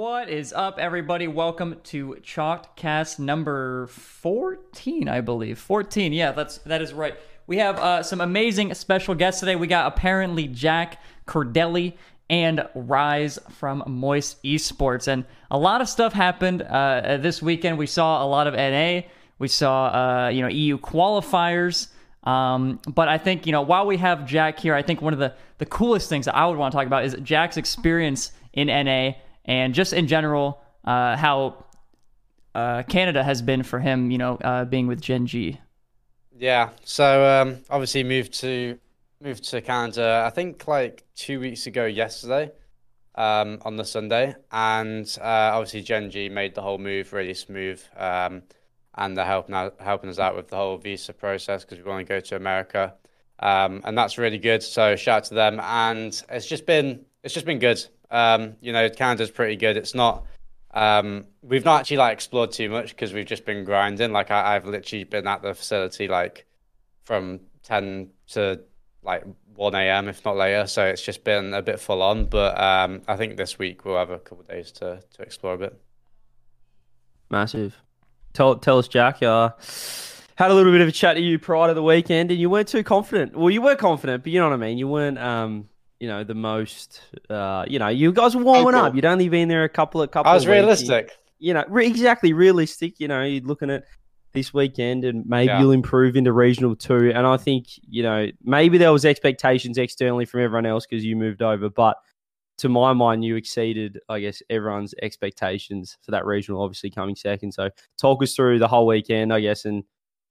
What is up, everybody? Welcome to Chalkcast number 14, I believe. 14, yeah, that's that is right. We have uh, some amazing special guests today. We got apparently Jack Corelli and Rise from Moist Esports, and a lot of stuff happened uh, this weekend. We saw a lot of NA. We saw uh, you know EU qualifiers. Um, but I think you know while we have Jack here, I think one of the the coolest things that I would want to talk about is Jack's experience in NA and just in general uh, how uh, Canada has been for him. You know, uh, being with Gen G. Yeah. So um, obviously moved to moved to Canada. I think like two weeks ago yesterday. Um, on the Sunday, and uh, obviously Gen G made the whole move really smooth. Um, and they're helping out, helping us out with the whole visa process because we want to go to America, um, and that's really good. So shout out to them, and it's just been it's just been good. Um, you know, Canada's pretty good. It's not. Um, we've not actually like explored too much because we've just been grinding. Like I, I've literally been at the facility like from ten to like 1 a.m. if not later. So it's just been a bit full on. But um, I think this week we'll have a couple days to to explore a bit. Massive tell tell us, Jack. Uh, had a little bit of a chat to you prior to the weekend, and you weren't too confident. Well, you were confident, but you know what I mean. You weren't, um, you know, the most. Uh, you know, you guys were warming up. You'd only been there a couple of couple. I was realistic. You, you know, re- exactly realistic. You know, you're looking at this weekend, and maybe yeah. you'll improve into regional two. And I think you know maybe there was expectations externally from everyone else because you moved over, but to my mind, you exceeded, I guess, everyone's expectations for that regional, obviously coming second. So talk us through the whole weekend, I guess, and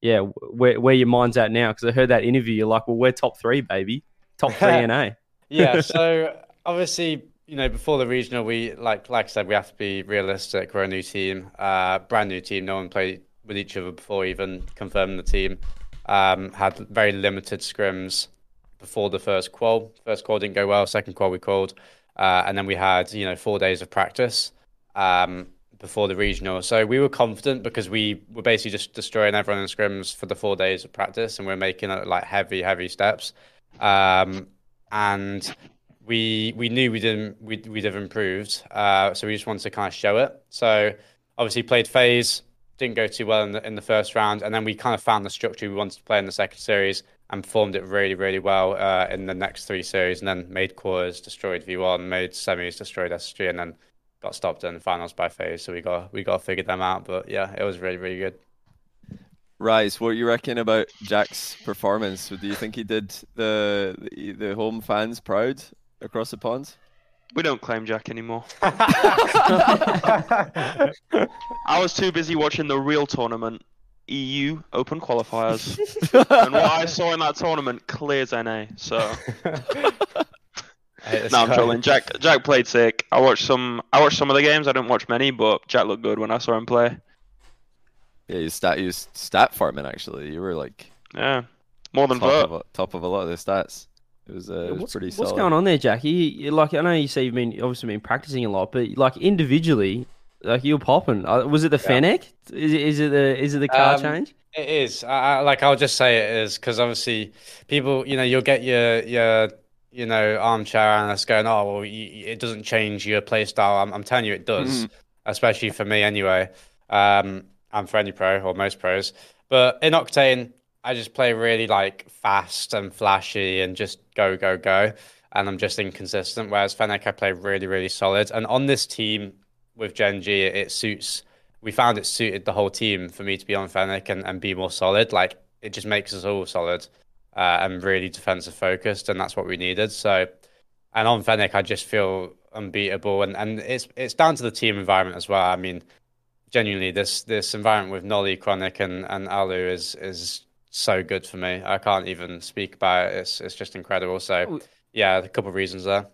yeah, where, where your mind's at now. Because I heard that interview, you're like, well, we're top three, baby. Top three NA. Yeah. So obviously, you know, before the regional, we, like like I said, we have to be realistic. We're a new team, uh, brand new team. No one played with each other before even confirming the team. Um, had very limited scrims before the first qual. First qual didn't go well. Second qual we called. Uh, and then we had, you know, four days of practice um, before the regional. So we were confident because we were basically just destroying everyone in scrims for the four days of practice, and we are making like heavy, heavy steps. Um, and we we knew we didn't we'd, we'd have improved, uh, so we just wanted to kind of show it. So obviously played FaZe, didn't go too well in the in the first round, and then we kind of found the structure we wanted to play in the second series and performed it really, really well uh, in the next three series, and then made quarters, destroyed V1, made semis, destroyed S3, and then got stopped in the finals by FaZe. So we got we got to figure them out. But yeah, it was really, really good. Rise, what you reckon about Jack's performance? Do you think he did the the home fans proud across the pond? We don't claim Jack anymore. I was too busy watching the real tournament EU Open qualifiers, and what I saw in that tournament clears NA. So. no, I'm trolling. Jack Jack played sick. I watched some. I watched some of the games. I didn't watch many, but Jack looked good when I saw him play. Yeah, you stat you stat farming actually. You were like yeah, more than top of, a, top of a lot of the stats. It was, uh, it was what's, pretty. What's going on there, Jackie? Like I know you say you've been obviously been practicing a lot, but like individually, like you were popping. Uh, was it the yeah. Fennec? Is it is it the is it the car um, change? It is. I, I, like I'll just say it is because obviously people, you know, you'll get your your you know armchair analysts going, oh well, you, it doesn't change your play style. I'm, I'm telling you, it does, mm. especially for me anyway. Um, I'm for any pro or most pros, but in Octane, I just play really like fast and flashy and just go go go, and I'm just inconsistent. Whereas Fennec, I play really really solid, and on this team with Gen G, it suits. We found it suited the whole team for me to be on Fennec and, and be more solid. Like it just makes us all solid uh, and really defensive focused, and that's what we needed. So, and on Fennec, I just feel unbeatable, and, and it's it's down to the team environment as well. I mean, genuinely, this this environment with Noly, Chronic, and and Alu is is so good for me. I can't even speak about it. It's it's just incredible. So, yeah, a couple of reasons there.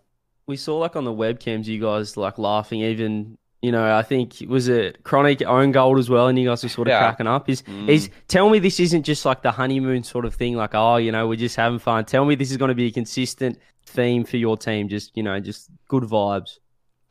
We saw like on the webcams, you guys like laughing even you know, I think was it Chronic own gold as well, and you guys were sort of yeah. cracking up. Is mm. is tell me this isn't just like the honeymoon sort of thing, like oh, you know, we're just having fun. Tell me this is going to be a consistent theme for your team, just you know, just good vibes.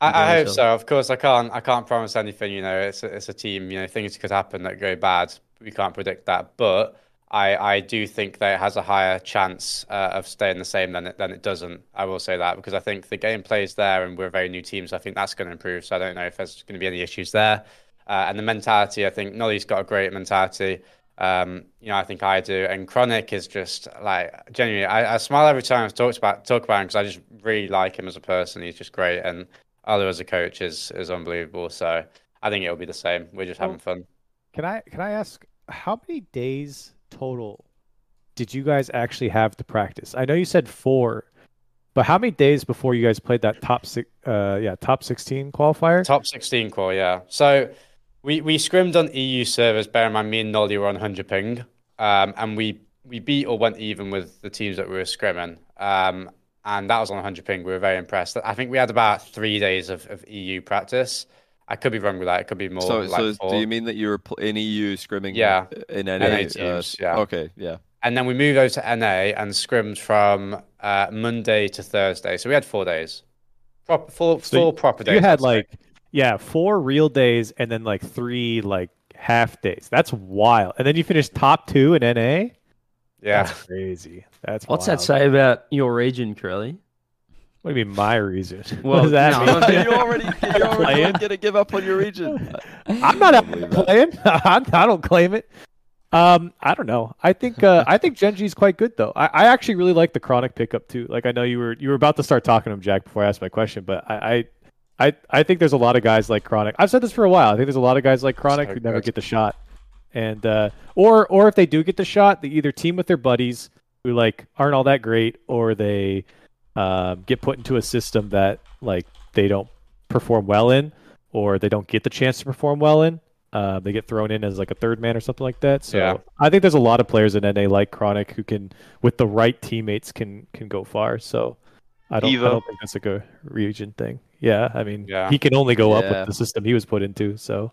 I, I hope so. Of course, I can't. I can't promise anything. You know, it's a, it's a team. You know, things could happen that go bad. We can't predict that, but I, I do think that it has a higher chance uh, of staying the same than it, than it doesn't. I will say that because I think the gameplay is there and we're a very new team, so I think that's going to improve. So I don't know if there's going to be any issues there. Uh, and the mentality, I think Noly's got a great mentality. Um, you know, I think I do. And Chronic is just like genuinely, I, I smile every time I talk about talk about him because I just really like him as a person. He's just great, and Olu as a coach is is unbelievable. So I think it'll be the same. We're just having fun. Can I can I ask how many days total did you guys actually have to practice? I know you said four, but how many days before you guys played that top six? Uh, yeah, top sixteen qualifier. Top sixteen core, yeah. So we we scrimmed on EU servers. Bear in mind, me and Noly were on 100 ping, um, and we we beat or went even with the teams that we were scrimming. Um, and that was on 100 ping. We were very impressed. I think we had about three days of, of EU practice. I could be wrong with that. It could be more. So, like so do you mean that you were in EU scrimming? Yeah, in NA, NA teams. Uh, yeah. Okay. Yeah. And then we moved over to NA and scrimmed from uh, Monday to Thursday. So we had four days, proper full, So full proper days. You had like yeah, four real days and then like three like half days. That's wild. And then you finished top two in NA. Yeah. That's crazy. That's What's wild. that say about your region, Curly? What do you mean my region? Well, what does that no, mean? I'm- you already, you already Playing? gonna give up on your region. I'm not out believe that. playing. I'm, don't claim it. Um, I don't know. I think uh, I think Gen G's quite good though. I, I actually really like the chronic pickup too. Like I know you were you were about to start talking to him, Jack, before I asked my question, but I I, I, I think there's a lot of guys like chronic. I've said this for a while. I think there's a lot of guys like chronic who never get the shot, and uh, or or if they do get the shot, they either team with their buddies who like aren't all that great, or they um, get put into a system that like they don't perform well in, or they don't get the chance to perform well in. Uh, they get thrown in as like a third man or something like that. So Yeah. I think there's a lot of players in NA like Chronic who can, with the right teammates, can can go far. So I don't, I don't think that's like a region thing. Yeah, I mean, Yeah. he can only go up with the system he was put into. So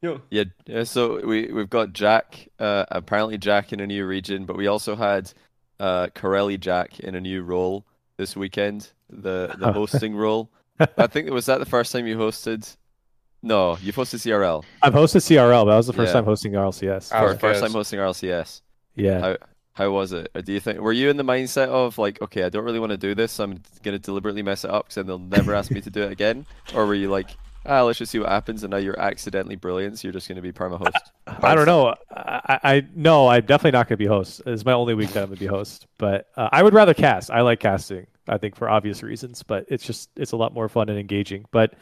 Yeah, yeah, so we we've got Jack, uh, ApparentlyJack in a new region, but we also had uh, Corelli Jack in a new role this weekend, the the hosting role. I think was that the first time you hosted. No, you hosted CRL. I've hosted CRL, but that was the first Yeah. time hosting RLCS. Oh, Or okay, first time hosting RLCS. yeah. How how was it? Or do you think were you in the mindset of like, okay, I don't really want to do this, so I'm gonna deliberately mess it up because then they'll never ask me to do it again? Or were you like, ah, let's just see what happens, and now you're accidentally brilliant, so you're just gonna be perma host? I don't know. I, I I- no, I'm definitely not going to be host. It's my only week that I'm going to be host. But uh, I would rather cast. I like casting. I think for obvious reasons. But it's just it's a lot more fun and engaging. But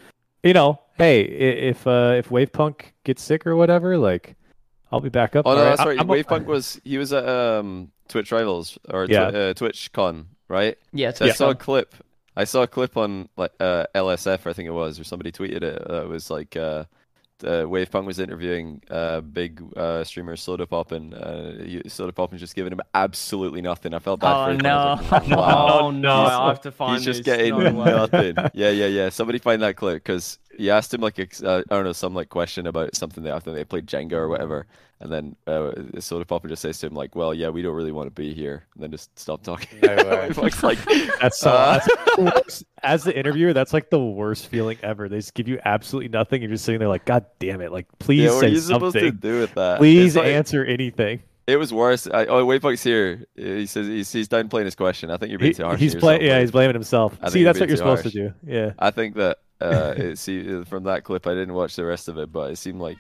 you know, hey, i- if uh, if Wavepunk gets sick or whatever, like I'll be back up. Oh no, alright? that's I- right. I'm a- was he was at um Twitch Rivals or Yeah. Twi- uh, Twitch Con, right? Yeah, it's So I yeah. saw a clip. I saw a clip on like uh, LSF, I think it was, or somebody tweeted it. Uh, it was like uh, uh, Wavepunk was interviewing uh, big uh, streamer Soda Pop, and uh, Soda Pop was just giving him absolutely nothing. I felt bad Oh for him. no! Like, no. wow. Oh no, He's- I have to find He's just getting No nothing. Yeah, yeah, yeah. Somebody find that clip because he asked him like ex- uh, I don't know some like question about something that after they played Jenga or whatever, and then uh, Soda Pop just says to him like, "Well, yeah, we don't really want to be here," and then just stop talking. No way. Like, That's so. uh, that's as the interviewer, that's like the worst feeling ever. They just give you absolutely nothing. You're just sitting there like, God damn it! Like, please yeah, what are say you supposed to something. do with that? Please like- answer anything. It was worse. I, oh, Wavepunk's here. He says he's, he's down playing his question. I think you're being He- too harsh. he's playing. Yeah, he's blaming himself. I See, that's what you're too supposed to do. Yeah. I think that uh, it, see from that clip, I didn't watch the rest of it, but it seemed like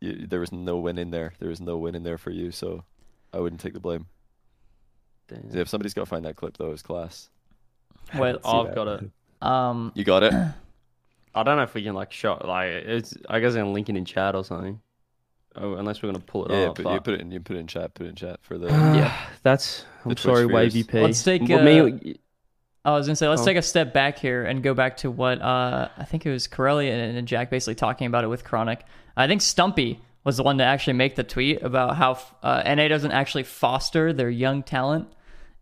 you, there was no win in there. There was no win in there for you, so I wouldn't take the blame. Damn. If somebody's got to find that clip, though, it's class. Well, I've that. got it. um, You got it. I don't know if we can like show like it's. I guess I'm linking in chat or something. Oh, unless we're gonna pull it yeah, up. but you put it in. You put it in chat. Put it in chat for the. yeah, that's. I'm Twitch sorry, spheres. Wavy P. Let's take, But uh, me, I was gonna say, let's Oh. take a step back here and go back to what uh, I think it was Corelli and, and Jack basically talking about it with Chronic. I think Stumpy was the one to actually make the tweet about how uh, NA doesn't actually foster their young talent,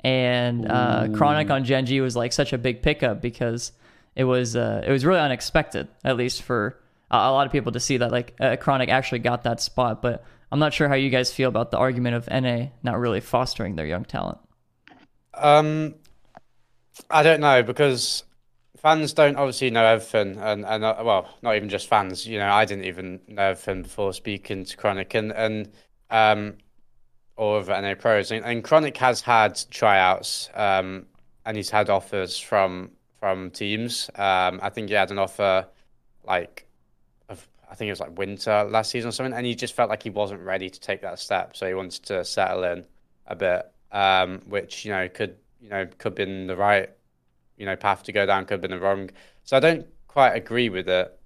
and uh, Chronic on Gen G was like such a big pickup because it was uh, it was really unexpected, at least for a a lot of people to see that like uh, Chronic actually got that spot. But I'm not sure how you guys feel about the argument of NA not really fostering their young talent. Um, I don't know because fans don't obviously know everything, and and uh, well, not even just fans. You know, I didn't even know everything before speaking to Chronic, and and um, or of NA pros. And, and Chronic has had tryouts, um, and he's had offers from from teams. Um, I think he had an offer like of I think it was like winter last season or something, and he just felt like he wasn't ready to take that step, so he wanted to settle in a bit, um, which you know could you know could have been the right you know path to go down, could have been the wrong. So I don't quite agree with it.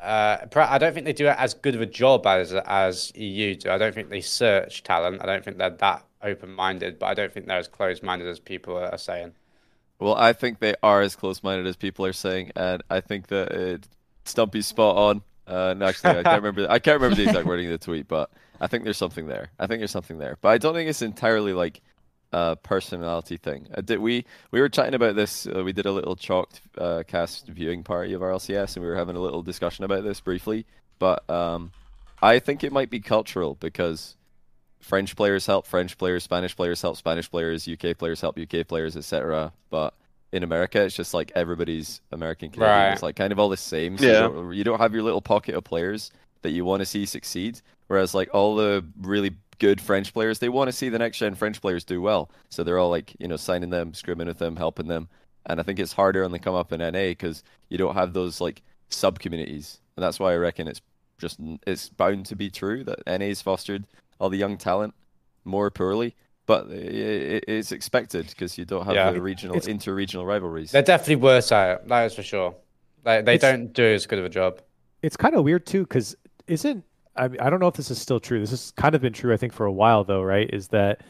Uh, I don't think they do it as good of a job as as EU do. I don't think they search talent. I don't think they're that open minded, but I don't think they're as closed minded as people are saying. Well, I think they are as close minded as people are saying, and I think that uh, Stumpy's spot on. Uh, and actually, I can't remember. I can't remember the exact wording of the tweet, but I think there's something there. I think there's something there, but I don't think it's entirely like a personality thing. Uh, did we we were chatting about this? Uh, we did a little chalked uh, cast viewing party of RLCS, and we were having a little discussion about this briefly. But um, I think it might be cultural because French players help French players, Spanish players help Spanish players, UK players help UK players, etc. But in America, it's just like everybody's American Canadian. Right. It's like kind of all the same. So Yeah. you, don't, you don't have your little pocket of players that you want to see succeed. Whereas like all the really good French players, they want to see the next gen French players do well. So they're all like you know signing them, scrimming with them, helping them. And I think it's harder on the come up in NA because you don't have those like sub communities, and that's why I reckon it's just it's bound to be true that NA's fostered all the young talent more poorly. But it, it's expected because you don't have Yeah. the regional, It's- inter-regional rivalries. They're definitely worse at it. That is for sure. They they It's- don't do as good of a job. it's kind of weird too because isn't I, I don't know if this is still true this has kind of been true i think for a while though right is that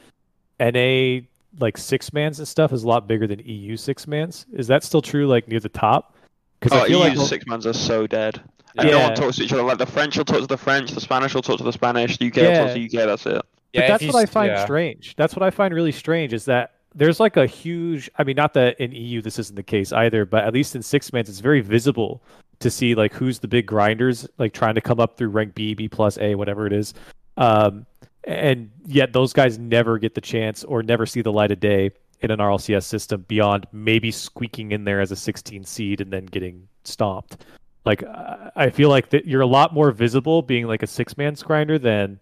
na like six mans and stuff is a lot bigger than eu six mans is that still true like near the top because Oh, i feel EU like six mans are so dead. And Yeah. no one talks to each other. Like the French will talk to the French, the Spanish will talk to the Spanish, the UK will talk to the UK. That's it. but Yeah, if that's you what I s- find yeah. strange. That's what I find really strange is that there's like a huge. I mean, not that in EU this isn't the case either, but at least in six mans, it's very visible to see like who's the big grinders, like trying to come up through rank B, B plus A, whatever it is. Um, and yet those guys never get the chance or never see the light of day in an RLCS system beyond maybe squeaking in there as a 16 seed and then getting stomped. Like I I feel like that you're a lot more visible being like a six man grinder than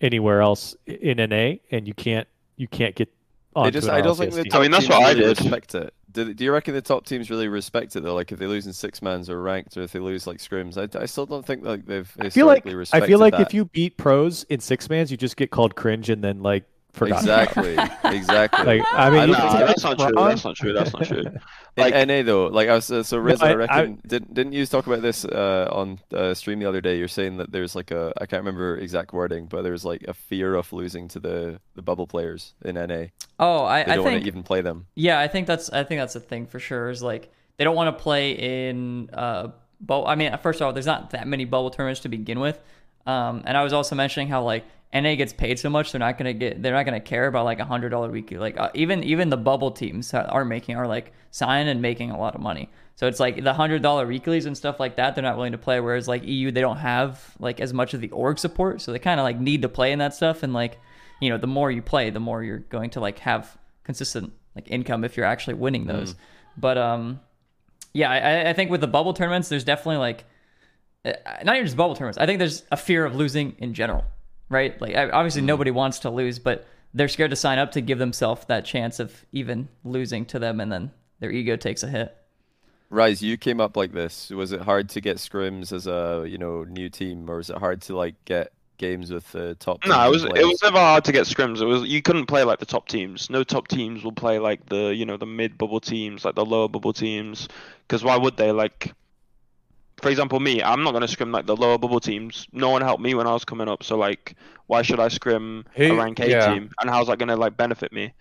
anywhere else in NA, and you can't you can't get on. They just, I don't think the top I mean, that's teams what I did. respect it. Do, do you reckon the top teams really respect it though? Like if they lose in six mans or ranked, or if they lose like scrims, I, I still don't think like they've I feel like I feel like that. if you beat pros in six mans, you just get called cringe and then like forgotten. about. exactly, exactly. Like I mean, I you don't can Nah, that's not true. That's not true. That's not true. In Like- NA though, like I was uh, so Riz, I, I- I- reckon didn't didn't you talk about this uh, on uh, stream the other day? You're saying that there's like a I can't remember exact wording, but there's like a fear of losing to the the bubble players in NA. Oh, I, I don't want think to even play them. Yeah, I think that's I think that's a thing for sure. Is like they don't want to play in uh bubble. I mean, first of all, there's not that many bubble tournaments to begin with. Um, and I was also mentioning how like NA gets paid so much, they're not gonna get they're not gonna care about like a hundred dollar weekly. Like uh, even even the bubble teams are making are like signing and making a lot of money. So it's like the hundred dollar weeklies and stuff like that. They're not willing to play. Whereas like EU, they don't have like as much of the org support, so they kind of like need to play in that stuff. And like you know, the more you play, the more you're going to like have consistent like income if you're actually winning those. But um, yeah, I, I think with the bubble tournaments, there's definitely like uh, not even just bubble tournaments. I think there's a fear of losing in general, right? Like I- obviously mm-hmm. nobody wants to lose, but they're scared to sign up to give themselves that chance of even losing to them, and then their ego takes a hit. Rise, you came up like this. Was it hard to get scrims as a you know new team, or was it hard to like get games with the top? No, it was and it was never hard to get scrims. It was you couldn't play like the top teams. No top teams will play like the you know the mid bubble teams, like the lower bubble teams. Because why would they? Like, for example, me, I'm not gonna scrim like the lower bubble teams. No one helped me when I was coming up, so like, why should I scrim a rank A yeah. team? And how's that gonna like benefit me?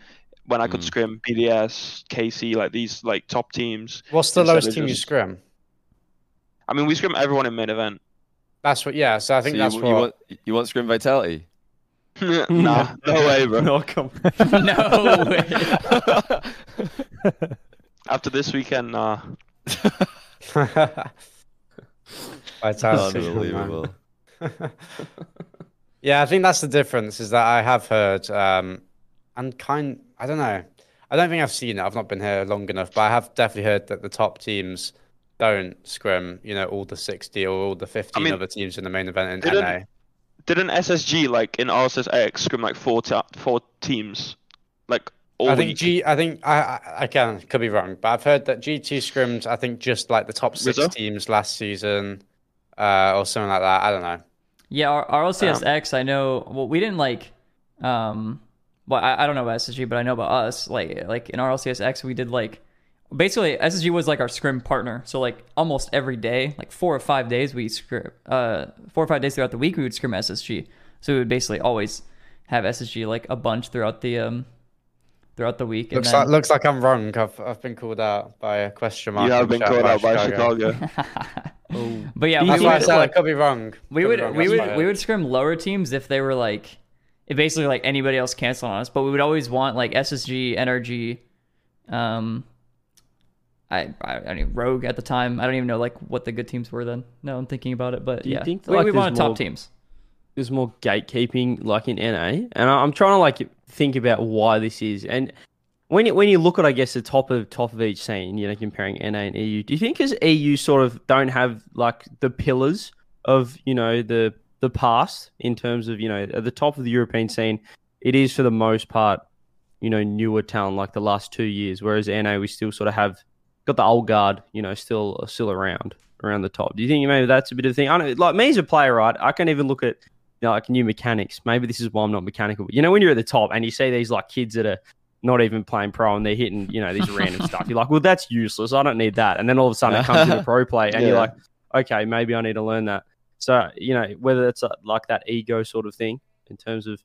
When I could Mm. scrim BDS, KC, like these like top teams. What's the lowest of team you scrim? I mean, we scrim everyone in main event. That's what. Yeah. So I think So that's you, what. you want you want scrim vitality. nah, no way, bro. No, come. no way. After this weekend, nah. Fantastic, man. Unbelievable. yeah, I think that's the difference. Is that I have heard, um, and kind. I don't know. I don't think I've seen it. I've not been here long enough, but I have definitely heard that the top teams don't scrim. You know, all the sixty or all the fifteen mean, other teams in the main event in didn't- NA. didn't SSG like in RSSX scrim like four ta- four teams, like all I think week? G. I think I, I I can could be wrong, but I've heard that GT scrimmed. I think just like the top six Rizzo? teams last season, uh, or something like that. I don't know. Yeah, our, RLCS X, I know. Well, we didn't like. Um, well, I, I don't know about SSG, but I know about us. Like, like in RLCS X, we did like basically SSG was like our scrim partner. So like almost every day, like four or five days, we scrim. Uh, four or five days throughout the week, we would scrim SSG. So we would basically always have SSG like a bunch throughout the um throughout the week. Looks and then, like looks like I'm wrong. I've I've been called out by a question mark. you have been chat called out by Chicago. but yeah, Do you That's we why I would, said I could be wrong. we Could be would wrong, we that's would my we would scrim lower teams if they were like if basically like anybody else canceled on us but we would always want like ssg nrg um I, I I mean Rogue at the time. I don't even know like what the good teams were then. No, I'm thinking about it, but Do you yeah, think, we, like, we there's wanted top more- teams. there's more gatekeeping like in NA, and I- I'm trying to like think about why this is. And when you, when you look at I guess the top of top of each scene, you know, comparing NA and EU, do you think as EU sort of don't have like the pillars of you know the the past in terms of you know at the top of the European scene, it is for the most part you know newer talent like the last two years, whereas NA we still sort of have got the old guard, you know, still still around around the top. Do you think maybe that's a bit of a thing? I don't like me as a player, right? I can't even look at like new mechanics. Maybe this is why I'm not mechanical. But you know, when you're at the top and you see these like kids that are not even playing pro and they're hitting, you know, these random stuff. You're like, well, that's useless. I don't need that. And then all of a sudden it comes into pro play and you're like, okay, maybe I need to learn that. So, you know, whether it's uh like that ego sort of thing in terms of,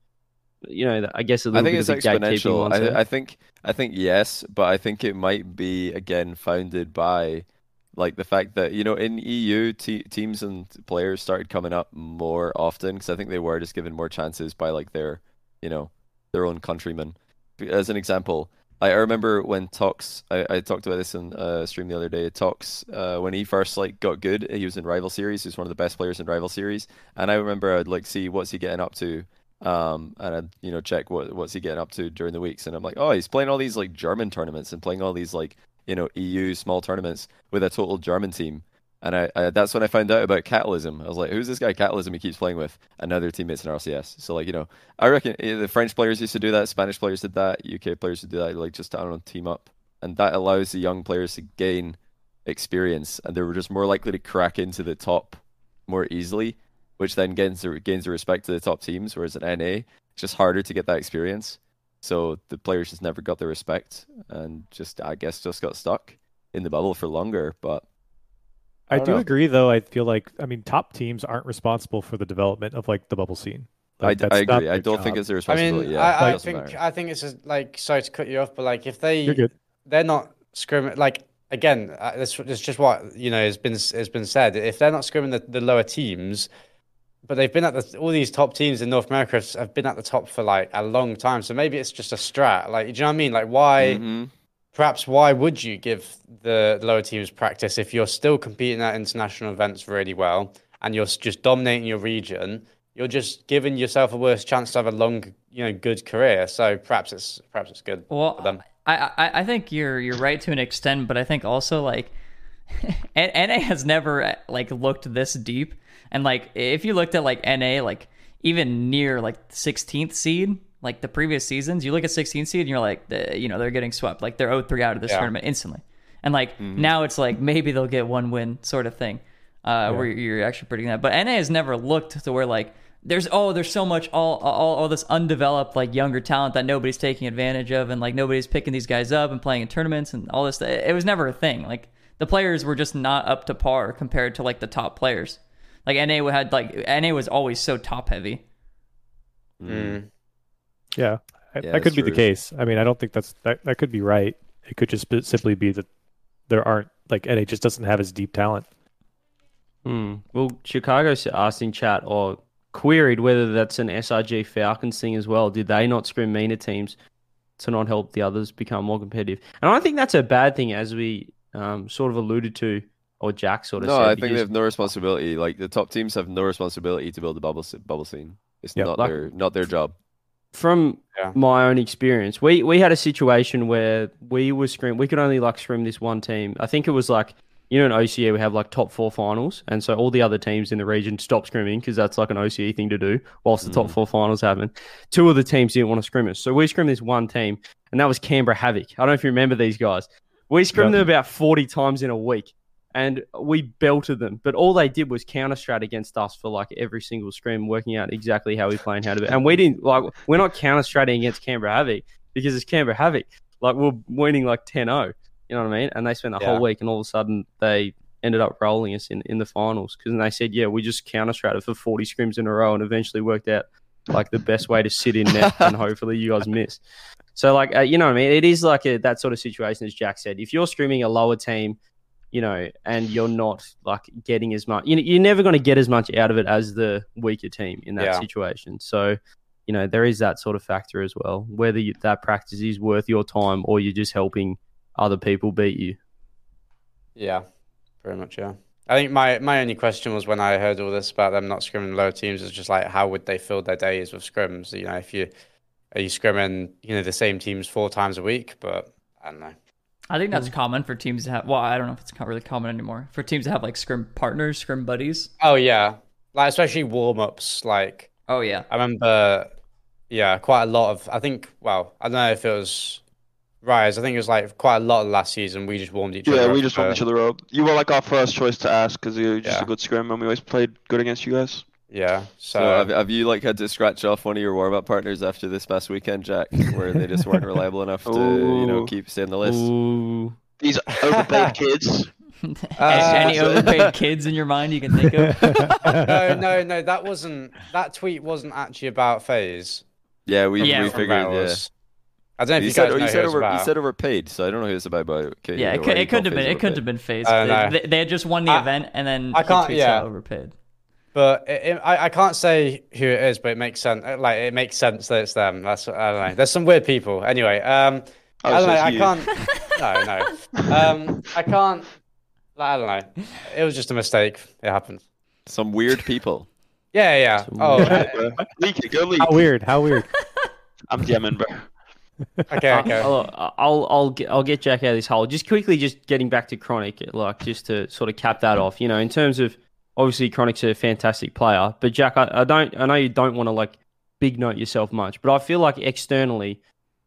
you know, I guess a I little think bit it's of exponential. I, I think I think yes, but I think it might be again founded by like the fact that you know in EU te teams and players started coming up more often because I think they were just given more chances by like their you know their own countrymen. As an example, I, I remember when Tox I, I talked about this in a stream the other day. Tox uh, when he first like got good, he was in rival series. He was one of the best players in rival series, and I remember I'd like see what's he getting up to um, and I'd you know check what what's he getting up to during the weeks, and I'm like, oh, he's playing all these like German tournaments and playing all these like you know EU small tournaments with a total German team, and I, I that's when I found out about Catalysm. I was like, who's this guy Catalysm he keeps playing with? Another teammates in RCS. So like you know, I reckon eh, the French players used to do that, Spanish players did that, UK players do that, like just I don't know, team up, and that allows the young players to gain experience, and they were just more likely to crack into the top more easily which then gains the, gains the respect to the top teams. Whereas in NA, it's just harder to get that experience. So the players just never got the respect, and just I guess just got stuck in the bubble for longer. But I I, don't know. agree, though. I feel like I mean, top teams aren't responsible for the development of like the bubble scene. Like, I, I agree. I don't think it's their responsibility. I responsibility. mean, yeah, I, I think matter. I think it's just like sorry to cut you off, but like if they You're good. they're not scrimming like again uh, this this is just what you know has been has been said if they're not scrimming the, the lower teams but they've been at the all these top teams in North America have, have been at the top for like a long time. So maybe it's just a strat. Like do you know what I mean? Like why Mhm. perhaps why would you give the lower teams practice if you're still competing at international events really well and you're just dominating your region? You're just giving yourself a worse chance to have a long you know good career. So perhaps it's perhaps it's good Well, for them. I, I I think you're you're right to an extent, but I think also like N- NA has never like looked this deep, and like if you looked at like NA like even near like 16th seed, like the previous seasons, you look at 16th seed and you're like, you know, they're getting swept, like they're 0-3 out of this Yeah. tournament instantly, and like now it's like maybe they'll get one win sort of thing, uh, where you're actually predicting that, but NA has never looked to where like there's oh there's so much all, all all this undeveloped like younger talent that nobody's taking advantage of and like nobody's picking these guys up and playing in tournaments and all this. It was never a thing. Like the players were just not up to par compared to like the top players like NA had like NA was always so top heavy Mm. Yeah, I- Yeah, that that's could be the case. I mean, I don't think that's that. That could be right. It could just be, simply be that there aren't like NA just doesn't have as deep talent. Hmm. Well, Chicago s- asked in chat or queried whether that's an SRG Falcons thing as well. Did they not scrim meaner teams to not help the others become more competitive? And I think that's a bad thing, as we um, sort of alluded to, or Jack sort of No, said. I think they because- have no responsibility. Like the top teams have no responsibility to build the bubble bubble scene. It's Yeah, not like- their not their job. from Yeah. my own experience, we we had a situation where we were scrim. We could only like scrim this one team. I think it was like you know, in OCE we have like top four finals, and so all the other teams in the region stop scrimming because that's like an OCE thing to do whilst the top mm. four finals happen. Two of the teams didn't want to scrim us, so we scrimmed this one team, and that was Canberra Havoc. I don't know if you remember these guys. We scrimmed Yep. them about forty times in a week, and we belted them. But all they did was counter strat against us for like every single scrim, working out exactly how we play and how to. And we didn't like we're not counter stratting against Canberra Havoc because it's Canberra Havoc. Like we're winning like 10-0. You know what I mean? And they spent the Yeah. whole week, and all of a sudden they ended up rolling us in, in the finals because they said, yeah, we just counter stratted for 40 scrims in a row and eventually worked out like the best way to sit in net and hopefully you guys miss. So like uh, you know what I mean? It is like a, that sort of situation as Jack said. If you're scrimming a lower team, you know, and you're not like getting as much, you know, you're never going to get as much out of it as the weaker team in that Yeah. situation. So you know there is that sort of factor as well. Whether you, that practice is worth your time or you're just helping other people beat you. Yeah, very much. Yeah. I think my, my only question was when I heard all this about them not scrimming lower teams is just like how would they fill their days with scrims? You know, if you are you scrimming you know the same teams four times a week, but I don't know. I think that's common for teams to have. Well, I don't know if it's not really common anymore for teams to have like scrim partners, scrim buddies. Oh yeah, like especially warm ups. Like Oh yeah, I remember, yeah, quite a lot of. I think well, I don't know if it was Rise. I think it was like quite a lot of last season. We just warmed each other. Yeah, up we just warmed each other up. You were like our first choice to ask because you're just Yeah. a good scrim, and we always played good against you guys. Yeah, So, so, have, have you like had to scratch off one of your warm up partners after this past weekend, Jack, where they just weren't reliable enough to you know keep staying the list? Ooh. These overpaid kids. any Uh, overpaid kids in your mind you can think of? no, no, no. That wasn't. That tweet wasn't actually about FaZe. Yeah, we Yeah, we from figured. Yeah. Rails. I don't know if You you, said guys know you said it was over you said overpaid, so I don't know who it's about. But okay, yeah, it could it you call could have been it could have been FaZe. I don't. They, they had just won the I- event and then I he can't- yeah. out overpaid. But it, it, I, I can't say who it is, but it makes sense. Like it makes sense that it's them. That's I don't know. There's some weird people. Anyway, um, Oh, I don't know. it's I you. can't. No, no. Um, I can't. I don't know. It was just a mistake. It happened. Some weird people. Yeah, yeah. Some Oh, weird- uh, Leak it, go leak. How weird? How weird? I'm DMing, bro. okay, okay. I'll, I'll, I'll, I'll get, I'll get Jack out of this hole. Just quickly, just getting back to Chronic, like just to sort of cap that off. You know, in terms of obviously Chronic's a fantastic player, but Jack, I, I don't, I know you don't want to like big note yourself much, but I feel like externally,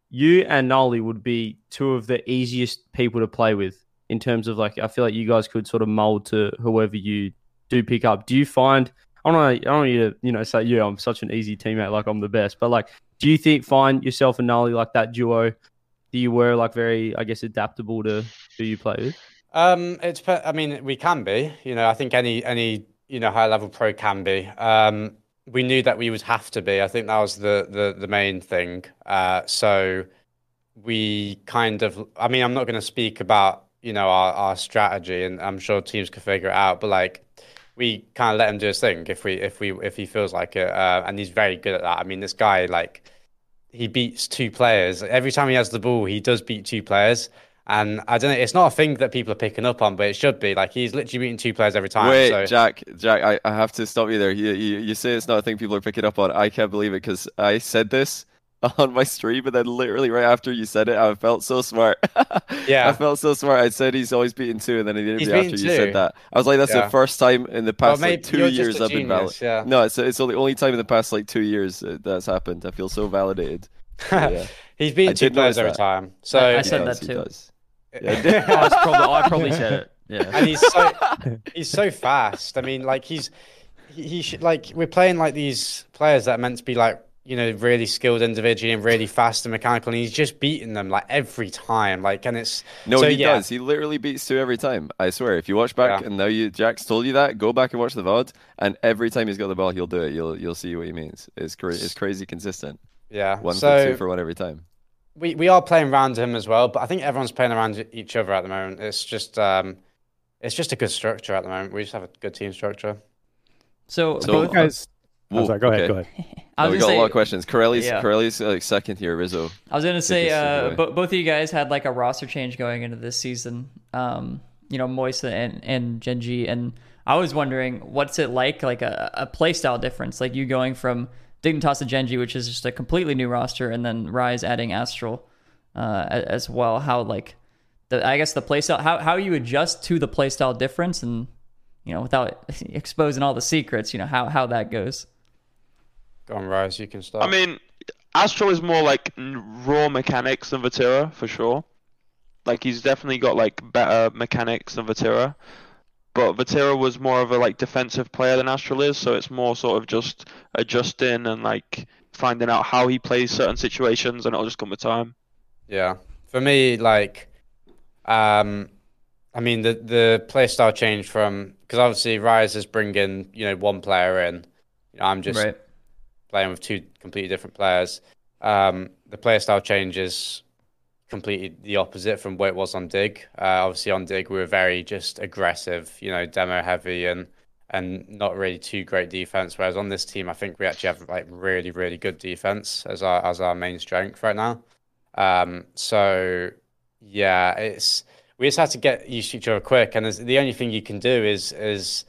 you and Noly would be two of the easiest people to play with in terms of like. I feel like you guys could sort of mold to whoever you do pick up. Do you find? I don't know. I don't want you to, you know, say, yeah, I'm such an easy teammate, like I'm the best. But like, do you think find yourself and Noly like that duo? that you were like very, I guess, adaptable to who you play with? Um, it's. I mean, we can be. You know, I think any any you know high level pro can be. Um, we knew that we would have to be. I think that was the the the main thing. Uh, so we kind of. I mean, I'm not going to speak about you know our our strategy, and I'm sure teams can figure it out. But like, we kind of let him do his thing if we if we if he feels like it, uh, and he's very good at that. I mean, this guy like he beats two players every time he has the ball. He does beat two players. And I don't know, it's not a thing that people are picking up on, but it should be. Like he's literally beating two players every time. Wait, so Jack, Jack, I, I have to stop you there. You, you you say it's not a thing people are picking up on. I can't believe it because I said this on my stream, and then literally right after you said it, I felt so smart. Yeah. I felt so smart. I said he's always beaten two, and then in the He's interview after beaten you said that, I was like, that's Yeah. the first time in the well, past maybe like two years a I've been genius, validated. yeah. No, it's it's the only time in the past like two years uh, that's happened. I feel so validated. yeah. he's beating I two did players notice every time. So I He said does, that he too. Does. Oh, it's probably, I probably said it. Yeah. and he's so he's so fast. I mean, like he's he, he should like we're playing like these players that are meant to be like you know really skilled individually and really fast and mechanical, and he's just beating them like every time. Like, and it's No, so, he yeah. does. He literally beats two every time. I swear. If you watch back Yeah. and now you Jack's told you that, go back and watch the VOD, and every time he's got the ball, he'll do it. You'll you'll see what he means. It's cra- it's crazy consistent. Yeah. One for two for one every time. We we are playing around him as well, but I think everyone's playing around each other at the moment. It's just um, it's just a good structure at the moment. We just have a good team structure. So, So- both, guys, Whoa, I'm sorry. Go ahead. Go ahead. I No, was we gonna got say, a lot of questions. Corelli's Yeah. Corelli's like second here, Rizzo. I was gonna say, uh, away. bo- both of you guys had like a roster change going into this season. Um, you know, Moist and and Gen G, and I was wondering, what's it like, like a, a play style difference, like you going from Dignitas to Gen G, which is just a completely new roster, and then Rise adding Astral uh, as well. How like the I guess the playstyle how how you adjust to the playstyle difference and you know without exposing all the secrets, you know how how that goes. Go on, Rise. You can start. I mean, Astral is more like raw mechanics than Vatira for sure. Like he's definitely got like better mechanics than Vatira. But Vatira was more of a like defensive player than Astral is, so it's more sort of just adjusting and like finding out how he plays certain situations, and it'll just come with time. Yeah, for me, like, um, I mean the the play style changed from because obviously Rise is bringing you know one player in. You know, I'm just right. playing with two completely different players. Um, the play style changes completely the opposite from what it was on Dig. Uh, obviously, on Dig we were very just aggressive, you know, demo heavy and and not really too great defense. Whereas on this team, I think we actually have like really really good defense as our as our main strength right now. Um, so yeah, it's we just have to get used to each other quick, and the only thing you can do is is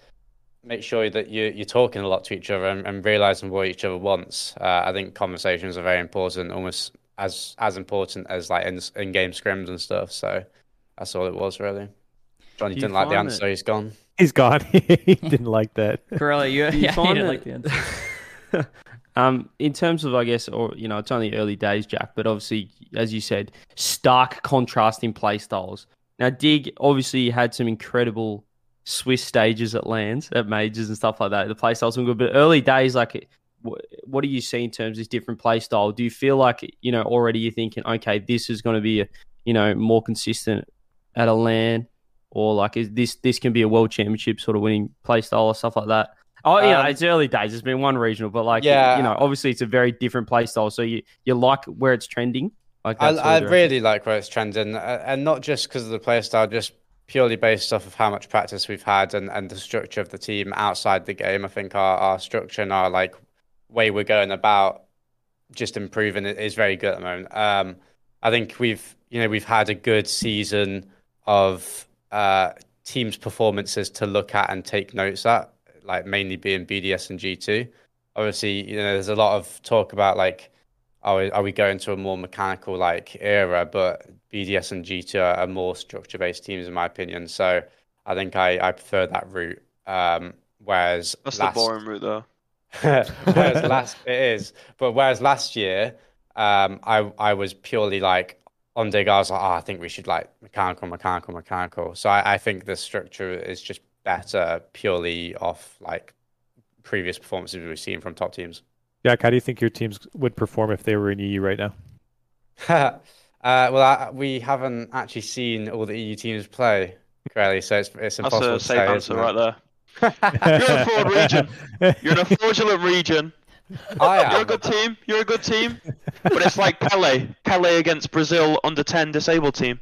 make sure that you you're talking a lot to each other and, and realizing what each other wants. Uh, I think conversations are very important, almost as as important as like in, in game scrims and stuff. So that's all it was really. Johnny didn't like the answer, that- he's gone. He's gone. he didn't like that. Corelli, you, you yeah, you find didn't that- like the answer. um, in terms of, I guess, or you know, it's only early days, Jack. But obviously, as you said, stark contrasting play styles. Now, Dig obviously had some incredible Swiss stages at lands, at majors and stuff like that. The play styles were good, but early days, like, wh- what do you see in terms of this different play style? Do you feel like you know already you're thinking, okay, this is going to be, a, you know, more consistent at a land, or like is this this can be a world championship sort of winning play style or stuff like that? Oh yeah, Um, it's early days. It's been one regional, but like Yeah. you know, obviously it's a very different play style. So you you like where it's trending. Like I, I really like where it's trending, uh, and not just because of the playstyle, just purely based off of how much practice we've had and, and the structure of the team outside the game. I think our, our structure and our like way we're going about just improving it is very good at the moment. Um, I think we've you know we've had a good season of uh, teams' performances to look at and take notes at, like mainly being BDS and G2. Obviously, you know, there's a lot of talk about like are we, are we going to a more mechanical like era? But BDS and G2 are, are more structure based teams, in my opinion. So I think I, I prefer that route. Um, whereas That's last, the boring route, though. whereas last it is, but whereas last year, um, I I was purely like on dig. I was like, oh, I think we should like mechanical, mechanical, mechanical. So I, I think the structure is just better purely off like previous performances we've seen from top teams. Jack, how do you think your teams would perform if they were in EU right now? uh, well, I, we haven't actually seen all the EU teams play, Crowley, so it's it's That's impossible a to safe say. answer isn't it? right there. You're in a fraud region. You're in a fraudulent region. I You're a good team. You're a good team. But it's like Pele. Pele against Brazil under 10 disabled team.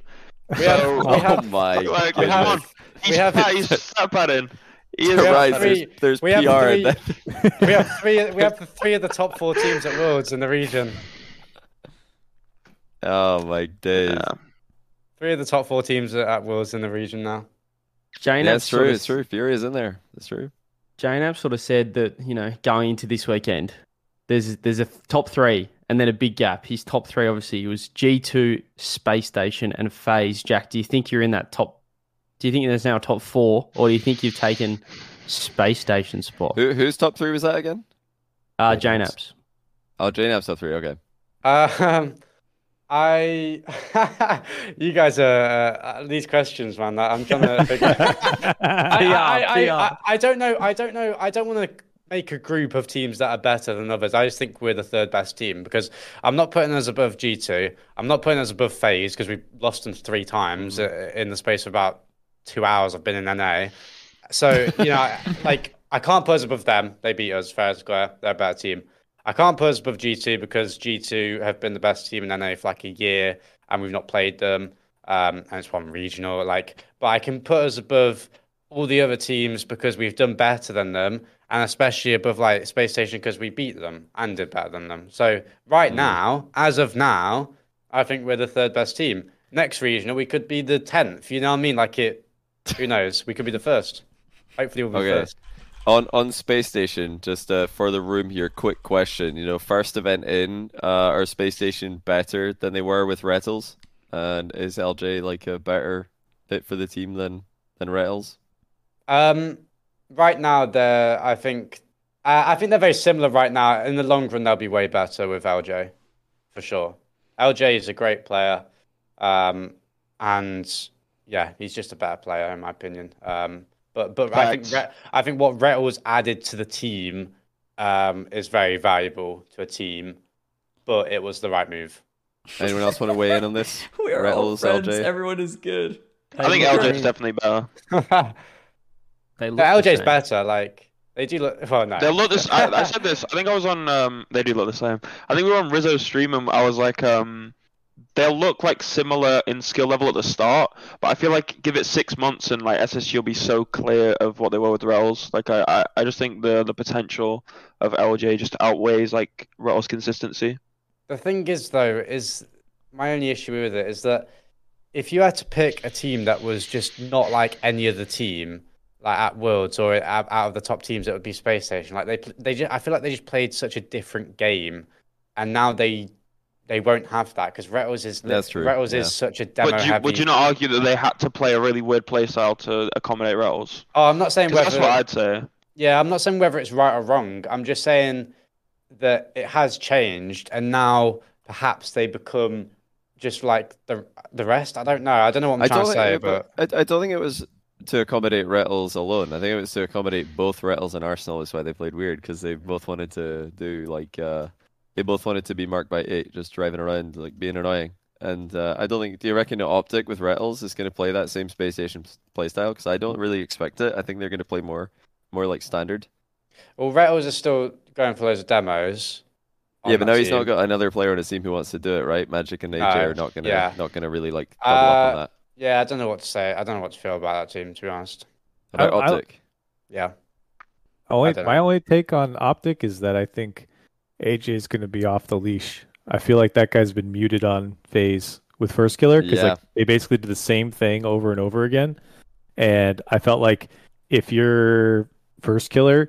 We have, So- we Oh have, my Like, we come have- on. He's, we have- fat, he's stat padding. He is We have right, three- there's, there's we have PR. three- and then- we have three. We have the three of the top four teams at Worlds in the region. oh my days. Yeah. Three of the top four teams are at Worlds in the region now. Jane Yeah, App it's sort true. of- It's true. Fury is in there. That's true. Jane App sort of said that you know going into this weekend, there's there's a top three and then a big gap. His top three obviously was G two, Space Station, and FaZe. Jack, do you think you're in that top? Do you think there's now a top four, or do you think you've taken Space Station spot? Who whose top three was that again? Uh, Jane Jane App's. Apps. Oh, Jane App's top three. Okay. Um, I, you guys are uh, these questions, man. I'm trying to figure. I, I, I, I, don't know. I don't know. I don't want to make a group of teams that are better than others. I just think we're the third best team because I'm not putting us above G2. I'm not putting us above FaZe because we've lost them three times uh, in the space of about two hours I've been in NA. So, you know, I- like I can't put us above them. They beat us fair and square. They're a better team. I can't put us above G2 because G2 have been the best team in NA for like a year and we've not played them. Um, and it's one regional. Like, but I can put us above all the other teams because we've done better than them, and especially above like Space Station because we beat them and did better than them. So right now, as of now, I think we're the third best team. Next regional, we could be the tenth. You know what I mean? Like it. Who knows? We could be the first. Hopefully, we'll be Okay. first. On on space station, just uh, for the room here, quick question. You know, first event in, uh, are space station better than they were with Retals? And is LJ like a better fit for the team than than Retals? Um, right now they're I think uh, I think they're very similar right now. In the long run, they'll be way better with LJ, for sure. LJ is a great player, um, and yeah, he's just a better player in my opinion. Um, but but I think Facts. I think what Retals added to the team um, is very valuable to a team, but it was the right move. Anyone else want to weigh in on this? We are all friends. LJ? Everyone is good. I think look LJ is definitely better. They look the LJ's same. better. Like they do look. Well, no. They look this. I, I said this. I think I was on. Um, they do look the same. I think we were on Rizzo's stream and I was like, um, they'll look like similar in skill level at the start, but I feel like give it six months and like SSG will be so clear of what they were with Retals. Like I, I, I just think the the potential of LJ just outweighs like Retals consistency. The thing is, though, is my only issue with it is that if you had to pick a team that was just not like any other team, like at Worlds or out out of the top teams, it would be Space Station. Like they, they, just, I feel like they just played such a different game, and now they, they won't have that because Retals is That's true, Retals yeah. is such a demo Would you, heavy. would you not argue that they had to play a really weird playstyle to accommodate Retals? Oh, I'm not saying whether that's what I'd say. Yeah, I'm not saying whether it's right or wrong. I'm just saying that it has changed, and now perhaps they become just like the the rest. I don't know. I don't know what I'm I trying to say, think, but I, I don't think it was to accommodate Retals alone. I think it was to accommodate both Retals and Arsenal. That's why they played weird because they both wanted to do like uh, they both wanted to be marked by eight, just driving around like being annoying. And uh, I don't think. Do you reckon the Optic with Retals is going to play that same space station playstyle? Because I don't really expect it. I think they're going to play more, more like standard. well, Retals are still going for those demos. yeah, but that now he's not got another player on his team who wants to do it, right? Magic and AJ No, are not gonna yeah. not gonna really like double up on Uh, that. Yeah, I don't know what to say. I don't know what to feel about that team, to be honest. About I- I- Optic. Yeah, Only my only take on Optic is that I think AJ is going to be off the leash. I feel like that guy's been muted on FaZe with Firstkiller because Yeah. like they basically did the same thing over and over again, and I felt like if you're Firstkiller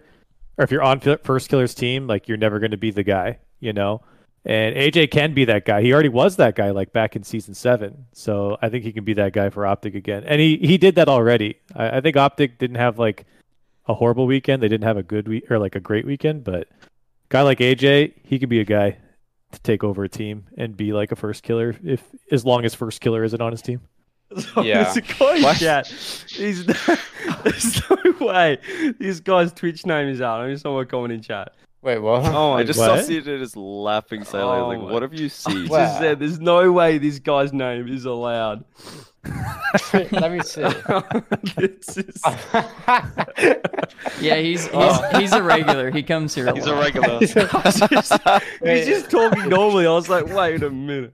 or if you're on Firstkiller's team, like you're never going to be the guy, you know. And AJ can be that guy. He already was that guy like back in season seven. So I think he can be that guy for Optic again. And he, he did that already. I, I think Optic didn't have like a horrible weekend. They didn't have a good week or like a great weekend, but guy like AJ, he could be a guy to take over a team and be like a Firstkiller if as long as Firstkiller isn't on his team. Oh, yeah. There's a guy in What? chat. He's there's no way this guy's Twitch name is out. I just saw a comment in chat. Wait, what? Oh, I just what? saw CJ just laughing silently. Oh like, what have you seen? He Where? just said there's no way this guy's name is allowed. Let me see. Is- Yeah, he's he's, Oh. he's a regular. He comes here. He's a lot. regular. he's, just, he's just talking normally. I was like, wait a minute.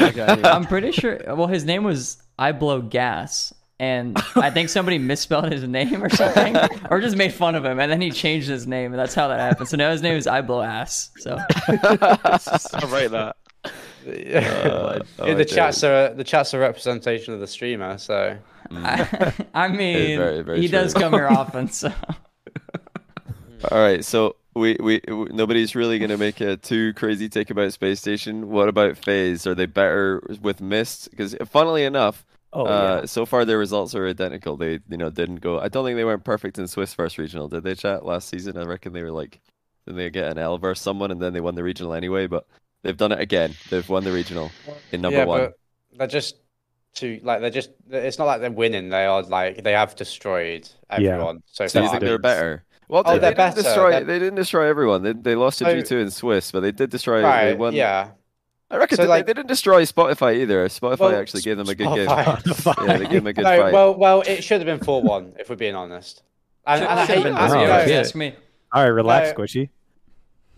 Okay. I'm pretty sure. Well, his name was I blow gas, and I think somebody misspelled his name or something, or just made fun of him, and then he changed his name, and that's how that happened. So now his name is I blow ass. So I rate that. Uh, oh, the chats are the chats are representation of the streamer, so I, I mean, very, very he does come here often. So All right, so we, we w- nobody's really gonna make a too crazy take about Space Station. What about FaZe? Are they better with Mist? Because funnily enough, Oh uh, so far their results are identical. They you know didn't go. I don't think they weren't perfect in Swiss first regional. Did they? Chat last season. I reckon they were like, did they get an L versus someone and then they won the regional anyway? But they've done it again. They've won the regional in number yeah, one. but they're just too like they're just. It's not like they're winning. They are like they have destroyed Yeah. everyone so So you think they're better? Well, Oh, they, they're they better. didn't destroy. They're- They didn't destroy everyone. They they lost to So- G two in Swiss, but they did destroy. They won. Yeah. I reckon So, they, like- they didn't destroy Spotify either. Spotify Well, actually gave them a good game. Spotify. Yeah, they gave them a good No, fight. well, well, it should have been four one if we're being honest. And, Should- and I hate, I- zero, no, you yeah. ask me. All right, relax, No. Squishy.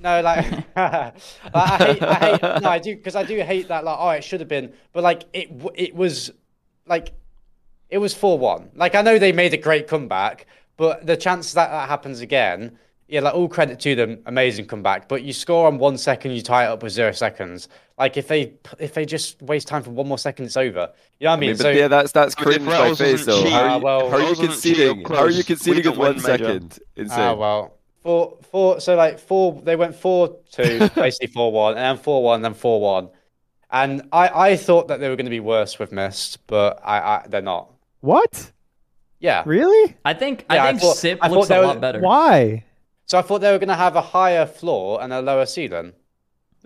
No, like, like, I hate, I hate, no, I do because I do hate that. Like, oh, it should have been, but like, it, it was, like, it was four one. Like, I know they made a great comeback, but the chance that that happens again, yeah, like all credit to them, amazing comeback. But you score on one second, you tie it up with zero seconds. Like, if they, if they just waste time for one more second, it's over. You know what I I mean? mean, but so, yeah, that's that's But cringe by Retals face though. cheat- How are Ah, you, well, how are you Retals doesn't conceding? How are you conceding we with one major. second? Insane. Ah, well, four, four. So like four, they went four two, basically four one, and then four one, then four one, And I, I thought that they were going to be worse with Mist, but I, I they're not. What? Yeah. Really? I think Yeah, I I think thought- Sip I thought looks a they were- lot better. Why? So I thought they were going to have a higher floor and a lower ceiling.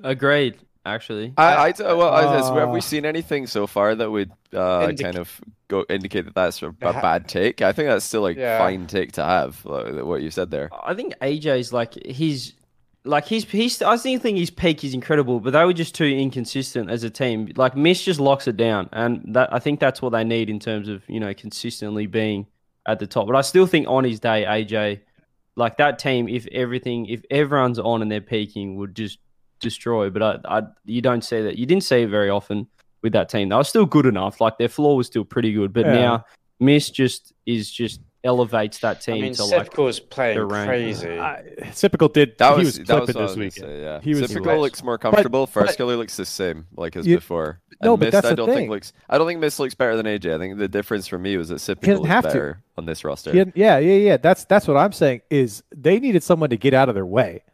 Agreed. Actually, I, I, d- well, I- is- have Uh, we seen anything so far that would uh, Indic- kind of go indicate that that's a, a bad take? I think that's still a Yeah. fine take to have. Like, what you said there. I think AJ's like he's like he's he's. I still think his peak is incredible, but they were just too inconsistent as a team. Like Mist just locks it down, and that I think that's what they need in terms of you know consistently being at the top. But I still think on his day, AJ, like that team, if everything, if everyone's on and they're peaking, would just destroy. But I, I you don't see that. You didn't see it very often with that team. They were still good enough. Like their floor was still pretty good, but Yeah. now Mist just is just elevates that team I mean, to like Sipko's playing the rank. crazy. I, Sypical did. That he was, was that clipping was what I this was say, yeah. He was Sypical looks more comfortable. First killer looks the same, like as You- before. No, and but Mist, that's I don't thing. think looks. I don't think Mist looks better than AJ. I think the difference for me was that Sypical doesn't looks have to. better on this roster. He yeah, yeah, yeah. That's that's what I'm saying. Is they needed someone to get out of their way,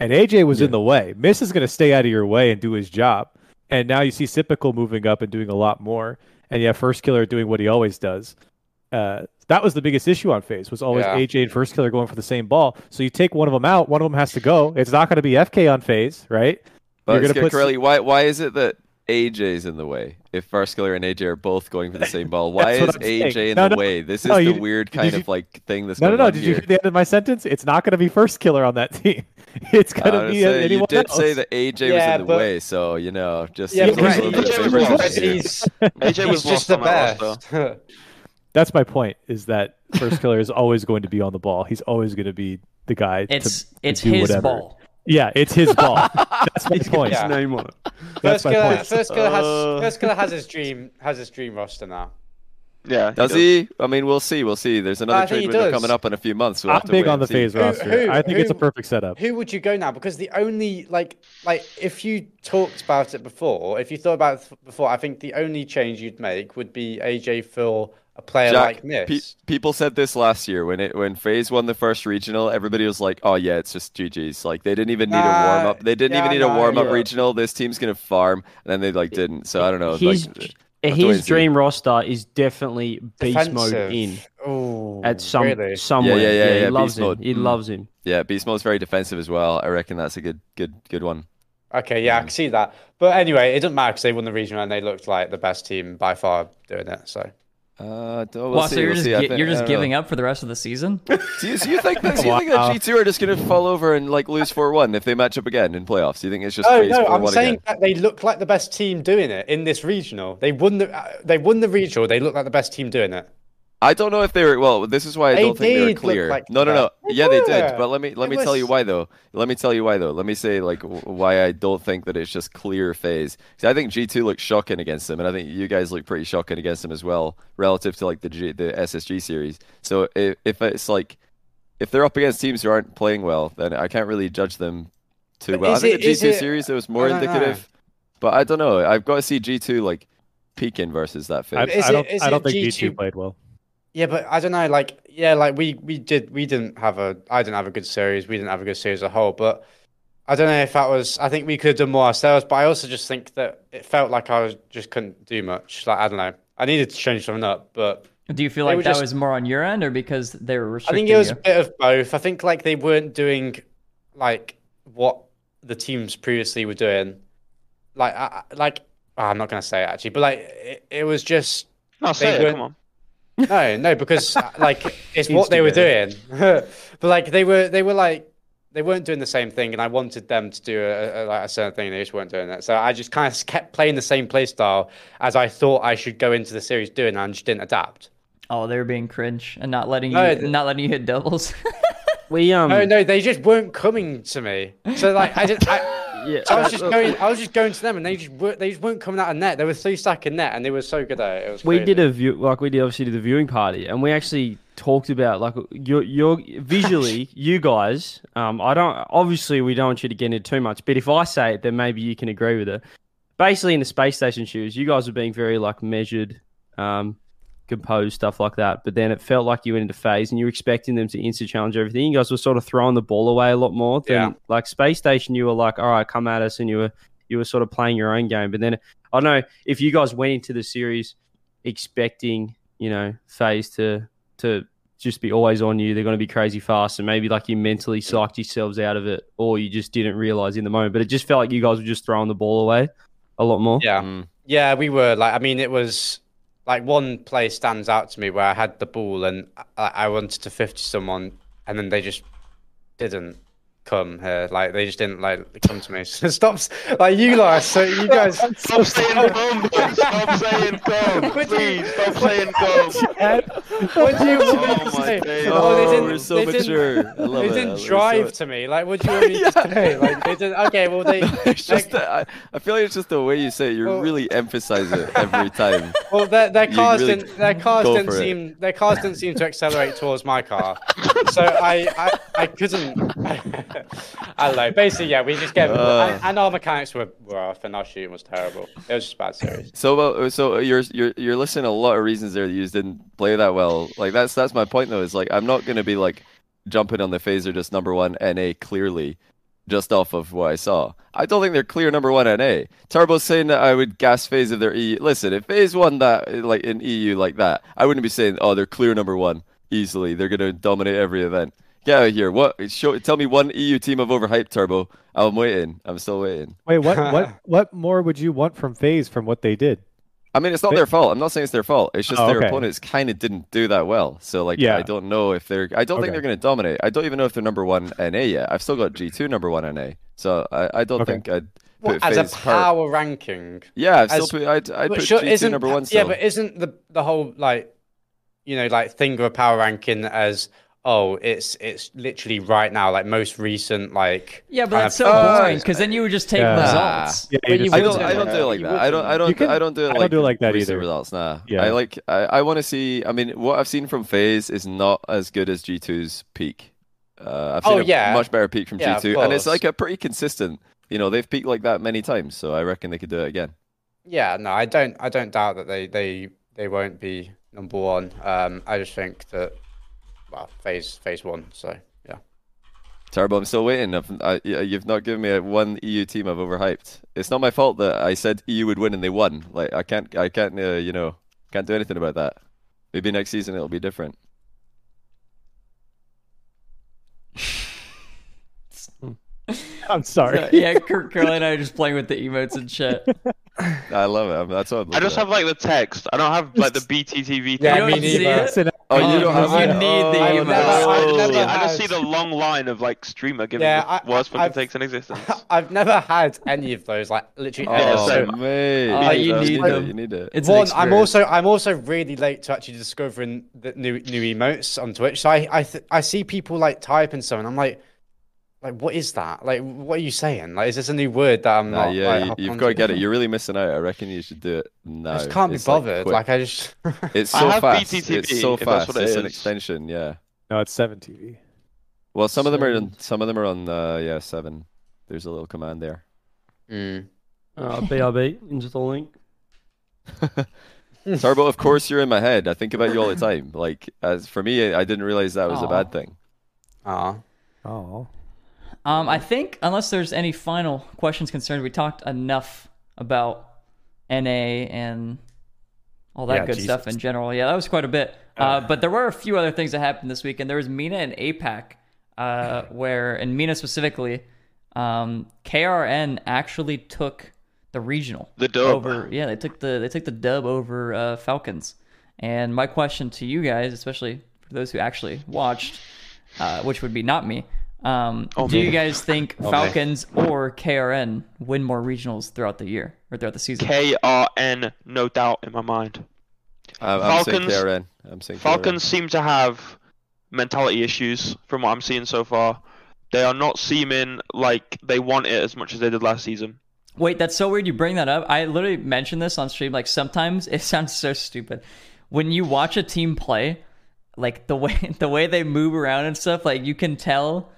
and AJ was in the way. Mist is going to stay out of your way and do his job. And now you see Sypical moving up and doing a lot more, and yeah, Firstkiller doing what he always does. Uh, that was the biggest issue on FaZe was always Yeah. AJ and Firstkiller going for the same ball. So you take one of them out, one of them has to go. It's not going to be FK on FaZe, right? But You're gonna put- Corelli, why why is it that AJ's in the way? If Firstkiller and AJ are both going for the same ball, why is what is I'm saying. AJ in No, the no. way? This is No, the weird kind you- of like thing that's No, no, going no. on Did you hear the end of my sentence? It's not going to be Firstkiller on that team. It's going to be saying, anyone you did else. say that AJ Yeah, was in the way, so you know, just yeah, seems like a right. little bit of AJ was favoritism he's, AJ was he's just the best. That's my point. Is that Firstkiller is always going to be on the ball. He's always going to be the guy. to- It's to it's do his whatever. ball. Yeah, it's his ball. That's my He's got point. his name on it. That's First my killer, point. Firstkiller has Uh. Firstkiller has his dream has his dream roster now. Yeah. Does he? I mean, we'll see. We'll see. There's another I trade window does. coming up in a few months. We'll I'm have to big wait on the and see. FaZe Who- roster. who- I think it's a perfect setup. Who would you go now? Because the only like like if you talked about it before, if you thought about it before, I think the only change you'd make would be AJ for a player Jack, like Mist. pe- people said this last year when it when FaZe won the first regional. Everybody was like, "Oh yeah, it's just GG's." Like they didn't even need a warm up. They didn't yeah, even need a warm up yeah. regional. This team's gonna farm, and then they like didn't. So I don't know. His like, have to wait his and see. dream roster is definitely beast mode in Ooh, at some really? somewhere. Yeah, yeah, yeah, he yeah, loves beast him. mode. He Mm. loves him. yeah, Beast Mode's very defensive as well. I reckon that's a good, good, good one. Okay, yeah, I can see that. But anyway, it doesn't matter because they won the regional and they looked like the best team by far doing it. So Uh, we'll Wow, see. so you're we'll just see. Gi- think- you're just don't know. giving up for the rest of the season? Do you, do you think that? Do you think that G two are just gonna fall over and like lose four one if they match up again in playoffs? Do you think it's just no, no, I'm saying again? that they look like the best team doing it in this regional. They won the uh, they won the regional. They look like the best team doing it. I don't know if they were. Well, this is why I They don't think they were clear. like no, no, no. that. They Yeah, they did. But let me let It me tell you why though. Let me tell you why though. Let me say like why I don't think that it's just clear FaZe. 'Cause I think G two looks shocking against them, and I think you guys look pretty shocking against them as well, relative to like the G, the SSG series. So if, if it's like if they're up against teams who aren't playing well, then I can't really judge them too But well. I think it- the G two it- series it was more I don't know. indicative, but I don't know. I've got to see G two like peaking versus that FaZe. I, I don't. is I don't think G2? G2 played well. Yeah, but I don't know. Like, yeah, like we we did we didn't have a I didn't have a good series. We didn't have a good series as a whole. But I don't know if that was. I think we could have done more ourselves. But I also just think that it felt like I was just couldn't do much. Like I don't know. I needed to change something up, but Do you feel like were that just- was more on your end or because they were I think it was you? a bit of both. I think like they weren't doing like what the teams previously were doing. Like I, I- like oh, I'm not gonna say it actually, but like it, it was just No, say They it. Come on. No, no, because uh, like it's what they were doing. but like they were, they were like they weren't doing the same thing, and I wanted them to do a, a, like a certain thing, and they just weren't doing it. So I just kind of kept playing the same play style as I thought I should go into the series doing, and just didn't adapt. Oh, they were being cringe and not letting No, you th- not letting you hit doubles. We um No, no, they just weren't coming to me. So like I just, I, yeah. I was just going, I was just going to them, and they just weren't, they just weren't coming out of net. They were three stacking net, and they were so good at it. It was we crazy. did a view like we did obviously did the viewing party and we actually talked about like your your visually you guys um i don't obviously we don't want you to get into too much but if i say it then maybe you can agree with it basically in the space station shoes you guys were being very like measured um composed stuff like that but then it felt like you went into FaZe and you were expecting them to insta challenge everything you guys were sort of throwing the ball away a lot more than Yeah. like space station you were like all right come at us and you were you you were sort of playing your own game. But then I don't know if you guys went into the series expecting, you know, FaZe to to just be always on you. They're going to be crazy fast, and maybe like you mentally psyched yourselves out of it, or you just didn't realize in the moment. But it just felt like you guys were just throwing the ball away a lot more. Yeah, Mm. yeah, we were like. I mean, it was like one play stands out to me where I had the ball and I, I wanted to fifty someone, and then they just didn't come here. Like they just didn't like come to me. So stop, like you guys. So you guys. Stop saying come, boys. Stop saying come. Please, stop saying come. What do you want Oh to say? days. Oh, they Oh, didn't- we're so they didn't- I love They it. didn't We're so- drive to me. Like, what do you want me to say? Like, they didn't. Okay, well, they. it's just like, the, I, I feel like it's just the way you say it. You Well- really emphasize it every time. Well, their, their cars really didn't. Their cars didn't for it. seem. Their cars didn't seem to accelerate towards my car, so I, I, I couldn't. I don't know. Basically, yeah, we just get. Uh. and, and our mechanics were, were off, and our shooting was terrible. It was just a bad series. So, uh, so you're you're you're listing a lot of reasons there that you just didn't play that well. Like that's that's my point though. Is like I'm not gonna be like jumping on the phaser just number one NA clearly, just off of what I saw. I don't think they're clear number one NA. Turbo's saying that I would gas FaZe if they're EU. Listen, if FaZe one that like in EU like that, I wouldn't be saying oh they're clear number one easily. They're gonna dominate every event. Get out of here. What? Show. Tell me one EU team of overhyped Turbo. I'm waiting. I'm still waiting. Wait, what? What? What more would you want from FaZe from what they did? I mean, it's not But- their fault. I'm not saying it's their fault. It's just Oh, their okay. opponents kind of didn't do that well. So, like, Yeah. I don't know if they're. I don't think they're going to dominate. I don't even know if they're number one NA yet. I've still got G2 number one NA. So I, I don't Okay. think I'd What, put as a FaZe part- power ranking, Yeah, I've still put. I'd, I'd put sure, G2 isn't number one Still. yeah, but isn't the the whole like, you know, like thing of a power ranking as oh, it's it's literally right now, like most recent, like Yeah, but that's so boring because then you would just take Yeah. results. Yeah, But you you just- I don't. do I don't do it like that. I don't. I don't. Can- I don't do it I don't do it like that either. Results. Nah. Yeah. I like. I, I want to see. I mean, what I've seen from FaZe is not as good as G2's peak. Uh, I've seen Oh, a yeah. much better peak from Yeah, G2, and it's like a pretty consistent. You know, they've peaked like that many times, so I reckon they could do it again. Yeah, no, I don't. I don't doubt that they they they won't be number one. Um, I just think that well, FaZe FaZe one. So yeah, Terrible. I'm still waiting. I, you've not given me a one EU team I've overhyped. It's not my fault that I said EU would win and they won. Like I can't, I can't, uh, you know, can't do anything about that. Maybe next season it'll be different. I'm sorry. yeah, Kurt Curly and I are just playing with the emotes and shit. I love it. I'm, that's what I'm I just looking have like the text. I don't have like the BTTV Yeah, you me don't see it? Listen. Oh, you don't have you need the Oh, email. no. I've I just, see, I just see the long line of like streamer giving Yeah, the I- worst fucking I've- takes in existence. I've never had any of those. Like literally, Oh, so- mate. Uh, oh, you need it. them. You need it. It's one, I'm also I'm also really late to actually discovering the new new emotes on Twitch. So I I th- I see people like typing something. I'm like, like what is that? Like what are you saying? Like is this a new word that I'm Nah, not? yeah, like, you, hop you've got to get it. You're really missing out. I reckon you should do it now. I just can't be It's, like, bothered. quick. Like, I just It's I so have fast. BTTV, it's so fast. what it it's an extension. Yeah. no, it's seven TV. Well, some of them are on. Some of them are on. Uh, yeah, seven. There's a little command there. Mm. Uh, BRB into the link. Turbo, of course you're in my head. I think about you all the time. Like, as for me, I didn't realize that was a bad thing. Aw. Oh, Um, I think unless there's any final questions concerned, we talked enough about NA and all that Yeah, good stuff in general. Yeah, that was quite a bit. Uh, but there were a few other things that happened this weekend. There was MENA and APAC, uh, where and MENA specifically, um, KRN actually took the regional The dub. over. Yeah, they took the they took the dub over uh, Falcons. And my question to you guys, especially for those who actually watched, uh, which would be not me. Um, Oh, do me. you guys think me. Falcons or KRN win more regionals throughout the year or throughout the season? KRN, no doubt in my mind. I'm, I'm saying Falcons- KRN. I'm saying KRN. Falcons seem to have mentality issues from what I'm seeing so far. They are not seeming like they want it as much as they did last season. Wait, that's so weird you bring that up. I literally mentioned this on stream. Like sometimes it sounds so stupid. When you watch a team play, like the way the way they move around and stuff, like you can tell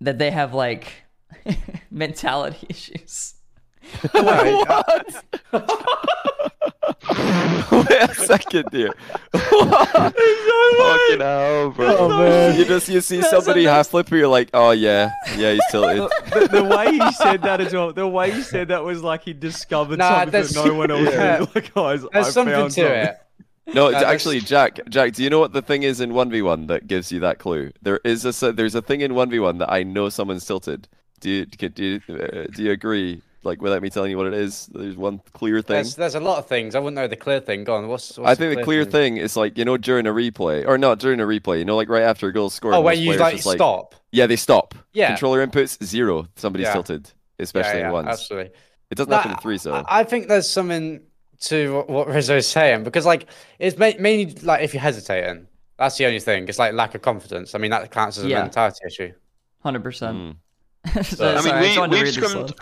that they have like mentality issues. what? Wait a second here. Fucking hell, bro. Oh man. You just you see somebody half flipper, you're like, oh yeah, yeah, he's tilted. the, the way he said that as well, the way he said that was like he discovered Nah, something that no one else yeah. knew. Like, guys, There's I something found to something. it. No, that's- actually Jack. Jack, do you know what the thing is in one v one that gives you that clue? There is a there's a thing in one v one that I know someone's tilted. Do you do you, uh, do you agree? Like without me telling you what it is, there's one clear thing. There's, there's a lot of things. I wouldn't know the clear thing. Go on. What's, what's I think the clear thing is like you know during a replay or not during a replay. You know, like right after a goal scored. Oh, when you like stop. Yeah, they stop. Yeah. Controller inputs zero. Somebody's Yeah. tilted, Yeah, especially yeah, in ones. absolutely. It doesn't happen in threes though. I, I think there's something to what- what Rizzo's saying because like it's ma- mainly like if you're hesitating, that's the only thing. It's like lack of confidence. I mean that counts as a Yeah. mentality issue. Hundred percent. Mm. So, I mean, we- we've we scrimmed-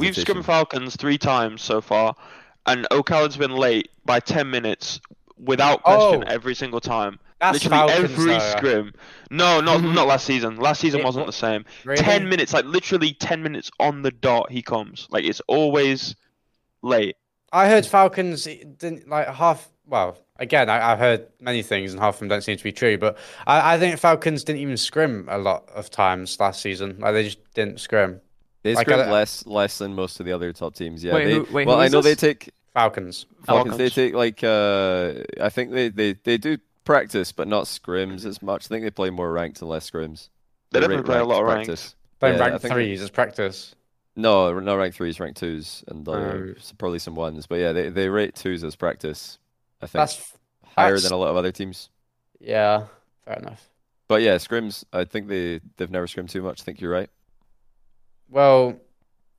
We've scrimmed Falcons three times so far, and O'Callaghan's been late by 10 minutes without question Oh. every single time. That's Literally Falcons, every though. scrim. No, not not last season. Last season It wasn't the same. Really? 10 minutes, like literally 10 minutes on the dot, he comes. Like it's always late. I heard Falcons didn't like half. Well, again, I, I've heard many things, and half of them don't seem to be true. But I, I think Falcons didn't even scrim a lot of times last season. Like they just didn't scrim. They like, scrimmed I- less less than most of the other top teams. Yeah. Wait, they, who- wait, well, who I is know they take Falcons. Falcons. They take like uh, I think they, they, they do practice, but not scrims as much. I think they play more ranked and less scrims. They rate definitely play a lot of ranked. practice. Playing Yeah, I rank think- threes as practice. No, no rank threes, rank twos, and other, Oh. probably some ones. But yeah, they, they rate twos as practice. I think That's higher that's- than a lot of other teams. yeah, fair enough. But yeah, scrims. I think they they've never scrimmed too much. I think you're right. Well,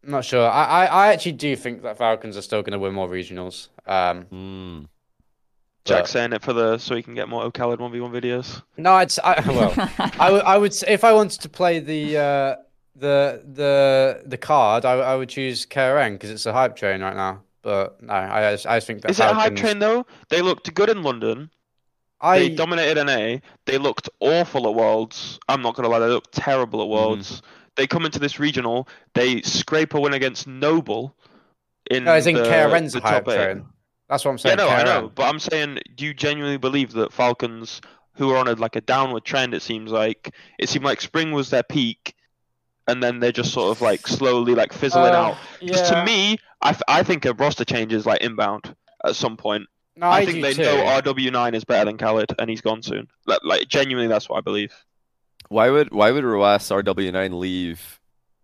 I'm not sure. I, I, I actually do think that Falcons are still going to win more regionals. Um, Mm. Jack's saying it for the so he can get more O'Callaghan 1v1 videos. no, it's I, well, I would I would say if I wanted to play the uh, the the the card, I, I would choose KRN because it's a hype train right now. But no, I just, I just think that Is it a hype train though? They looked good in London. I They dominated NA. They looked awful at Worlds. I'm not gonna lie, they looked terrible at mm-hmm. Worlds. They come into this regional, they scrape a win against Noble. In no, I think KRN's a hype eight. train. That's what I'm saying. Yeah, no, I know, but I'm saying, do you genuinely believe that Falcons, who are on a like a downward trend, it seems like it seemed like spring was their peak, and then they're just sort of like slowly like fizzling Uh, out. 'Cause yeah. to me, I, th- I think a roster change is like inbound at some point. no, I, I, think they too. know RW9 is better than Khaled, and he's gone soon. Like, like genuinely, that's what I believe. Why would why would Roas RW9 leave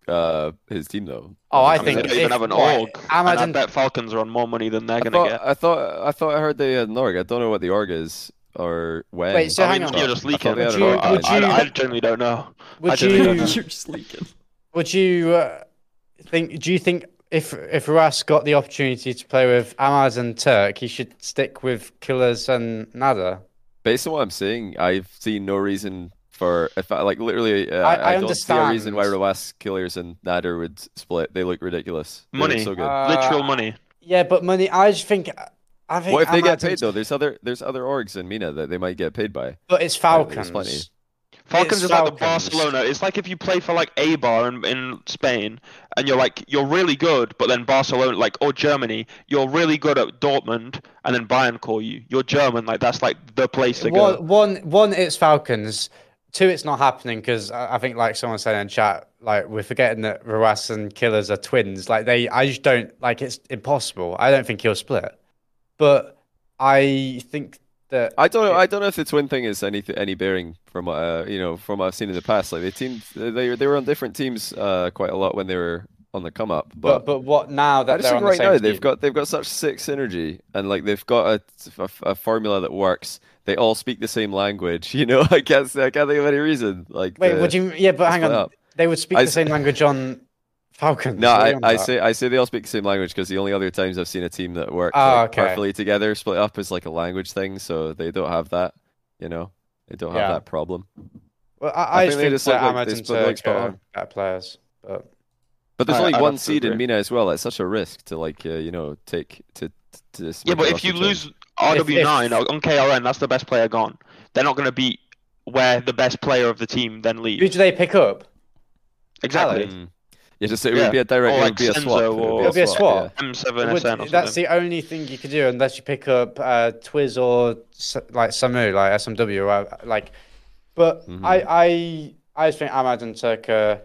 uh his team though? Oh, I I mean, think they don't if- even have an right, org. Ahmad and I and- bet Falcons are on more money than they're I gonna thought, get. I thought I thought I heard they had an org. I don't know what the org is or when. Wait, so I hang mean, on. you're just leaking. they had Would you- I, would I, you- I genuinely don't know. Would I genuinely don't you. You're just leaking. would you uh, think? Do you think if if Ruas got the opportunity to play with Amaz and Turk, he should stick with Killers and Nada? Based on what I'm seeing, I've seen no reason for if I like literally. Uh, I- I don't see a reason why Russ Killers and Nader would split. They look ridiculous. They look Money. so good. Uh, Literal money. Yeah, but money. I just think. I think. what if they get Ahmad and- paid though? There's other there's other orgs in MENA that they might get paid by. But it's Yeah, there's plenty. Falcons. Is like the Barcelona. It's like if you play for like A bar in, in Spain and you're like you're really good, but then Barcelona like or Germany, you're really good at Dortmund, and then Bayern call you. You're German, like that's like the place to go. One, one, one, it's Falcons. Two, it's not happening because I, I think, like someone said in chat, like we're forgetting that Ruas and Killers are twins. Like they, I just don't like. It's impossible. I don't think he'll split. But I think that I don't know. I don't know if the twin thing is any any bearing from uh, you know from what I've seen in the past. Like the team, they they were on different teams uh, quite a lot when they were on the come up. But But, but what now that I just they're think on the right same now they've got they've got such sick synergy and like they've got a, a, a formula that works. They all speak the same language. You know, I can't I can't think of any reason. Like Wait, to- would you? Yeah, but hang on. up. They would speak I the same language on Falcons. No, I, I say I say they all speak the same language because the only other times I've seen a team that work Oh, like, okay. perfectly together split up is like a language thing, so they don't have that. You know, they don't have Yeah. that problem. Well, I, I I think just they think just that look like they split like spot are on. players. But But there's I- only I'd one have to seed in. MENA as well. It's such a risk to like uh, you know take to to. just Yeah, but if you lose change. RW9 on KRN, that's the best player gone. They're not going to beat where the best player of the team then leaves. who do they pick up? Exactly. Mm. Yeah, just it Yeah. would be a direct. Or it would be a swap. or- It'll be a swap. yeah. M7 It would- or that's the only thing you could do unless you pick up uh, Twiz or like Samu, like SMW, or like. But Mhm. I, I, I just think Ahmad and Turka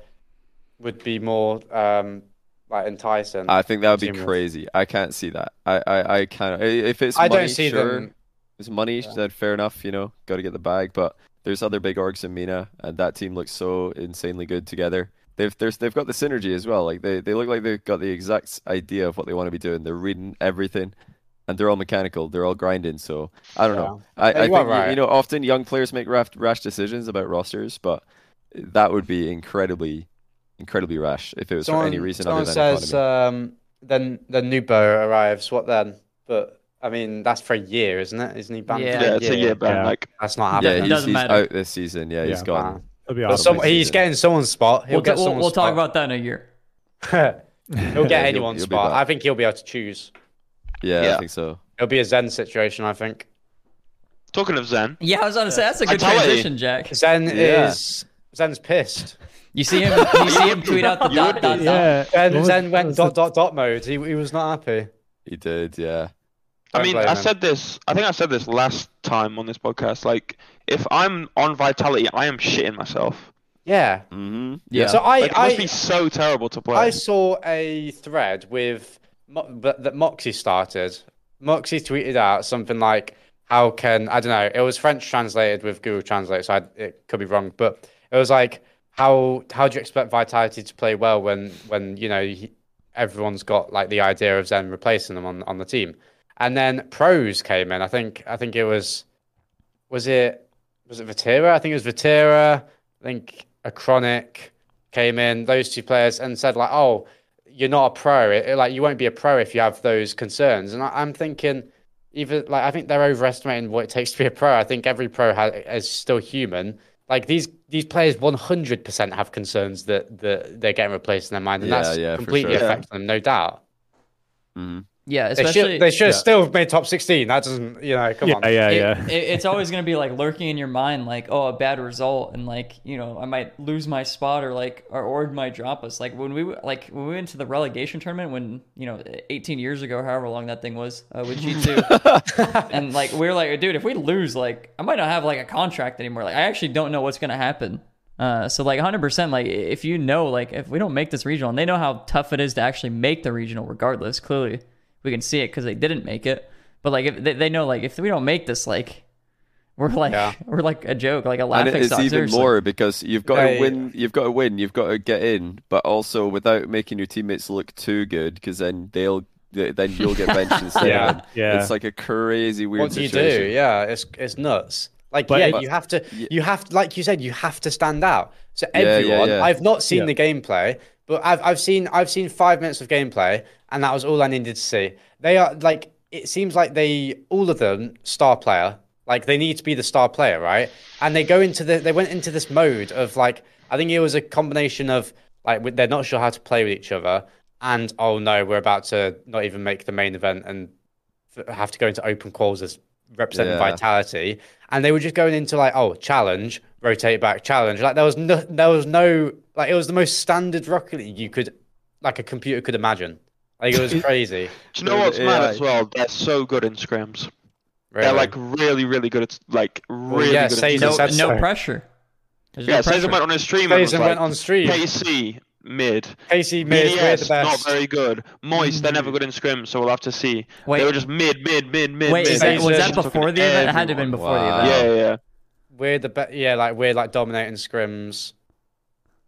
would be more um, like enticing. I think that would be Team of- crazy. I can't see that. I, I, I can't. If it's I money, don't see sure. them. If it's money, Yeah. then fair enough. You know, got to get the bag. But there's other big orgs in MENA, and that team looks so insanely good together. They've there's they've got the synergy as well. Like they, they look like they've got the exact idea of what they want to be doing. They're reading everything, and they're all mechanical. They're all grinding. So I don't know. I, Yeah, I think are you- right. you know often young players make rash, rash decisions about rosters, but that would be incredibly incredibly rash if it was for any reason someone other than says economy. um, then then Nwpo arrives. What then? But I mean, that's for a year, isn't it? Isn't he banned? Yeah. for yeah, it's a year ban. Yeah. Like, That's not yeah, happening. he's, doesn't he's out this season. Yeah, he's Yeah. gone. It'll be But some, he's getting someone's spot. He'll We'll, get we'll, someone's we'll talk about that in a year. he'll Yeah, get he'll- anyone's he'll spot. I think he'll be able to choose. Yeah, I think so. It'll be a Zen situation, I think. talking of Zen, Yeah, I was going to say that's a good Vitality. transition, Jack. Zen Yeah. is Zen's pissed. You see him? You see him tweet out the You dot would dot dot. yeah. Zen, Zen went dot dot dot mode. He, he was not happy. He did. Yeah. I mean, I him. said this. I think I said this last time on this podcast. Like, if I'm on Vitality, I am shitting myself. Yeah. Mm-hmm. Yeah. So I Like, it must I, be so terrible to play. I saw a thread with Mo- that that Moxie started. Moxie tweeted out something like, "How can I don't know? It was French translated with Google Translate, so I, it could be wrong, but it was like, how how do you expect Vitality to play well when when you know he, everyone's got like the idea of Zen replacing them on on the team?" And then pros came in. I think I think it was was it was it Vatira? I think it was Vatira. I think a chronic came in. Those two players and said like, "Oh, you're not a pro. It, it- like you won't be a pro if you have those concerns." And I, I'm thinking, even like I think they're overestimating what it takes to be a pro. I think every pro has, is still human. Like these these players, 100% have concerns that that they're getting replaced in their mind, and Yeah, that's yeah, completely sure. affecting them, no doubt. Mm-hmm. Yeah, They especially should they should have yeah. still made top 16. That doesn't, you know, come yeah, on. yeah, it- yeah. it- it's always going to be like lurking in your mind, like, oh, a bad result, and like, you know, I might lose my spot, or like, our org might drop us. Like when we like when we went to the relegation tournament, when you know, 18 years ago, however long that thing was, uh, with G2, and like we were like, dude, if we lose, like, I might not have like a contract anymore. Like, I actually don't know what's going to happen. Uh, so like 100%, like if you know, like if we don't make this regional, and they know how tough it is to actually make the regional, regardless. Clearly, we can see it because they didn't make it. But like if they, they know, like if we don't make this, like we're like Yeah. we're like a joke, like a And laughing it is even seriously. more because you've got They- to win. You've got to win. You've got to get in, but also without making your teammates look too good, because then they'll then you'll get benched instead. Yeah. Yeah. It's like a crazy weird what do you do? Yeah, it's it's nuts. Like But yeah, it- you have to you have like you said, you have to stand out. So Yeah, yeah, everyone, yeah. I've not seen Yeah. the gameplay, but I've I've seen I've seen five minutes of gameplay, and that was all I needed to see. They are like it seems like they all of them star player. Like they need to be the star player, right? And they go into the they went into this mode of like I think it was a combination of like they're not sure how to play with each other, and oh no, we're about to not even make the main event and have to go into open calls as representing Yeah. vitality and they were just going into like oh challenge rotate back challenge like there was no there was no like it was the most standard rocket league you could like a computer could imagine like it was crazy Do you know Yeah, what's mad yeah. as well? They're so good in scrims. really. They're like really, really good at like really yeah, good. Sazen at no no so. pressure. There's Yeah, no Sazen went on his stream and was like, went on stream KC mid, Casey mid we're the BDS not very good, Moist they're never mm. good in scrims, so we'll have to see. Wait. They were just mid, mid, mid, mid. Wait, mid. is that, was that before the event? It had to have been before Wow. the event. Yeah, yeah. we're the best yeah like we're like dominating scrims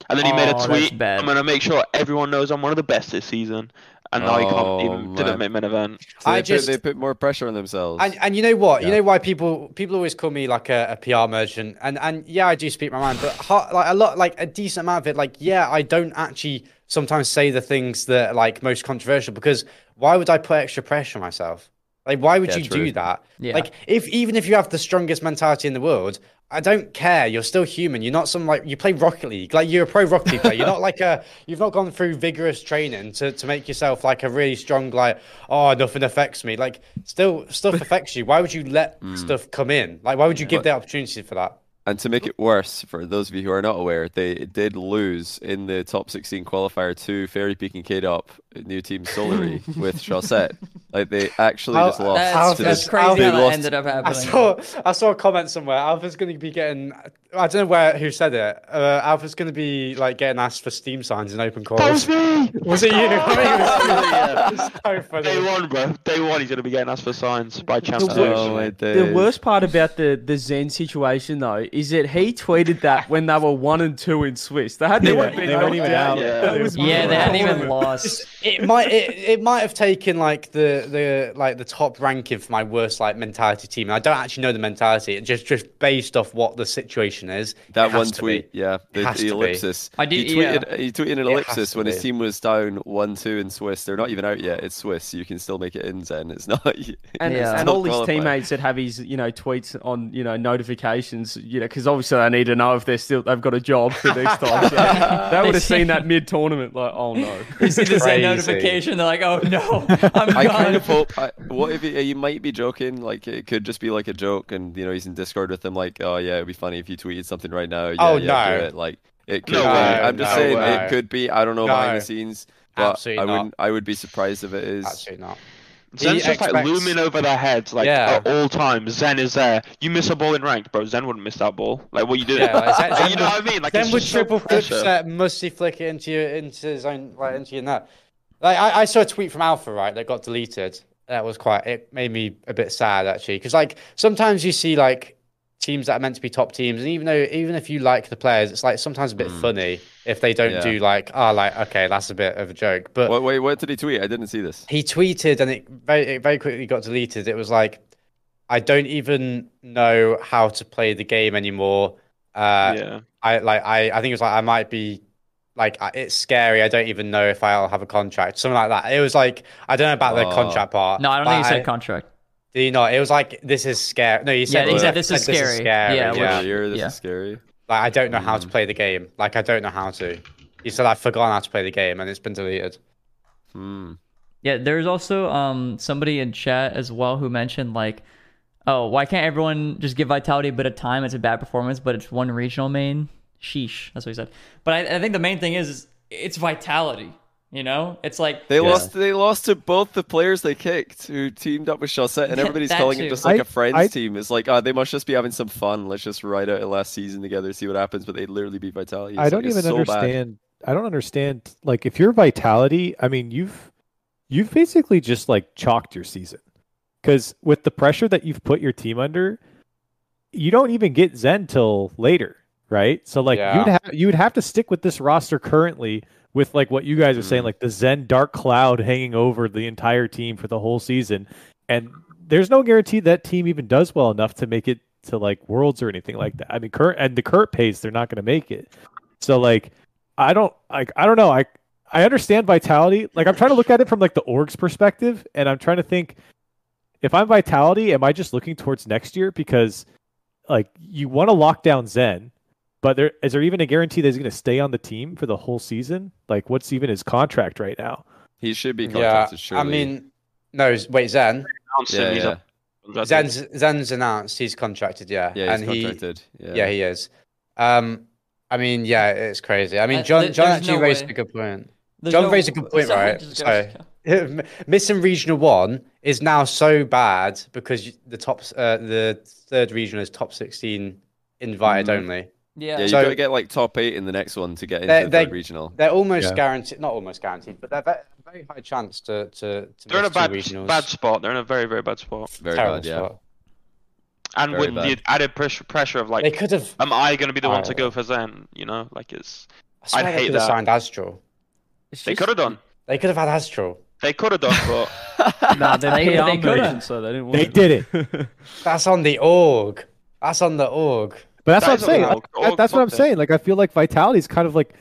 And then he made Oh, a tweet. I'm gonna make sure everyone knows I'm one of the best this season. And now he Oh, can't even didn't man. make main event. So I they, just- put, they put more pressure on themselves. And and you know what? You know why people people always call me like a, a PR merchant, and and yeah, I do speak my mind, but ha- like a lot, like a decent amount of it, like yeah, I don't actually sometimes say the things that are, like most controversial because why would I put extra pressure on myself? Like why would Yeah, you true. do that? Yeah. Like if even if you have the strongest mentality in the world, I don't care. You're still human. You're not some like you play Rocket League. Like you're a pro Rocket League player. You're not like a you've not gone through vigorous training to, to make yourself like a really strong like oh nothing affects me. Like still stuff affects you. Why would you let Mm. stuff come in? Like why would you give the opportunity for that? And to make it worse, for those of you who are not aware, they did lose in the top 16 qualifier to Fairy Peak and Up, new team Solary with Chaussette. Like they actually How- just lost. That's, to that's the- crazy They how that lost- ended up I saw I saw a comment somewhere. Alpha's going to be getting. I don't know where who said it. Uh, Alpha's going to be like getting asked for Steam signs in open calls. That was me. Was it you? I think it was. Yeah. It's so funny. Day one, bro. Day one, he's gonna be getting asked for signs by Champ The worst- Oh, The worst part about the, the Zen situation though is that he tweeted that when they were one and two in Swiss. They hadn't Yeah, even been they weren't even out out. Yeah. Yeah, they hadn't even lost. it might it, it might have taken like the the like the top ranking for my worst like mentality team. I don't actually know the mentality. It just just based off what the situation is. That one to be. tweet, yeah, the, has the to be. ellipsis. I did- He tweeted, yeah. he tweeted an ellipsis to when his team was down one-two in Swiss. They're not even out yet. It's Swiss. You can still make it in Zen. It's not. And, Yeah. and not all his teammates that have his, you know, tweets on, you know, notifications, you know, because obviously they need to know if they're still they've got a job for next time. So they would have seen that mid tournament, like, oh no. You see the same Crazy. notification, they're like, "Oh no, I'm I gone." kind of hope. I, what if he, he might be joking? Like it could just be like a joke, and you know he's in Discord with them. Like, oh yeah, it'd be funny if you tweeted something right now. Yeah, Oh, yeah, no. do it. Like it could No be. I'm just No saying way. it could be. I don't know behind the scenes, but Absolutely I wouldn't. I would be surprised if it is. Absolutely not. Zen's He just like looming over their heads, like Yeah. at all times. Zen is there. You miss a ball in ranked, bro. Zen wouldn't miss that ball. Like, what you doing? Yeah, like, Zen- Zen you know what I mean? Like, then it's would just so triple flip pressure. set, musty flick it into your into his own like into your net. Like I, I saw a tweet from Alpha right that got deleted. That was quite. It made me a bit sad actually because like sometimes you see like teams that are meant to be top teams, and even though even if you like the players, it's like sometimes a bit funny if they don't Yeah. do like oh like okay that's a bit of a joke. But What, wait, what did he tweet? I didn't see this. he tweeted and it very it very quickly got deleted. It was like, I don't even know how to play the game anymore. Uh, yeah. I like I I think it was like I might be like it's scary. I don't even know if I'll have a contract, something like that. It was like I don't know about the Oh. contract part. no, I don't but think he said I- contract. Did you not? It was like this is scary. No, you said he it said was- this is scary. Yeah, Yeah, which- yeah. This yeah. is scary. Like I don't know how Mm. to play the game. Like I don't know how to. He said I've forgotten how to play the game and it's been deleted. Hmm. Yeah, there's also um somebody in chat as well who mentioned like, oh, why can't everyone just give Vitality a bit of time? It's a bad performance, but it's one regional main. Sheesh, that's what he said. But I, I think the main thing is, is it's Vitality. You know, it's like They Yeah. lost. They lost to both the players they kicked, who teamed up with Chaussette, and everybody's that calling too. it just like I- a friends I- team. It's like, oh, they must just be having some fun. Let's just ride out a last season together, see what happens. But they literally beat Vitality. It's I don't like, even so bad. understand. I don't understand. Like, if you're Vitality, I mean, you've you've basically just like chalked your season because with the pressure that you've put your team under, you don't even get Zen till later, right? So like Yeah. you'd have you would have to stick with this roster currently with like what you guys are saying, Mm. like the Zen dark cloud hanging over the entire team for the whole season, and there's no guarantee that team even does well enough to make it to like worlds or anything like that. I mean, current and the current pace, they're not going to make it. So like, I don't like I don't know. I I understand vitality. Like I'm trying to look at it from like the org's perspective, and I'm trying to think if I'm vitality, am I just looking towards next year because like you want to lock down Zen, but there is there even a guarantee that he's going to stay on the team for the whole season? Like what's even his contract right now? He should be Yeah, surely. I mean, no. Wait, Zen. Announced yeah, he's yeah, contracted. Zen's Zen's announced he's contracted. Yeah, yeah, he's and he contracted. Yeah, yeah he is. Um, I mean, yeah, it's crazy. I mean, Uh, John there- John actually no raised way. a good point. There's John no- raised a good point, right? just go. Sorry. Missing Regional One is now so bad because the top, uh, the third regional is top sixteen invited Mhm. only. Yeah. yeah. You So- got to get like top eight in the next one to get into They- the they- third regional. They're almost Yeah. guaranteed, not almost guaranteed, but they're very, very high chance to to. to They're in a bad, regionals. bad spot. They're in a very, very bad spot. Very Terrible bad. Yeah. spot. And Very with bad. the added pressure, pressure of like, they could have. am I going to be the one to go for Zen? You know, like it's. I swear I'd they hate could have that. signed Astral. They could have done. They could have had Astral. They could have done, but Nah, they're They- they coulda. so they didn't want They it. did it. That's on the org. That's on the org. But that's That what I'm saying. little- Like, that- that's what I'm saying. Like I feel like Vitality's kind of like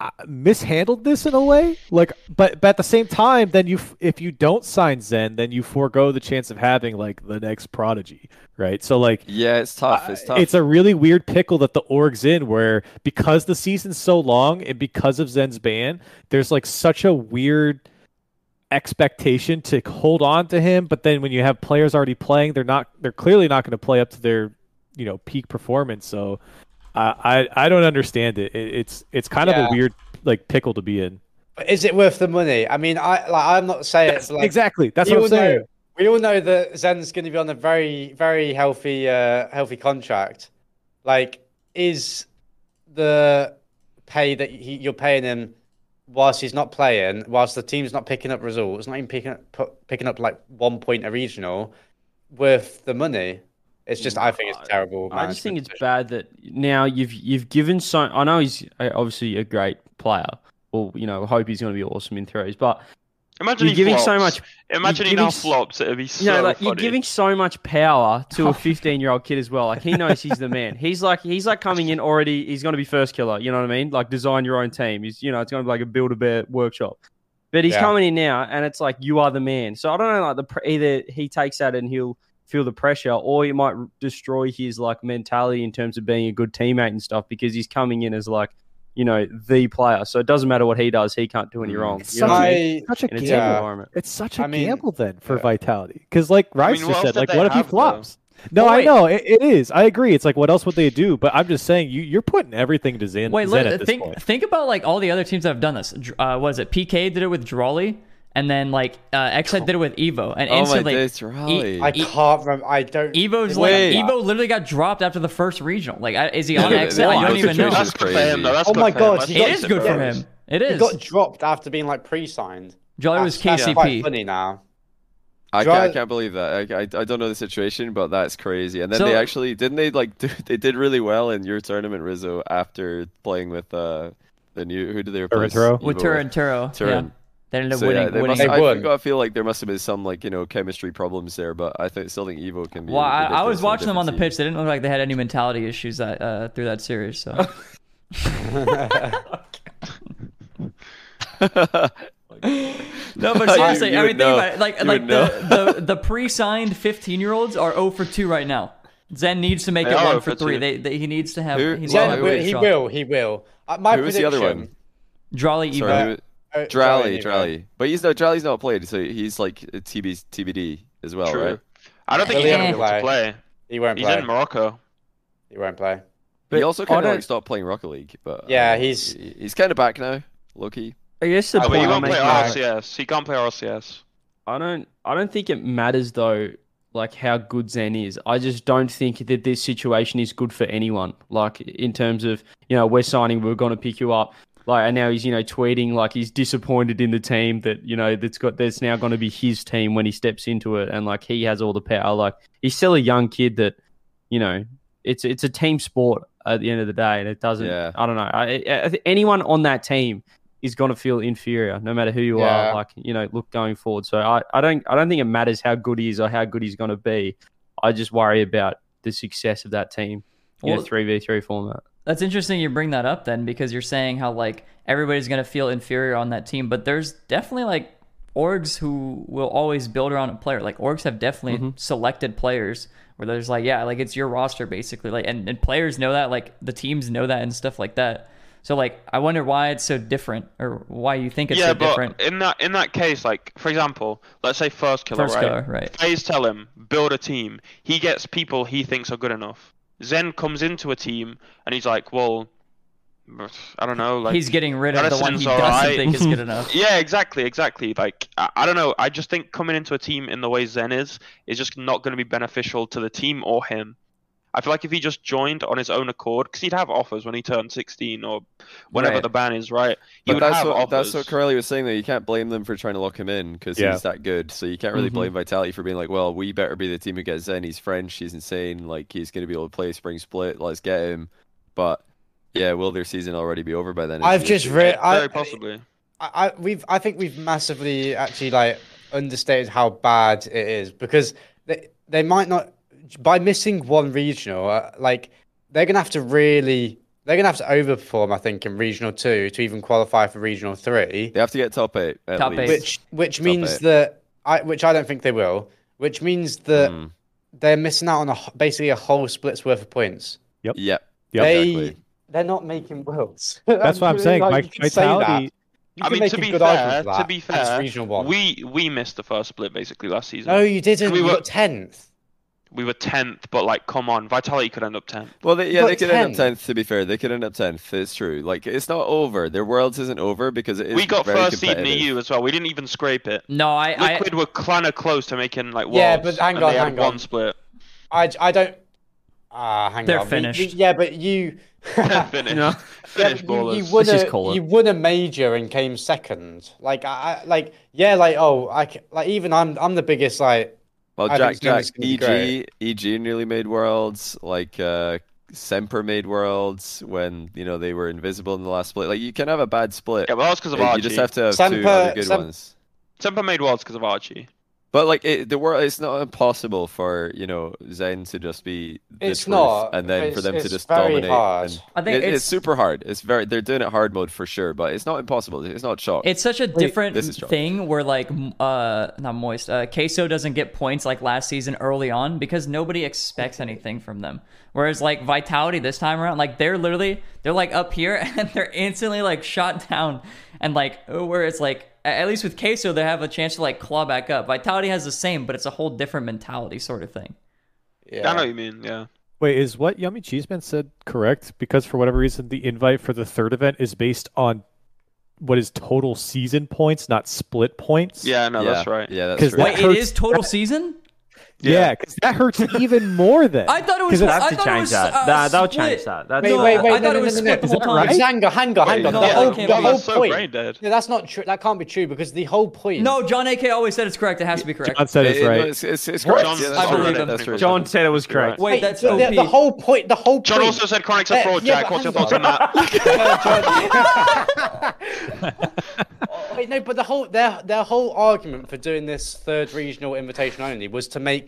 uh, mishandled this in a way. Like, but but at the same time, then you if you don't sign Zen, then you forego the chance of having like the next prodigy, right? So like. Yeah, it's tough. It's tough. It's a really weird pickle that the org's in, where because the season's so long and because of Zen's ban, there's like such a weird expectation to hold on to him. But then when you have players already playing, they're not. They're clearly not going to play up to their you know peak performance. So I I, I don't understand it. it. It's it's kind of a weird like pickle to be in. But is it worth the money? I mean, I like I'm not saying it's like exactly. That's what I'm saying. know- we all know that Zen's going to be on a very, very healthy, uh, healthy contract. Like, is the pay that he, you're paying him whilst he's not playing, whilst the team's not picking up results, not even picking up, picking up like one point a regional, worth the money? It's just, I think it's terrible. I just think management it's bad that now you've you've given so. I know he's uh, obviously a great player. Well, you know, hope he's going to be awesome in threes, but Imagine you're he giving so much. Imagine he now flops. It'd be so You know, like you're giving so much power to a 15 year old kid as well. Like he knows he's the man. He's like he's like coming in already. He's going to be Firstkiller. You know what I mean? Like design your own team. He's you know it's going to be like a build a bear workshop. But he's Yeah. coming in now, and it's like you are the man. So I don't know. Like the either he takes that and he'll feel the pressure, or it might destroy his like mentality in terms of being a good teammate and stuff because he's coming in as like you know the player. So it doesn't matter what he does. He can't do any Mm. wrong. It's You I mean? Such a In gamble. It's such a I mean, gamble then for yeah. Vitality. Because like I Rice mean, just said, like what if he have, though? flops? No, Well, I know it, it is. I agree. It's like what else would they do? But I'm just saying you you're putting everything to Zen, Wait, Zen let, at this think point. think about like all the other teams that have done this. Uh, was it PK did it with Drawley, and then like uh, Xhead did it with Evo, and Oh my instantly days, Raleigh. I E- can't remember. I don't. Evo's it like. Evo literally got dropped after the first regional. Like, I- is he on Yeah, Xhead? I don't even know. That's is him, though. crazy. That's Oh my God, him. That's he is good for yeah. him. It He got dropped after being like pre-signed. Jolly was That's- that's quite KCP. funny now. I can't, I can't believe that. I, I, I don't know the situation, but that's crazy. And then So- they actually didn't they like do, they did really well in your tournament, Rizzo, after playing with uh the new who did they replace? Turo? with Evo Turo and Turo. Yeah. Turin. They ended up So winning. yeah, they winning. must, They I, won. I feel like there must have been some like you know chemistry problems there, but I think still think Evo can be. well, I, I was watching them on the different pitch. They didn't look like they had any mentality issues that uh, through that series. So no, but seriously, you I mean, think about it. Like, You like the, the the pre-signed 15 year olds are 0 for 2 right now. Zen needs to make They it 1 for for 3. They, they, he needs to have. Who- He, needs Well, to have Yeah, a but good he will. He will. Uh, my Who was the other prediction- one? Drawley Evo. Sorry, who- Uh, Drally, Evo. Drally. But he's no Drally's not played, so he's like a TB, TBD as well, True. right? I don't think he's gonna be able to play. play. He won't He's play. in Morocco. He won't play. But he also I kind of don't- like stopped playing Rocket League, but Yeah, uh, he's- he- he's kind of back now, Loki. I guess the Oh, but he point I'm won't play making. RC. RCS. He can't play RCS. I don't I don't think it matters though like how good Zen is. I just don't think that this situation is good for anyone. Like in terms of, you know, we're signing, we're gonna pick you up. Like and now he's, you know, tweeting like he's disappointed in the team that, you know, that's got that's now gonna be his team when he steps into it and like he has all the power. Like he's still a young kid that, you know, it's it's a team sport at the end of the day and it doesn't Yeah. I don't know. I, I, I anyone on that team is going to feel inferior no matter who you Yeah. are like you know look going forward so I, I don't i don't think it matters how good he is or how good he's going to be i just worry about the success of that team in Well- a 3v3 format That's interesting you bring that up then because you're saying how like everybody's going to feel inferior on that team, but there's definitely like orgs who will always build around a player. Like orgs have definitely Mm-hmm. selected players where there's like yeah, like it's your roster basically. Like and, and players know that, like the teams know that and stuff like that. So like I wonder why it's so different or why you think it's yeah, so but different. in that in that case, like for example, let's say Firstkiller, First right? killer, right. FaZe tell him build a team. He gets people he thinks are good enough. Zen comes into a team and he's like, well, I don't know, like He's getting rid of the one he doesn't alright. think is good enough. Yeah, exactly, exactly. Like I, I don't know. I just think coming into a team in the way Zen is is just not going to be beneficial to the team or him. I feel like if he just joined on his own accord, because he'd have offers when he turned 16 or whenever Right. the ban is, right? He But would that's have what offers. that's what Corelli was saying though. You can't blame them for trying to lock him in because Yeah. he's that good. So you can't really Mhm. blame Vitality for being like, well, we better be the team who gets Zen. He's French. He's insane. Like he's going to be able to play spring split. Let's get him. But yeah, will their season already be over by then? I've just issue. read. I, Very possibly. I, I we've I think we've massively actually like understated how bad it is because they they might not by missing one regional uh, like they're gonna have to really they're gonna have to overperform I think in regional two to even qualify for regional three They have to get top eight. At Top least. eight. which which Top means eight. that I which I don't think they will which means that Mm. they're missing out on a h- basically a whole split's worth of points Yep. Yep. they Exactly. they're not making worlds That's what I'm saying. Like, Like, you can say that. You I mean, to be good fair, argument for to that, be and it's fair, regional one. we we missed the first split basically last season. No, you didn't. We We were- tenth. We were tenth, but like, come on, Vitality could end up tenth. Well, they, yeah, But they could end up tenth. To be fair, they could end up tenth. It's true. Like it's not over. Their worlds isn't over because it is We got very first seed in competitive. EU as well. We didn't even scrape it. No, I, I Liquid were kind of close to making like Yeah, but hang and on, they had hang one on. split. I, I don't. Ah, hang They're on. We- we- finished. yeah, but you. Finish. No. Yeah, Finish you, you ballers. won Let's a you won a major and came second. Like I, I like yeah, like oh, I like even I'm I'm the biggest like Well, I Jack, Jack, EG, great. EG nearly made worlds. Like uh, Semper made worlds when you know they were invisible in the last split. Like you can have a bad split. Yeah, well, that's because of Archie. you just have to have two other good Sem- ones. Semper made worlds because of Archie. But like it, the world, it's not impossible for you know Zen to just be the It's truth, not. and then for them to it's just very dominate. hard. and- I think it- it's, it's- super hard. It's very they're doing it hard mode for sure, but it's not impossible. It's not shock. It's such a different this is John. thing where like uh not moist uh queso doesn't get points like last season early on because nobody expects anything from them whereas like vitality this time around like they're literally they're like up here and they're instantly like shot down and like where it's like a- at least with queso they have a chance to like claw back up vitality has the same but it's a whole different mentality sort of thing yeah. I know what you mean. Yeah. Wait, is what Yummy Cheeseman said correct? Because for whatever reason, the invite for the third event is based on what is total season points, not split points. Yeah, no, yeah, that's right. Yeah, that's right. that wait it hurts- is total season yeah, because that hurts even more. Then i thought it was 'Cause They it's- I have to thought it change was, that. uh, Nah, they'll change that. That's Wait, No, wait, I wait, thought no, it no, was no, split no. the whole time. right? Hang on, hang on, hang on. the that whole, can't the whole so point. brain dead. Yeah, that's not true. That can't be true because the whole point. no john ak always said it's correct it has to be correct John said It- it's it- no, right. it's, it's, it's What? correct. Yeah, I believe him. That's right. John said it was correct. wait that's the, the, whole point. The whole John also said Chronic's a fraud, Jack. What's your hang thoughts on that? Wait, no, but the whole their their whole argument for doing this third regional invitation only was to make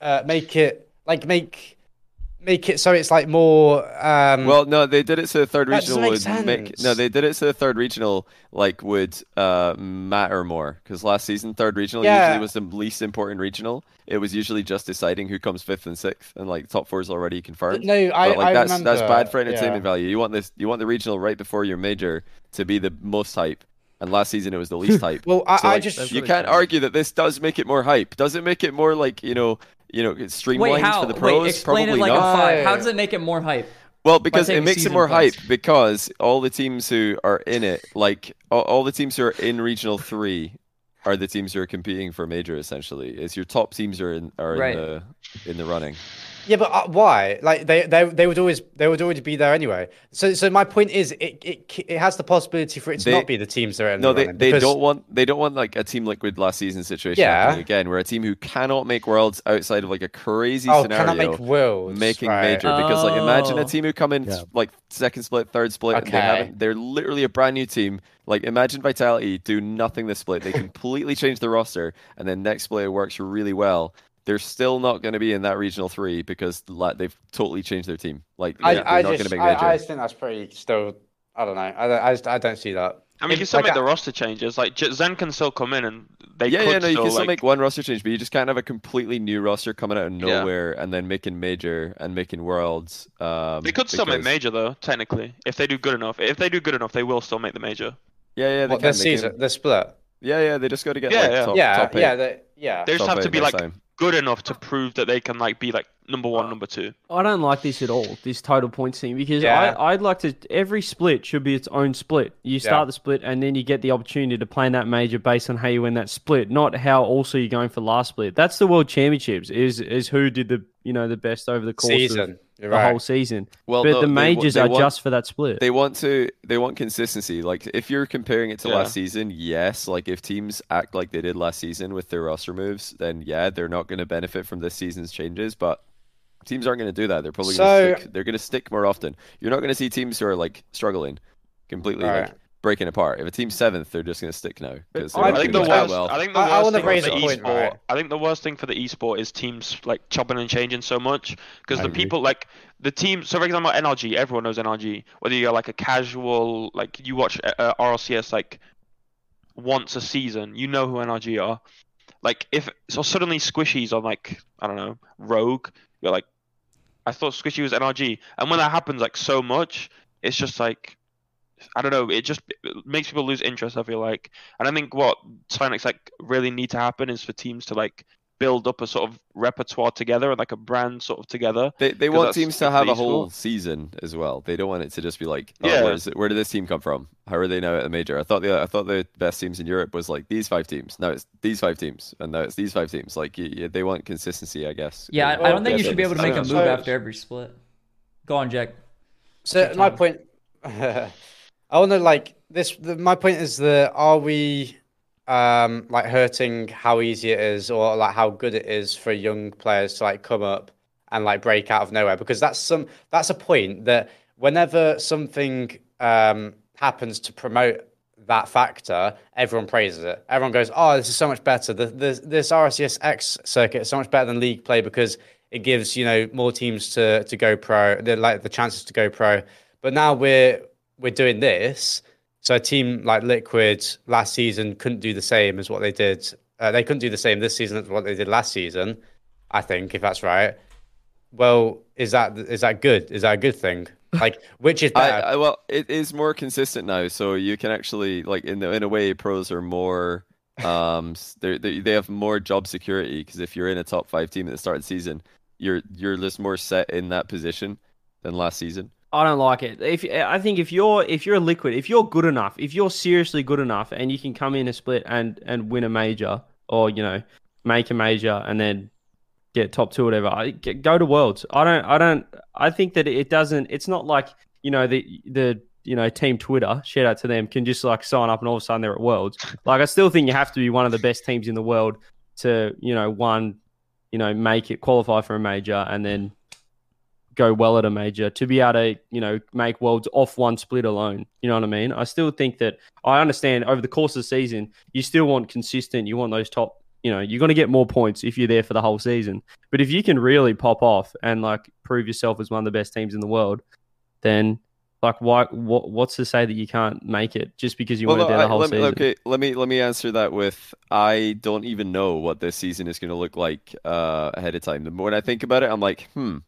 uh make it like make make it so it's like more um Well, no, they did it so the third regional make would make. No, they did it so the third regional like would uh matter more because last season third regional Yeah. usually was the least important regional. It was usually just deciding who comes fifth and sixth, and like top four is already confirmed. no, I, but like I that's remember, that's bad for entertainment yeah. value. You want this, you want the regional right before your major to be the most hype, and last season it was the least hype. Well, I, So, I like, just you can't argue that this does make it more hype. Does it make it more like you know, you know, streamlined Wait, how? for the pros? Wait, explain Probably it like not. a five. How does it make it more hype? Well, because it makes it more points. hype because all the teams who are in it, like all, all the teams who are in regional three, are the teams who are competing for major. Essentially, it's your top teams are in are Right. in the in the running. Yeah, but uh, why? Like they, they they would always they would already be there anyway. So so my point is it it, it has the possibility for it to They- not be the teams that are in No, the they, they because- don't want they don't want like a team liquid last season situation Yeah. happening again, where a team who cannot make worlds outside of like a crazy Oh, scenario cannot make worlds. making right. major because like imagine Oh. a team who come in Yeah. like second split, third split, and they Okay. haven't they're literally a brand new team. Like imagine Vitality do nothing this split. They completely change the roster and then next split it works really well. They're still not going to be in that regional three because la- they've totally changed their team. Like I, they're, I not just going to make major. I, I just think that's pretty still. I don't know. I don't, I, just, I don't see that. I mean, you If- can still like, make the roster changes. Like Zen can still come in, and they yeah, could yeah, no, you still, can still like, make one roster change, but you just can't have a completely new roster coming out of Yeah. nowhere and then making major and making worlds. Um, They could still make major though, technically, if they do good enough. If they do good enough, they will still make the major. Yeah, yeah, they What can. this they can- season, the split. Yeah, yeah, they just got to get Yeah, like yeah. top, yeah, top eight. yeah, the, yeah. They just top have to be like time. Good enough to uh, prove that they can like be like number one, uh, number two. I don't like this at all. This total points thing because Yeah. I I'd like to every split should be its own split. You start Yeah. the split and then you get the opportunity to play in that major based on how you win that split, not how also you're going for last split. That's the World Championships. Is is who did the you know the best over the course season. You're the right. whole season. Well, but no, the majors they are want- just for that split. They want to. They want consistency. Like if you're comparing it to Yeah. last season, yes. Like if teams act like they did last season with their roster moves, then yeah, they're not going to benefit from this season's changes. But teams aren't going to do that. They're probably going So- to stick. They're going to stick more often. You're not going to see teams who are like struggling, completely like Right. Breaking apart. If a team's seventh, they're just going to stick now because I they're I not think the worst. well. I think the I- I worst thing for the point, esport. right. I think the worst thing for the esport is teams like chopping and changing so much because the agree. people like the team. So for example, NRG. Everyone knows NRG. Whether you're like a casual, like you watch uh, uh, RLCS like once a season, you know who NRG are. Like if so, suddenly Squishy's on like I don't know Rogue. You're like, I thought Squishy was NRG, and when that happens like so much, it's just like. I don't know. It just it makes people lose interest. I feel like, and I think what Psyonix like really need to happen is for teams to like build up a sort of repertoire together and like a brand sort of together. They they 'Cause want teams to good for have a esport. whole season as well. They don't want it to just be like, oh, Yeah. where's it, where did this team come from? How are they now at the major? I thought the I thought the best teams in Europe was like these five teams. Now it's these five teams, and now it's these five teams. Like y y- they want consistency, I guess. Yeah, I, I don't think guess you should be able to make a move So- after every split. Go on, Jack. So my point, I want to like this. The, my point is that are we um like hurting how easy it is, or like how good it is for young players to like come up and like break out of nowhere? Because that's some that's a point that whenever something um happens to promote that factor, everyone praises it. Everyone goes, "Oh, this is so much better. The, the, this RLCS X circuit is so much better than league play because it gives you know more teams to to go pro, the, like the chances to go pro." But now we're we're doing this, so a team like Liquid last season couldn't do the same as what they did. Uh, they couldn't do the same this season as what they did last season. I think, if that's right. Well, is that is that good? Is that a good thing? Like, which is I, better? I well, it is more consistent now, so you can actually like in the, in a way, pros are more um they they they have more job security because if you're in a top five team at the start of the season, you're you're just more set in that position than last season. I don't like it. If I think if you're if you're a liquid, if you're good enough, if you're seriously good enough, and you can come in a split and and win a major, or you know make a major and then get top two, whatever, I, go to worlds. I don't. I don't. I think that it doesn't. It's not like you know the the you know team Twitter. Shout out to them. Can just like sign up and all of a sudden they're at worlds. Like I still think you have to be one of the best teams in the world to you know one you know make it qualify for a major and then go well at a major to be able to, you know, make worlds off one split alone. You know what I mean? I still think that I understand over the course of the season, you still want consistent, you want those top, you know, you're going to get more points if you're there for the whole season. But if you can really pop off and like prove yourself as one of the best teams in the world, then like why what what's to say that you can't make it just because you Well, weren't no, there the I- whole let me, season? okay, let me let me answer that with I don't even know what this season is going to look like uh, ahead of time. The more- When I think about it, I'm like, hmm,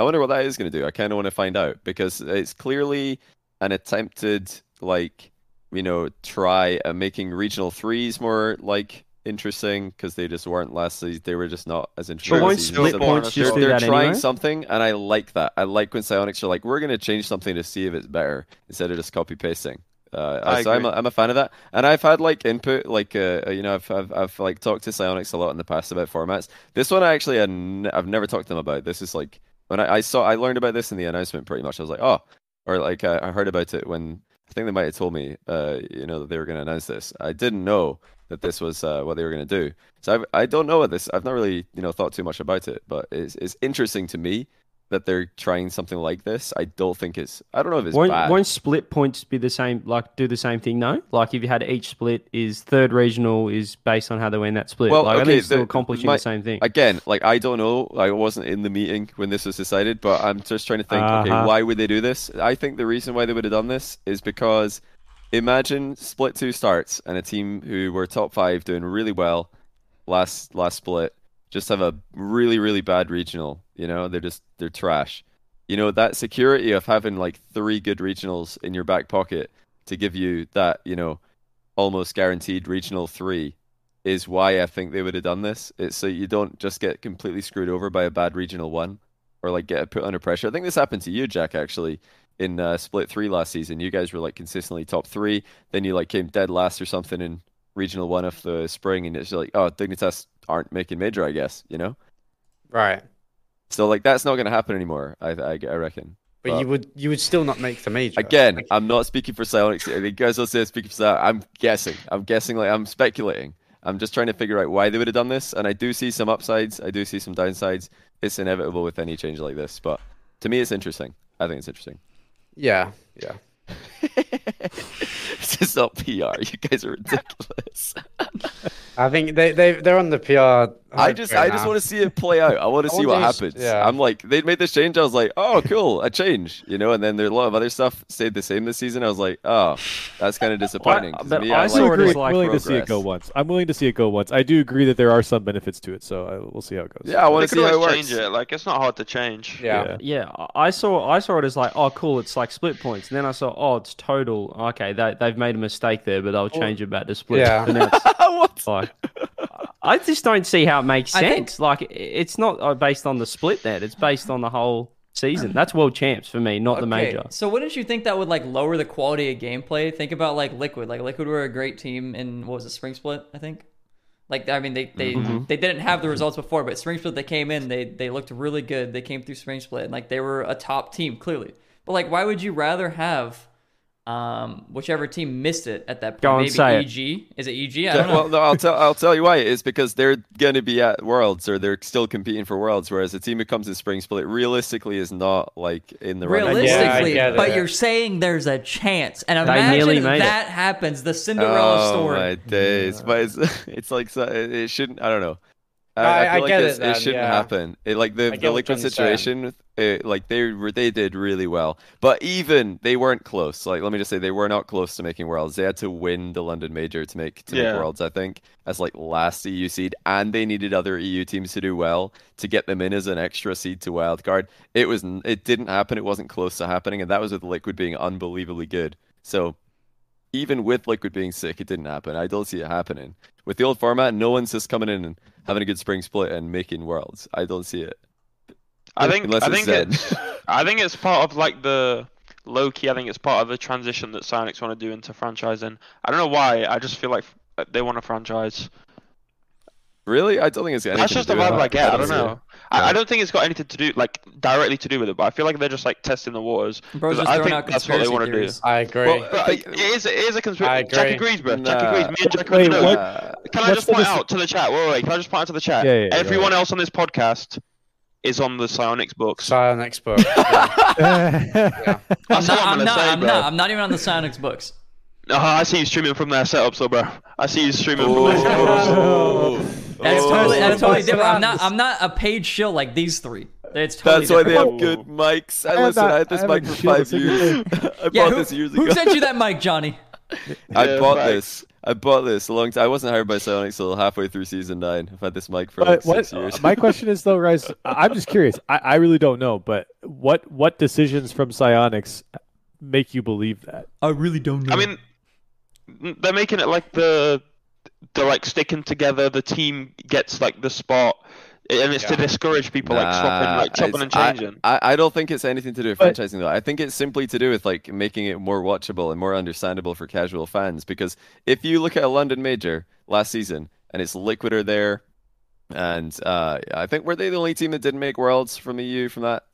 I wonder what that is going to do. I kind of want to find out because it's clearly an attempted like you know try at making regional threes more like interesting because they just weren't last season. They were just not as interesting. But won't this season. split points they're, they're trying anyway? something, and I like that. I like when Psyonix are like, we're going to change something to see if it's better instead of just copy pasting. Uh, I so I'm a. I'm a fan of that, and I've had like input, like uh, you know, I've, I've I've like talked to Psyonix a lot in the past about formats. This one I actually had n- I've never talked to them about. This is like when I, I saw I learned about this in the announcement pretty much. I was like, oh, or like I, I heard about it when I think they might have told me, uh, you know, that they were going to announce this. I didn't know that this was uh, what they were going to do. So I've, I don't know what this. I've not really you know thought too much about it, but it's it's interesting to me that they're trying something like this. I don't think it's. I don't know if it's won't, bad. won't split points be the same? Like do the same thing? No, like if you had each split is third regional is based on how they win that split. Well, like, I okay, think it's still accomplishing my- the same thing. Again, like I don't know. I wasn't in the meeting when this was decided, but I'm just trying to think. Okay, Uh-huh. why would they do this? I think the reason why they would have done this is because imagine split two starts and a team who were top five doing really well last last split just have a really really bad regional. You know, they're just they're trash. You know that security of having like three good regionals in your back pocket to give you that you know almost guaranteed regional three is why I think they would have done this. It's so you don't just get completely screwed over by a bad regional one, or like get put under pressure. I think this happened to you, Jack, actually in uh, split three last season. You guys were like consistently top three, then you like came dead last or something in regional one of the spring, and it's like, oh, Dignitas aren't making major, I guess, you know. right. So like that's not going to happen anymore. I I, I reckon. But But- you would you would still not make the major Again, Like, I'm not speaking for Psyonix. You guys will say speaking for Psyonix. I'm guessing. I'm guessing like I'm speculating. I'm just trying to figure out why they would have done this, and I do see some upsides. I do see some downsides. It's inevitable with any change like this, but to me, it's interesting. I think it's interesting. yeah, yeah. it's just not PR. You guys are ridiculous. I think they they they're on the PR. I just I just want to see it play out. I want to see what these- happens. yeah. I'm like they made this change. I was like, oh cool, a change, you know. And then there's a lot of other stuff stayed the same this season. I was like, oh, that's kind of disappointing. 'cause but me, I I saw like it agree, like willing to see it go once. I'm willing to see it go once. I do agree that there are some benefits to it, so I, we'll see how it goes. Yeah, I want They to could see how it works. change it. Like it's not hard to change. Yeah. Yeah, I I saw I saw it as like, oh, cool, it's like split points. And then I saw, oh, it's total. Okay, they they've made a mistake there, but they'll change it back to split. Yeah. And what? like, I just don't see how it makes sense. think- Like, it's not uh, based on the split net; it's based on the whole season. That's world champs for me, not the major. So wouldn't you think that would like lower the quality of gameplay? Think about like Liquid. Like Liquid were a great team in what was it, Spring Split, I think. Like I mean, they they Mm-hmm. they didn't have the results before, but Spring Split they came in, they they looked really good. They came through Spring Split, and like they were a top team clearly. But like, why would you rather have um whichever team missed it at that point? Go Maybe say. EG. Is it EG? I don't know. Well, no, I'll tell I'll tell you why. It's because they're going to be at Worlds or they're still competing for Worlds, whereas a team who comes in Spring Split realistically is not like in the running. Yeah, Realistically, but you're saying there's a chance, and They nearly imagine made it. that happens. The Cinderella oh, story. my days! But it's it's like so, it it shouldn't. I don't know. I, I- I feel like get this, it then, shouldn't yeah. happen. It like the, the liquid situation. It, like they were they did really well, but even they weren't close. Like let me just say they were not close to making worlds. They had to win the London Major to make to Yeah. make worlds. I think as like last EU seed, and they needed other EU teams to do well to get them in as an extra seed to wildcard. It was it didn't happen. It wasn't close to happening, and that was with Liquid being unbelievably good. So even with Liquid being sick, it didn't happen. I don't see it happening. With the old format, no one's just coming in and having a good spring split and making worlds. I don't see it. I think Unless I it's think Zen. it's I think it's part of like the low key. I think it's part of the transition that Psyonix want to do into franchising. I don't know why. I just feel like they want to franchise. Really? I don't think it's got That's just the do vibe. I get. I don't see it. know. I, I don't think it's got anything to do like directly to do with it, but I feel like they're just like testing the waters. Bro's 'cause just I think out that's what they want to do. I agree. Well, But Think- it is it is a I conspiracy. Jack agree. agrees, bro. Jack Nah. agrees. Me and Jack Wait, already know. Uh, Can I just point dis- out to the chat? Wait, wait, wait. Can I just point out to the chat? Yeah, yeah, yeah, Everyone go else on this podcast is on the Psyonix books. Sion expert. Yeah. yeah. That's I'm what not, I'm I'm, not, say, I'm not. I'm not even on the Psyonix books. Oh, I see you streaming from their setup, so bro. I see you streaming from their setups. Oh. That's Oh. totally, that's totally different. I'm not. I'm- I'm not a paid shill like these three. It's totally That's why they have good mics. I I listen. that- I had this I mic for five years. I Yeah, bought who, this years ago. who sent you that mic, Johnny? I Yeah, bought facts. this. I bought this a long time. I wasn't hired by Psyonix till halfway through season nine. I've had this mic for like what, six years. my question is though, guys, I'm just curious. I, I really don't know, but what what decisions from Psyonix make you believe that? I really don't know. I mean, they're making it like the they're like sticking together. The team gets like the spot, and it's to discourage people like swapping, like chopping and changing. I, I don't think it's anything to do with But- franchising though. I think it's simply to do with like making it more watchable and more understandable for casual fans. Because if you look at a London major last season and it's Liquid are there, and uh, I think were they the only team that didn't make worlds from the EU from that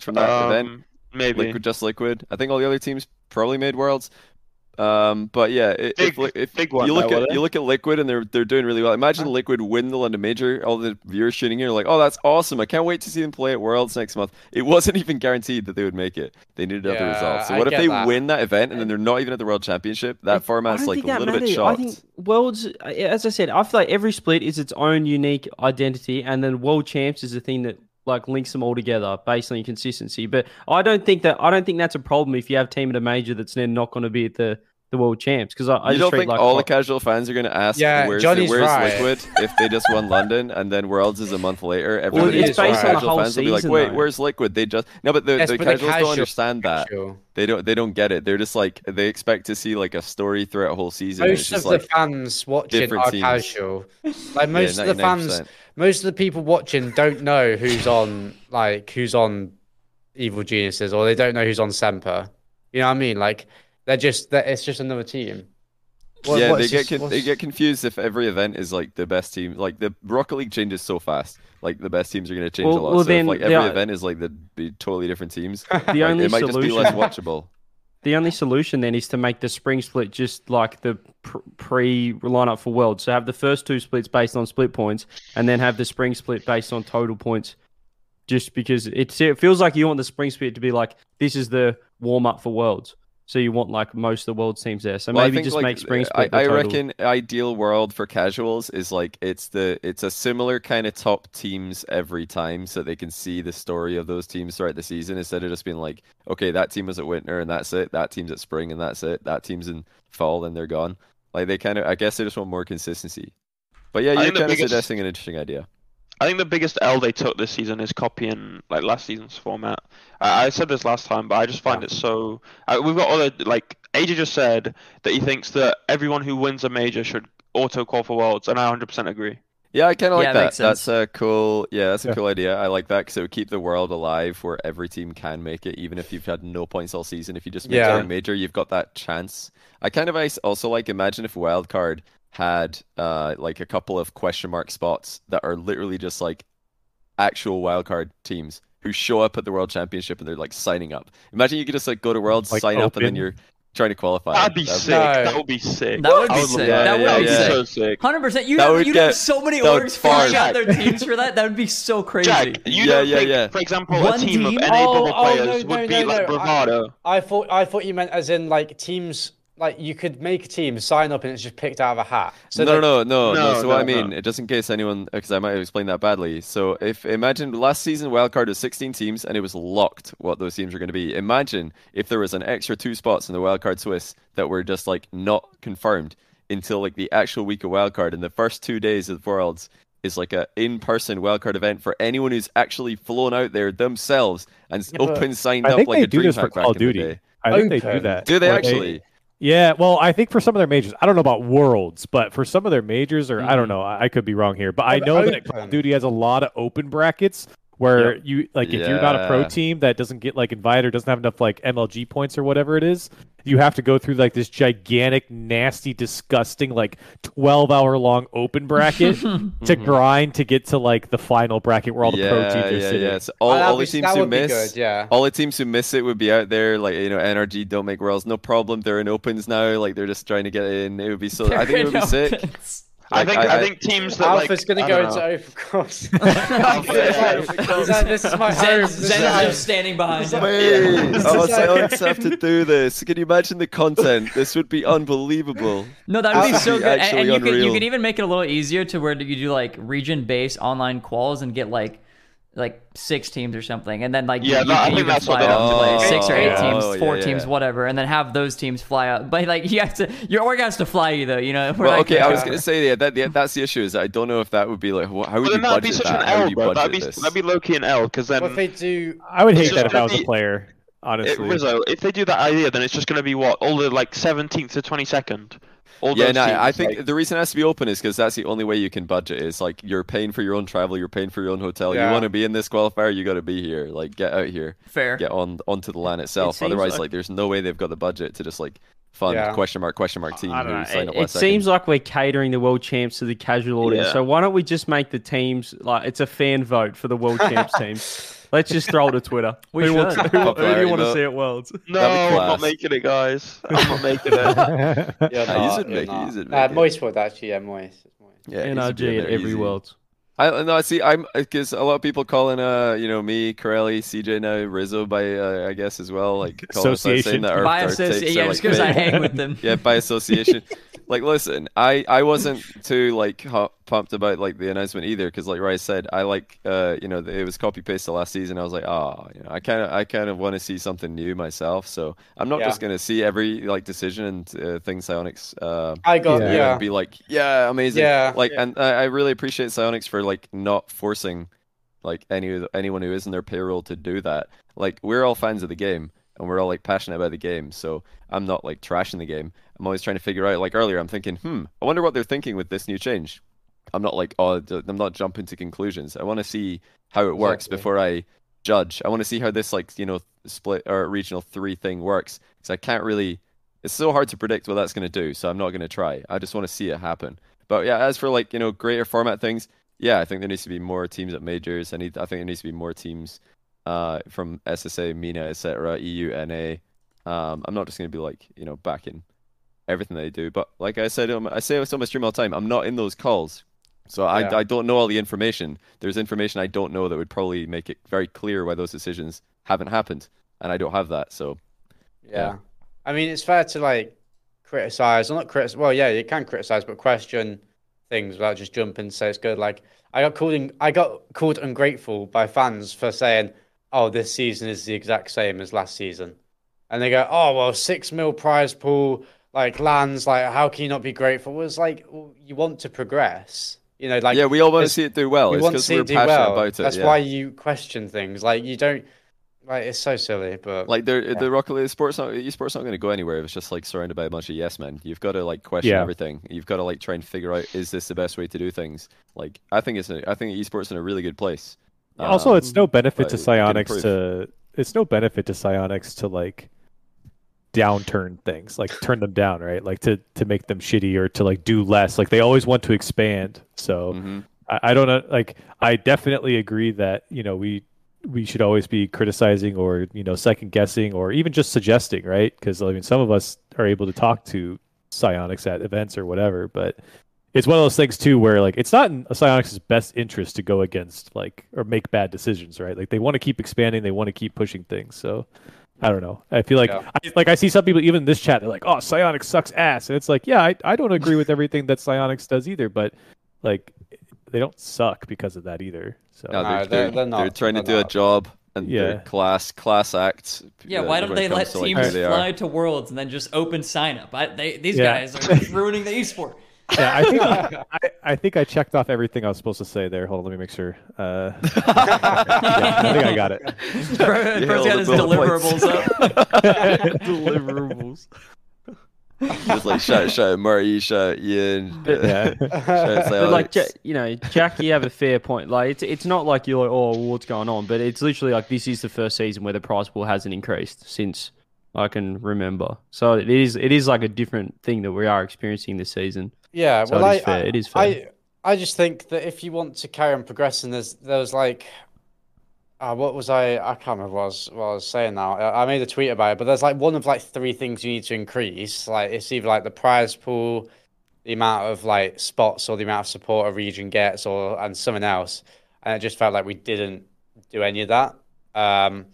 from that event? Um, maybe. Liquid, just Liquid. I think all the other teams probably made worlds. Um, but yeah, i- if Big- li- if big one you look though, at you look at Liquid and they're they're doing really well. Imagine Liquid win the London Major. All the viewers shooting here are like, oh, that's awesome! I can't wait to see them play at Worlds next month. It wasn't even guaranteed that they would make it. They needed other results. So I what if they that. win that event and then they're not even at the World Championship? That format's I like a that little bit matters. shot. I think worlds, as I said, I feel like every split is its own unique identity, and then world champs is the thing that like links them all together based on your consistency. But I don't think that I don't think that's a problem if you have team at a major that's then not going to be at the the world champs because I, I you just don't think like all the casual fans are going to ask Yeah, where's, Johnny's where's right. Liquid if they just won London and then Worlds is a month later? Well, Everybody it's based on the casual whole fans will be like, wait, though. where's Liquid? They just no, but the, Yes, the but the casuals don't casual- understand that. Sure. They don't they don't get it. They're just like they expect to see like a story throughout a whole season. Most of like the fans watching different are teams. casual. Like most yeah, of the fans, most of the people watching don't know who's on like who's on Evil Geniuses, or they don't know who's on Semper. You know what I mean? Like they're just that it's just another team. What- yeah, what's they get this- con- they get confused if every event is like the best team. Like the Rocket League changes so fast. Like the best teams are going to change Well- a lot. well, so then if, like every the- event is like the be totally different teams. the like, only it might just be less watchable. The only solution then is to make the spring split just like the pre lineup for world. So have the first two splits based on split points, and then have the spring split based on total points. Just because it's, it feels like you want the spring split to be like this is the warm up for worlds. So you want like most of the world teams there. So Well, maybe think, just like, make uh, spring I, split. the I total. reckon ideal world for casuals is like it's the it's a similar kind of top teams every time, so they can see the story of those teams throughout the season instead of just being like, okay, that team was at winter and that's it. That team's at spring and that's it. That team's in fall and they're gone. Like they kind of, I guess they just want more consistency. But yeah, you're think the kind of biggest- suggesting an interesting idea. I think the biggest L they took this season is copying like last season's format. I, I said this last time, but I just find it so. Uh, we've got other like AJ just said that he thinks that everyone who wins a major should auto qual for worlds, and I 100% agree. Yeah, I kind of like Yeah, that. That's a cool. Yeah, that's a Yeah. cool idea. I like that because it would keep the world alive, where every team can make it, even if you've had no points all season. If you just make Yeah. it a major, you've got that chance. I kind of also like imagine if wildcard had uh like a couple of question mark spots that are literally just like actual wildcard teams who show up at the World Championship and they're like signing up. Imagine you could just like go to Worlds, Like sign up, and then you're trying to qualify. That'd be That'd sick. No. That would be sick. That would be love sick. that. That would Yeah, be yeah, That'd sick. be so sick. Hundred percent. You That have would you'd have get- so many that would orgs filling far- teams for that. That would be so crazy. Jack, you Yeah, don't yeah, think, yeah. for example, One a team team? of NA Oh, bubble oh, players no, would no, be no, like no. I- bravado. I thought I thought you meant as in like teams like you could make a team sign up and it's just picked out of a hat. So no, like, no, no, no, No, So what I mean, no. just in case anyone, because I might have explained that badly. So if imagine last season wildcard was 16 teams and it was locked what those teams were going to be. Imagine if there was an extra two spots in the wildcard Swiss that were just like not confirmed until like the actual week of wildcard and the first two days of the Worlds is like a in-person wildcard event for anyone who's actually flown out there themselves and Yeah, open signed I up like they a do dream this for pack back Call of in the Duty. day. I think they do that. Do they Where actually? Yeah, well, I think for some of their majors, I don't know about worlds, but for some of their majors, or I don't Mhm. know, I I could be wrong here, but I know that Call of Duty has a lot of open brackets where you like if you're not a pro team that doesn't get like invited or doesn't have enough like MLG points or whatever it is, you have to go through like this gigantic, nasty, disgusting, like twelve hour long open bracket to mm-hmm. grind to get to like the final bracket where all the yeah, pro teams are yeah, sitting. yeah. So all, that'd all the teams that who miss, good, yeah. all the teams who miss it would be out there. Like you know, NRG don't make worlds, no problem. They're in opens now. Like they're just trying to get in. It would be so. I think it would be sick. I think I- I, I- think teams that like gonna go don't into know. open course. Alpha, yeah. He's like, this is my home. Zen's, This is just standing behind him. Wait, This oh, is like- Silence have to do this. Can you imagine the content? This would be unbelievable. No, that would be so good. And, and you can you unreal. can even make it a little easier to where you do like region based online calls and get like like six teams or something, and then like Yeah, you, that- I you think can that's what fly they're out to doing. like six or eight Oh, teams, oh, four yeah, teams, yeah. whatever, and then have those teams fly out. But like you have to, your org has to fly you though. You know. Well, like, okay, I was gonna say yeah, that, yeah, that's the issue. Is I don't know if that would be like wh- how would But you then that'd be budget such that? an How would L, you bro. That'd be this? that'd be low key an L because then What if they do? I would hate that if I was gonna a be- player. it, Honestly, Rizzo, if they do that idea, then it's just gonna be what all the like 17th to 22nd. All Yeah, no, I think like- the reason it has to be open is because that's the only way you can budget. Is like you're paying for your own travel, you're paying for your own hotel. You want to be in this qualifier, you got to be here. Like get out here, fair. get on onto the LAN itself. seems Otherwise, like- like there's no way they've got the budget to just like fund Yeah. question mark question mark team I don't who know. signed It, up it seems like we're catering the world champs to the casual audience. Yeah. So why don't we just make the teams like it's a fan vote for the world champs team? Let's just throw it to Twitter. We who wants, who, who do you want to see at Worlds? no, I'm not making it, guys. I'm not making it. You're Ah, you not, should you're make it, you not. should Uh, make it. Moist would actually, yeah, Moist. Moist. Yeah, he's a bit NRG at there, every easy. Worlds. I no, I see, I'm because a lot of people calling uh, you know, me, Corelli, CJ now, Rizzo by uh, I guess as well, like calling us out, saying Association. that our, By our association, takes yeah, are, just like, because I hang with them. yeah, by association. like, listen, I I wasn't too like hu- pumped about like the announcement either, because like Rise said, I like uh, you know, it was copy paste the last season. I was like, oh, you know, I kind of I kind of want to see something new myself, so I'm not Yeah. just gonna see every like decision and uh, thing Psyonix uh, I got Yeah. yeah. be like, yeah, amazing. Yeah. Like, and I, I really appreciate Psyonix for like not forcing like any anyone who is in their payroll to do that. Like, we're all fans of the game and we're all like passionate about the game, so I'm not like trashing the game. I'm always trying to figure out. Like earlier, I'm thinking, hmm, I wonder what they're thinking with this new change. I'm not like, oh, I'm not jumping to conclusions. I want to see how it works Exactly. before I judge. I want to see how this like you know split or regional three thing works because I can't really. It's so hard to predict what that's going to do, so I'm not going to try. I just want to see it happen. But yeah, as for like you know greater format things, yeah, I think there needs to be more teams at majors. I need. I think there needs to be more teams uh, from SSA, MENA, etc., EU, NA. Um, I'm not just going to be like you know backing everything they do. But like I said, um, I say this on my stream all the time. I'm not in those calls, so I Yeah. I don't know all the information. There's information I don't know that would probably make it very clear why those decisions haven't happened, and I don't have that. So Yeah. I mean, it's fair to like criticize, or not criticize. Well, yeah, you can criticize, but question things without just jumping so it's good. Like I got called, in, I got called ungrateful by fans for saying, "Oh, this season is the exact same as last season," and they go, "Oh, well, six mil prize pool, like lands, like how can you not be grateful?" Was like well, you want to progress, you know, like yeah, we all want to see it do well. it's want to see it do well. about it. That's yeah. why you question things. Like you don't like it's so silly, but Like they're, Yeah. the Rocket League sports not esports not going to go anywhere if it's just like surrounded by a bunch of yes men. You've got to like question Yeah. everything. You've got to like try and figure out is this the best way to do things. Like I think it's a, I think esports in a really good place. also, Um, it's no benefit to but it can Psyonix to it's no benefit to Psyonix to like downturn things, like turn them down, right? Like to to make them shitty or to like do less. Like they always want to expand. So mhm. I, I don't know. Like I definitely agree that you know we we should always be criticizing or you know second guessing or even just suggesting, right? Because I mean, some of us are able to talk to Psyonix at events or whatever, but it's one of those things too where like it's not in a Psyonix' best interest to go against like or make bad decisions, right? Like they want to keep expanding, they want to keep pushing things. So I don't know. I feel like Yeah. I, like I see some people even in this chat they're like, "Oh, Psyonix sucks ass," and it's like, yeah, I I don't agree with everything that Psyonix does either, but like they don't suck because of that either. So No, No, they're, they're- they're, they're not- they're trying to they're do a job and Yeah. they're class class acts. Yeah, uh, why don't they let to, like, teams who are. fly to Worlds and then just open sign up? I, they, these Yeah. guys are ruining the esport. yeah, I think I, I think I checked off everything I was supposed to say there. Hold on, let me make sure. Uh, yeah, I think I got it. Bro, Yeah, got his deliverables points. up. Deliverables. Just like shout shout Marty, shout Ian. But- Yeah. shout But like, Psyonix. You know, Jack, you have a fair point. Like, it's it's not like you're like, oh, what's going on? But it's literally like this is the first season where the prize pool hasn't increased since I can remember. So it is it is like a different thing that we are experiencing this season. Yeah, So well, it is I, fair, I, it is fair. I, I just think that if you want to carry on progressing, there's there was like, uh, what was I? I can't remember what I was, what I was saying now. I, I made a tweet about it, but there's like one of like three things you need to increase. Like it's either like the prize pool, the amount of like spots, or the amount of support a region gets, or and something else. And it just felt like we didn't do any of that. Um,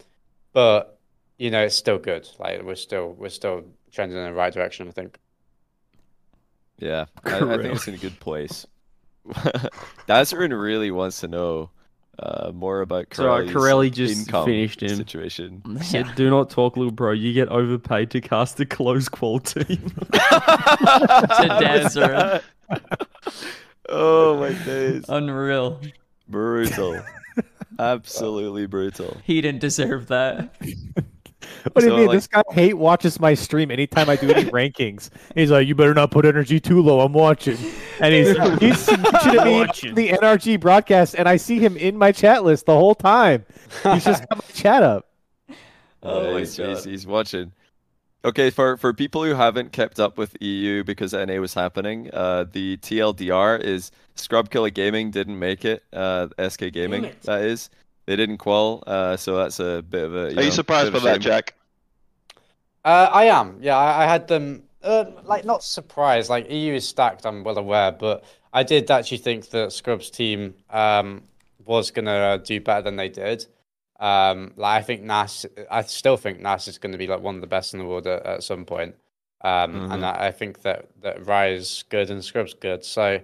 but you know, it's still good. Like we're still we're still trending in the right direction. I think. Yeah, I, I think it's in a good place. Dazarin really wants to know uh, more about So, uh, Corelli just income finished him. situation. Said, do not talk, little bro. You get overpaid to cast a close qual team. Dazarin. oh my days! Unreal. Brutal, absolutely brutal. He didn't deserve that. What do you mean? like- this guy hate watches my stream anytime I do any rankings. He's like, "You better not put energy too low. I'm watching." And he's he's mentioning me Watching. the NRG broadcast, and I see him in my chat list the whole time. He's just got my chat up. Oh my he's, he's, he's watching. Okay, for for people who haven't kept up with EU because NA was happening, uh, the TLDR is Scrub Killer Gaming didn't make it. Uh, SK Gaming, it. that is, they didn't qual. Uh, so that's a bit of a. Are you surprised by that. Jack? Uh, I am. Yeah, I, I had them. Uh, like not surprised. Like EU is stacked. I'm well aware, but I did actually think that Scrubs team um, was gonna do better than they did. Um, like I think Nas. I still think Nas is going to be like one of the best in the world at, at some point. Um, and I, I think that that Rise good and Scrubs good. So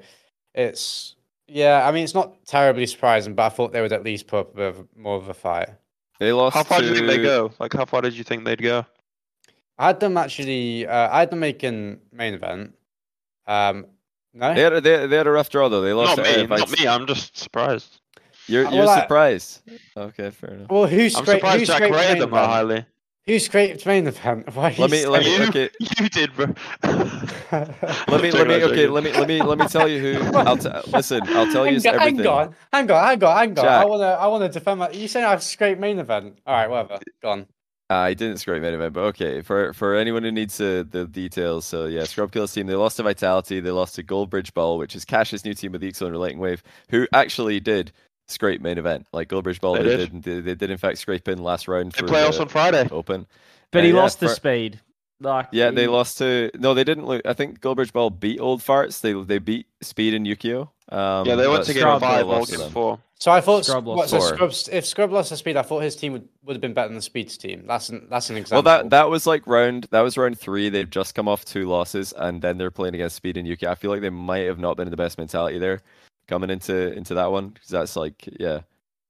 it's yeah. I mean, it's not terribly surprising, but I thought they would at least put up a more of a fight. They lost. How far to... do you think they go? Like, how far did you think they'd go? I had them actually. Uh, I had them making main event. Um, no. They had, a, they, they had a rough draw though. They lost. Not me, Air not me. I'm just surprised. You're Uh, you're well, I- surprised. Okay, fair enough. Well, who's I'm scra- surprised who's Jack scraped rated main them that highly. Who scraped main event? Why are you Let me let me saying- You- okay. You did, bro. Let me let me okay. Let me let me let me tell you who. I'll t- listen. I'll tell you hang, on, everything. hang on, hang on, hang on, hang on. I wanna, I wanna defend my. You saying I've scraped main event? All right, whatever. Go on. I didn't scrape main event, but okay. For for anyone who needs uh, the details, so yeah, Scrub Kills team they lost to Vitality, they lost to Goldbridge Ball, which is Cash's new team with the Exo and Relating Wave, who actually did scrape main event. Like Goldbridge Ball, They they, did. did. They, they did in fact scrape in last round They for play us on Friday. Open. But Uh, he yeah, lost the for- speed. Like Yeah, they lost to no, they didn't. Lo- I think Goldbridge Ball beat Old Farts. They they beat Speed and Yukio. Um, yeah, they went to game Scrub five, lost game four. So I thought, Scrub what, lost so four. Scrubs, if Scrub lost the speed, I thought his team would, would have been better than the Speed's team. That's an, that's an example. Well, that that was like round that was round three. They've just come off two losses, and then they're playing against Speed and Yuki. I feel like they might have not been in the best mentality there coming into into that one because that's like yeah.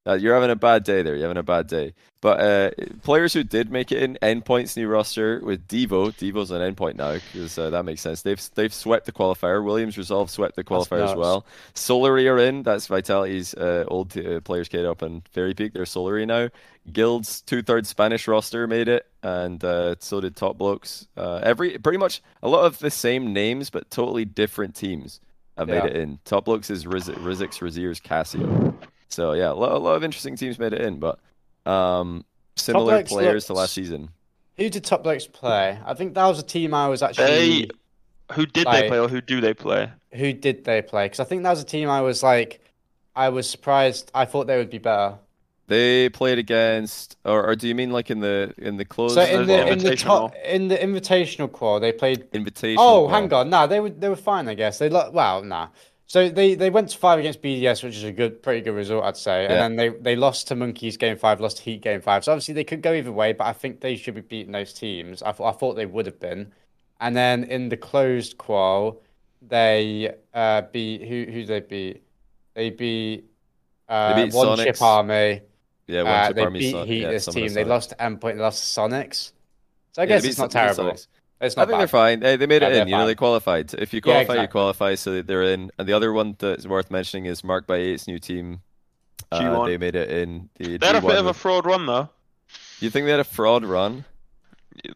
Uh, you're having a bad day there. You're having a bad day. But uh, players who did make it in endpoints new roster with Devo. Devo's an endpoint now because uh, that makes sense. They've they've swept the qualifier. Williams Resolve swept the qualifier as well. Solary are in. That's Vitality's uh, old uh, players kid up in Fairy Peak. They're Solary now. Guild's two thirds Spanish roster made it, and uh, so did Top Blokes. Uh, every pretty much a lot of the same names, but totally different teams have made Yeah. it in. Top Blokes is Riz- Rizix, Razier's, Casio. So yeah, a lot, a lot of interesting teams made it in, but um, similar Blokes players to last season. Who did Top Blokes play? I think that was a team I was actually. They who did they play or who do they play? Who did they play? Because I think that was a team I was like, I was surprised. I thought they would be better. They played against, or, or do you mean like in the in the closed So in the in the Invitational. top in the invitational qual, they played. invitation? Oh, hang on, nah, they were they were fine, I guess. They lo- well, nah. So they they went to five against BDS, which is a good, pretty good result, I'd say. Yeah. And then they they lost to Monkeys game five, lost to Heat game five. So obviously they could go either way, but I think they should be beating those teams. I thought I thought they would have been. And then in the closed qual, they uh beat who who did they beat? They beat uh beat one chip Sonics. army. Yeah, one Uh, chip they army beat Son- Heat yeah, this some of the team. They Sonics. lost to Endpoint. They lost to Sonics. So I Yeah, guess beat it's not Son- beat terrible. Sonics. It's I not think they're fine. Hey, they made Yeah, it they're in. You know, they qualified. If you Yeah, qualify, you qualify, so they're in. And the other one that's worth mentioning is Mark by Eight's new team. Uh, G1. they made it in the They had a G1 bit of a fraud run though. You think they had a fraud run?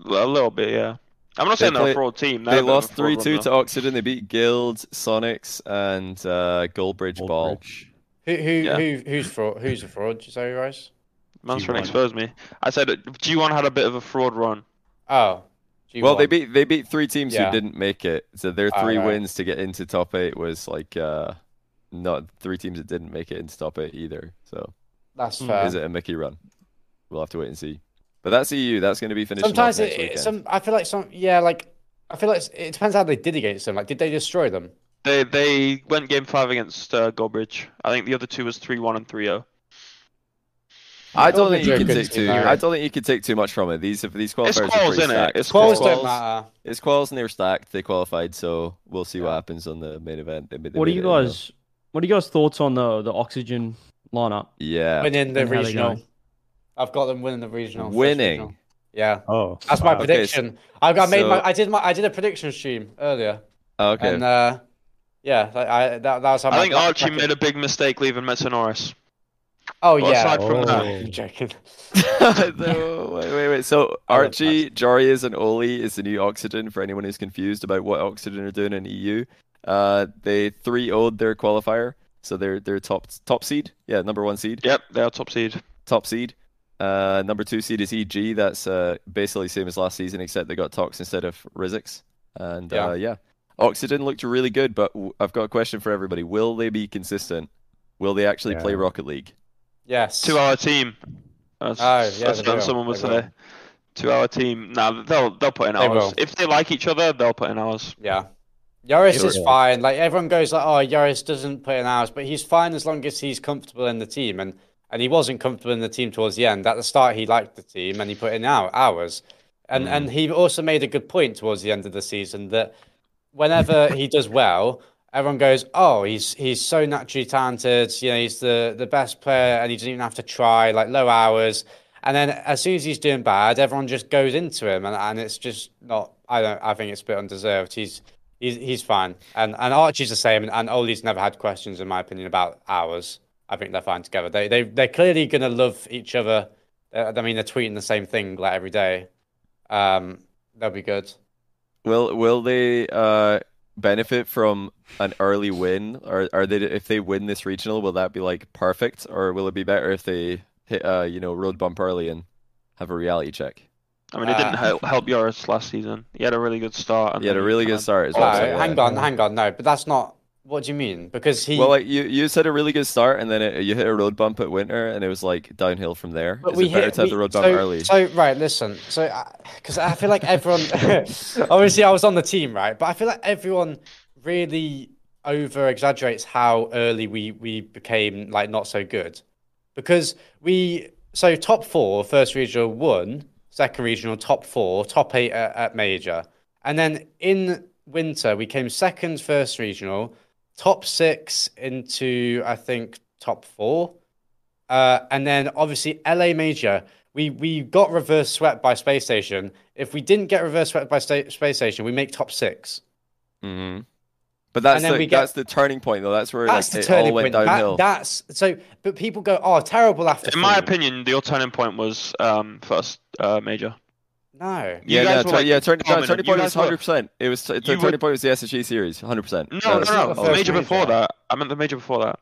A little bit, yeah. I'm not They saying they're play- a fraud team. They had a bit of a lost 3 2 to Oxygen. They beat Guild, Sonics, and uh, Goldbridge Ball. Goldbridge. Who who Yeah. who who's fraud? Who's a fraud? Sorry, guys. Man's trying to G1. expose me. I said G1 had a bit of a fraud run. Oh, Well, they beat they beat three teams Yeah. who didn't make it. So their Oh, three right. wins to get into top eight was like uh, not three teams that didn't make it into top eight either. So That's Mm. fair. is it a Mickey run? We'll have to wait and see. But that's EU. That's going to be finished Sometimes next it, weekend. some I feel like some yeah like I feel like it depends how they did against them. Like, did they destroy them? They they went game five against uh, Goldbridge. I think the other two was three one and three oh. zero. I don't think you can take too. I don't think you can take too much from it. These these qualifiers It's are quals, pretty innit? stacked. It's Quals quals. don't matter. It's quals and they were stacked. They qualified, so we'll see what happens on the main event. They, they What are you it though. guys? What are you guys' thoughts on the the oxygen lineup? Yeah, Winning the And how they regional. I've got them winning the regional. winning. regional. Yeah, Oh, that's my wow. Okay, prediction. I got made so- my. I did my. I did a prediction stream earlier, Okay. and uh, yeah, like, I that, that was how I my think bracket- Archie made a big mistake leaving Metanorris. Oh Well, yeah. aside from Oh. that, I'm joking. So, wait, wait, wait. So I love Archie, Joreuz, and Oli is the new Oxygen for anyone who's confused about what Oxygen are doing in EU. Uh, they three would their qualifier, so they're they're top top seed. Yeah, number one seed, yep, they are top seed. top seed. Uh, number two seed is EG. That's uh basically same as last season, except they got Tox instead of Rizix. And Yeah. uh, yeah, Oxygen looked really good, but I've got a question for everybody: Will they be consistent? Will they actually play Rocket League? Yes. To our team. That's, Oh, yeah, that's they someone was They will. today. Two hour team. Nah, they'll they'll put in They hours. will. If they like each other, they'll put in hours. Yeah. Joreuz Sure. is fine. Like everyone goes like, oh, Joreuz doesn't put in hours, but he's fine as long as he's comfortable in the team. And and he wasn't comfortable in the team towards the end. At the start, he liked the team and he put in hou- hours. And Mm. and he also made a good point towards the end of the season that whenever he does well, everyone goes, oh, he's he's so naturally talented. You know, he's the the best player, and he doesn't even have to try. Like low hours. And then as soon as he's doing bad, everyone just goes into him, and, and it's just not. I don't. I think it's a bit undeserved. He's he's he's fine, and and Archie's the same, and, and Ollie's never had questions, in my opinion, about hours. I think they're fine together. They they they're clearly gonna love each other. Uh, I mean, they're tweeting the same thing like every day. Um, they'll be good. Will will they uh benefit from an early win, or are they if they win this regional, will that be like perfect, or will it be better if they hit uh you know road bump early and have a reality check? I mean, it didn't Uh, help help Joreuz last season. He had a really good start. And He had a really good start as No, well. so, hang yeah. on, hang on. No, but that's not. What do you mean? Because he. Well, like you you said a really good start, and then it, you hit a road bump at winter, and it was like downhill from there. But Is we it better hit to have we- the road bump so, early? So right, listen. So because I feel like everyone, obviously I was on the team, right? But I feel like everyone really over exaggerates how early we we became like not so good, because we so top four first regional one, second regional top four, top eight at, at major, and then in winter we came second first regional, top six into I think top four Uh, and then obviously LA Major, we we got reverse swept by Space Station. If we didn't get reverse swept by sta- Space Station, we make top six. hmm But that's the get- that's the turning point though. That's where That's like, the it all turning went point. That- downhill. that's so. But people go, "Oh, terrible after." In my opinion, your turning point was um, first uh, major. No. You yeah, no, were, tur- like, yeah, turn, no, dominant. turning You point guys was hundred percent. It was the You turning were- point was the SSG series, hundred percent. No, it's no, no. the The major major. before that. I meant the major before that.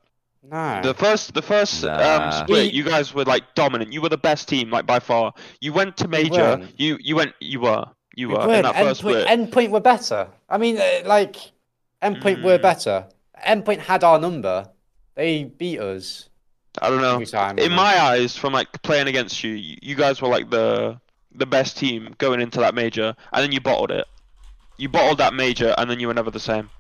No. The first, the first um, split, We- you guys were like dominant. You were the best team, like by far. You went to major. weren't. You you went. You were. You We were in weren't. that first Endpoint, split. Endpoint were better. I mean, uh, like, Endpoint were Mm. better. Endpoint had our number. They beat us I don't know. time. In my eyes, from like playing against you, you you guys were like the the best team going into that major, and then you bottled it. You bottled that major, and then you were never the same.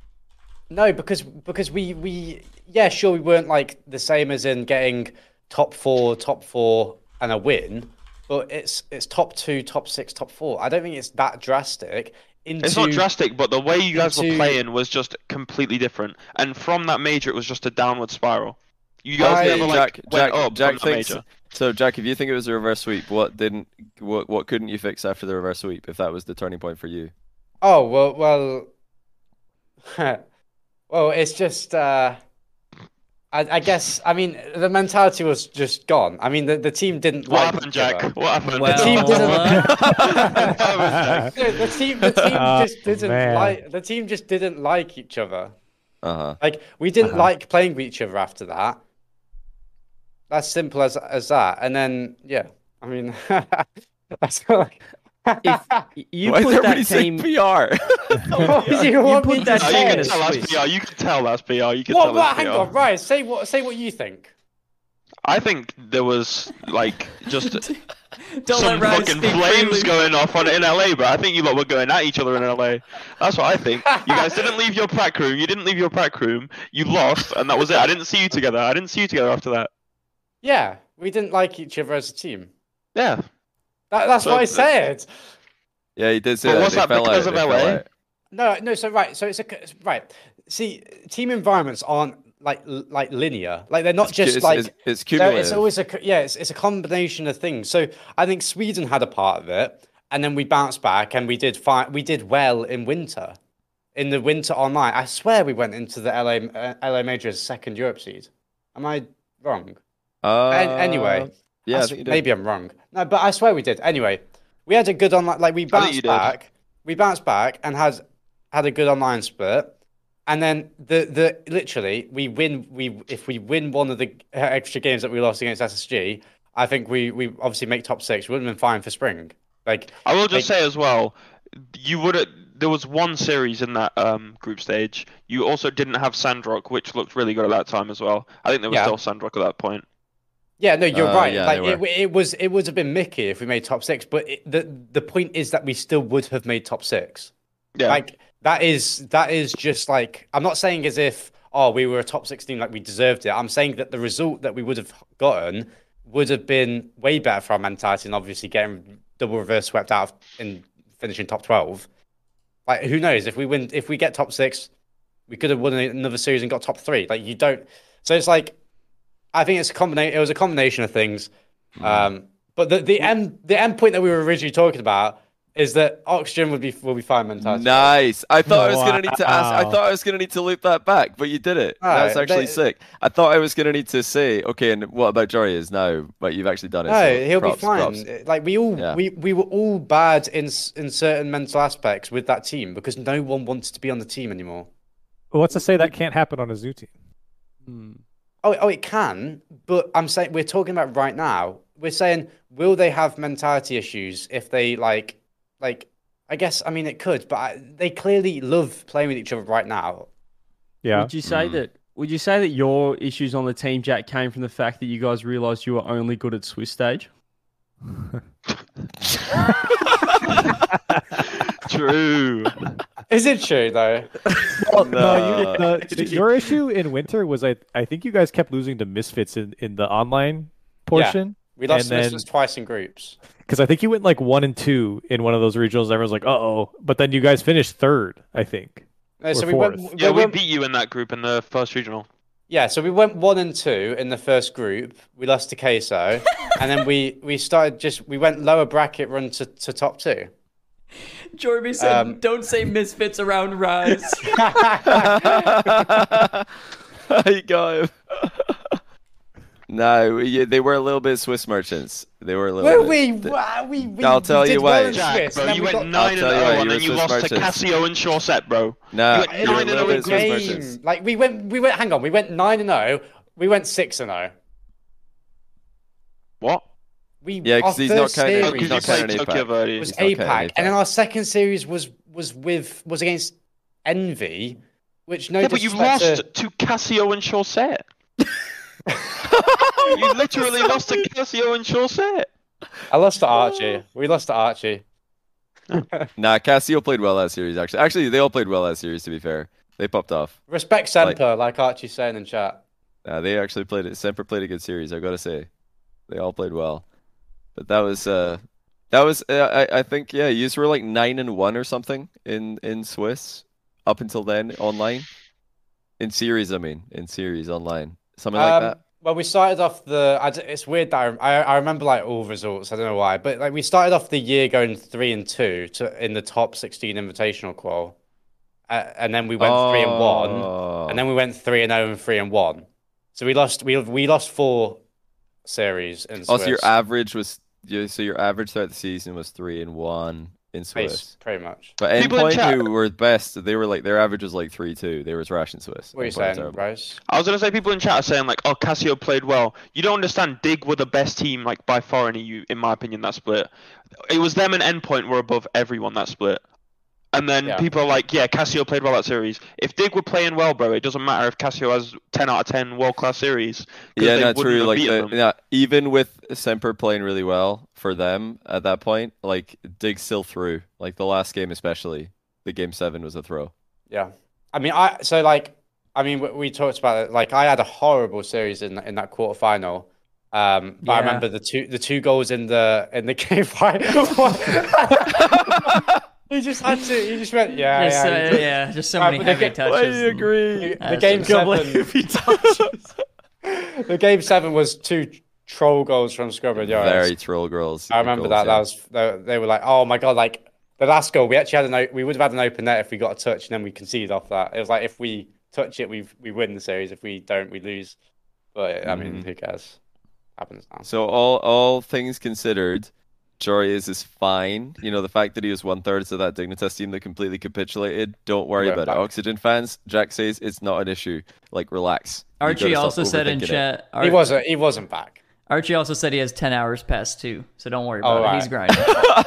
No, because because we we yeah sure we weren't like the same as in getting top four, top four, and a win, but it's it's top two, top six, top four. I don't think it's that drastic. Into It's not drastic, but the way you guys were playing was just completely different. And from that major, it was just a downward spiral. You guys I- never like Jack, went Jack, up Jack from that thinks. major. So, Jack, if you think it was a reverse sweep, what didn't, what, what couldn't you fix after the reverse sweep? If that was the turning point for you, Oh well, well, well. It's just. Uh, I, I guess. I mean, the mentality was just gone. I mean, the, the team didn't What like happened, each other. Jack? What happened? Well, team didn't- uh, No, the team, the team Oh, just didn't man. like. The team just didn't like each other. uh huh. Like we didn't Uh-huh. like playing with each other after that. That's simple as as that. And then yeah, I mean, that's like. If you Why is put everybody that saying team, PR? What do you want put that to team oh, you in can a tell that's Swiss. PR. You can tell that's PR. You can What? tell what that's hang PR. on, right? Say what? Say what you think. I think there was like just Don't some let fucking flames freely. going off on in LA, but I think you lot were going at each other in LA. That's what I think. You guys didn't leave your prac room. You didn't leave your prac room. You lost, and that was it. I didn't see you together. I didn't see you together after that. Yeah, we didn't like each other as a team. Yeah. That, that's So what I said. yeah, he did say But that. was that because out, of they fell LA? out. No, no. So right. So it's a right. See, team environments aren't like like linear. Like they're not It's just it's, like it's, it's cumulative. it's always a yeah, it's, it's a combination of things. So I think Sweden had a part of it, and then we bounced back and we did fine. We did well in winter, in the winter online. I swear we went into the LA uh, LA Major as second Europe seed. Am I wrong? Uh, An- anyway, yeah, I I s- think you did. maybe I'm wrong. No, but I swear we did. Anyway, we had a good online. Like we bounced did. back. We bounced back and had had a good online split. And then the the literally we win we if we win one of the extra games that we lost against SSG, I think we we obviously make top six. We would have been fine for spring. Like I will just Like- say as well, you would have. There was one series in that um, group stage. You also didn't have Sandrock, which looked really good at that time as well. I think there was Yeah. still Sandrock at that point. Yeah, no, you're Uh, right. yeah, like it, it was it would have been Mickey if we made top six. But it, the the point is that we still would have made top six. Yeah. Like that is that is just like I'm not saying as if oh we were a top 16 like we deserved it. I'm saying that the result that we would have gotten would have been way better for our mentality and obviously getting double reverse swept out and finishing top 12. Like who knows if we win if we get top 6 we could have won another series and got top 3. Like you don't so it's like I think it's a combination it was a combination of things. Um but the the end the end point that we were originally talking about is that oxygen would be will be fine mentality. Nice. I thought I was gonna need to ask. I thought I was gonna need to loop that back, but you did it. That's Alright, actually they- sick. I thought I was gonna need to say, okay, and what about Jory is now? But you've actually done it. No, so he'll props, be fine. props. Like we all, Yeah. we, we were all bad in s- in certain mental aspects with that team because no one wanted to be on the team anymore. Well, what's to say that can't happen on a zoo team? Oh, oh, it can, but I'm saying we're talking about right now. We're saying, will they have mentality issues if they like, like? I guess I mean it could, but I, they clearly love playing with each other right now. Yeah. Would you say Mhm. that? Would you say that your issues on the team, Jack, came from the fact that you guys realised you were only good at Swiss stage? True. Is it true though? Well, No. no, you, the, the- your issue in winter was I I think you guys kept losing to misfits in, in the online portion Yeah. We lost And this then- twice in groups. because I think you went like one and two in one of those regionals. And everyone's like, uh oh, but then you guys finished third. I think. No, so we went. fourth. we Yeah, we went- beat you in that group in the first regional. Yeah, so we went one and two in the first group. We lost to Queso, and then we we started just we went lower bracket run to, to top two. Jorby said, Um, "Don't say misfits around Rise." you got him. no, we, they were a little bit Swiss merchants. They were a little Were bit. we, they- we, we? I'll tell did you well why. in Jack, Swiss, bro, and you went got- nine and tell you why, zero, you and then you Swiss lost to merchants. Casio and Shawset, bro. No, You went you were a nine and little oh in bit Swiss game. merchants. Like we went, we went. Hang on, we went nine and zero. We went six and zero. What? We Yeah, 'cause our he's not first counting- series he's not you counting APAC. Tokyo was He's not APAC, and then our second series was was with was against Envy, which no yeah, but you lost to- to Casio and Shawset. you literally lost to Casio and Shawset. I lost to Archie. We lost to Archie. Nah, Casio played well that series. Actually, actually, they all played well that series. To be fair, they popped off. Respect Semper, like, Archie's saying in chat. Nah, they actually played it. Semper played a good series. I gotta say, they all played well. But that was uh, that was uh, I I think yeah, you were like nine and one or something in in Swiss up until then online. In series, I mean, in series online, something like Um, that. Well, we started off the. I it's weird that I, I I remember like all results. I don't know why, but like we started off the year going three and two to in the top sixteen invitational qual, uh, and then we went three and one, and then we went three and zero and three and one. So we lost. We we lost four series in Swiss. Also, your average was yeah, so your average throughout the season was three and one in Base, Swiss. pretty much. But People in Endpoint, chat- who were best, they were like their average was like three two. They were trash in Swiss. What are you saying, terrible. Bryce? I was gonna say people in chat are saying like, "Oh, Casio played well." You don't understand. Dig were the best team, like by far in EU, in my opinion. That split, it was them and Endpoint were above everyone that split. And then Yeah. people are like, "Yeah, Casio played well that series." If Dig were playing well, bro, it doesn't matter if Casio has ten out of ten world class series. Yeah, they not wouldn't true. have Like beaten the, them. yeah, even with Semper playing really well for them at that point, like Dig still threw. Like the last game, especially the game seven was a throw. Yeah, I mean, I so like, I mean, we, we talked about it. Like, I had a horrible series in in that quarterfinal. Um, but I remember the two the two goals in the in the game fight. he just had to. He just went, yeah, Just, yeah. uh, yeah, just so Right, many but they heavy get- touches. and- agree? The, the That's game a- seven. Heavy touches. the game seven was two troll goals from Scrubbard Yards. Very troll girls. I remember goals, that. yeah. That was they, they were like, oh my god, like the last goal. We actually had an o- we would have had an open net if we got a touch and then we conceded off that. It was like if we touch it, we we win the series. If we don't, we lose. But I mean, Mhm. who cares? Happens now. So all all things considered, Joreuz is is fine. You know the fact that he was one third of that Dignitas team that completely capitulated. Don't worry Yeah, about back. it. Oxygen fans, Jack says it's not an issue. Like relax. Archie also said in overthinking it. chat. He wasn't. He wasn't back. Archie also said he has ten hours past two, so don't worry Oh, about it. right. He's grinding.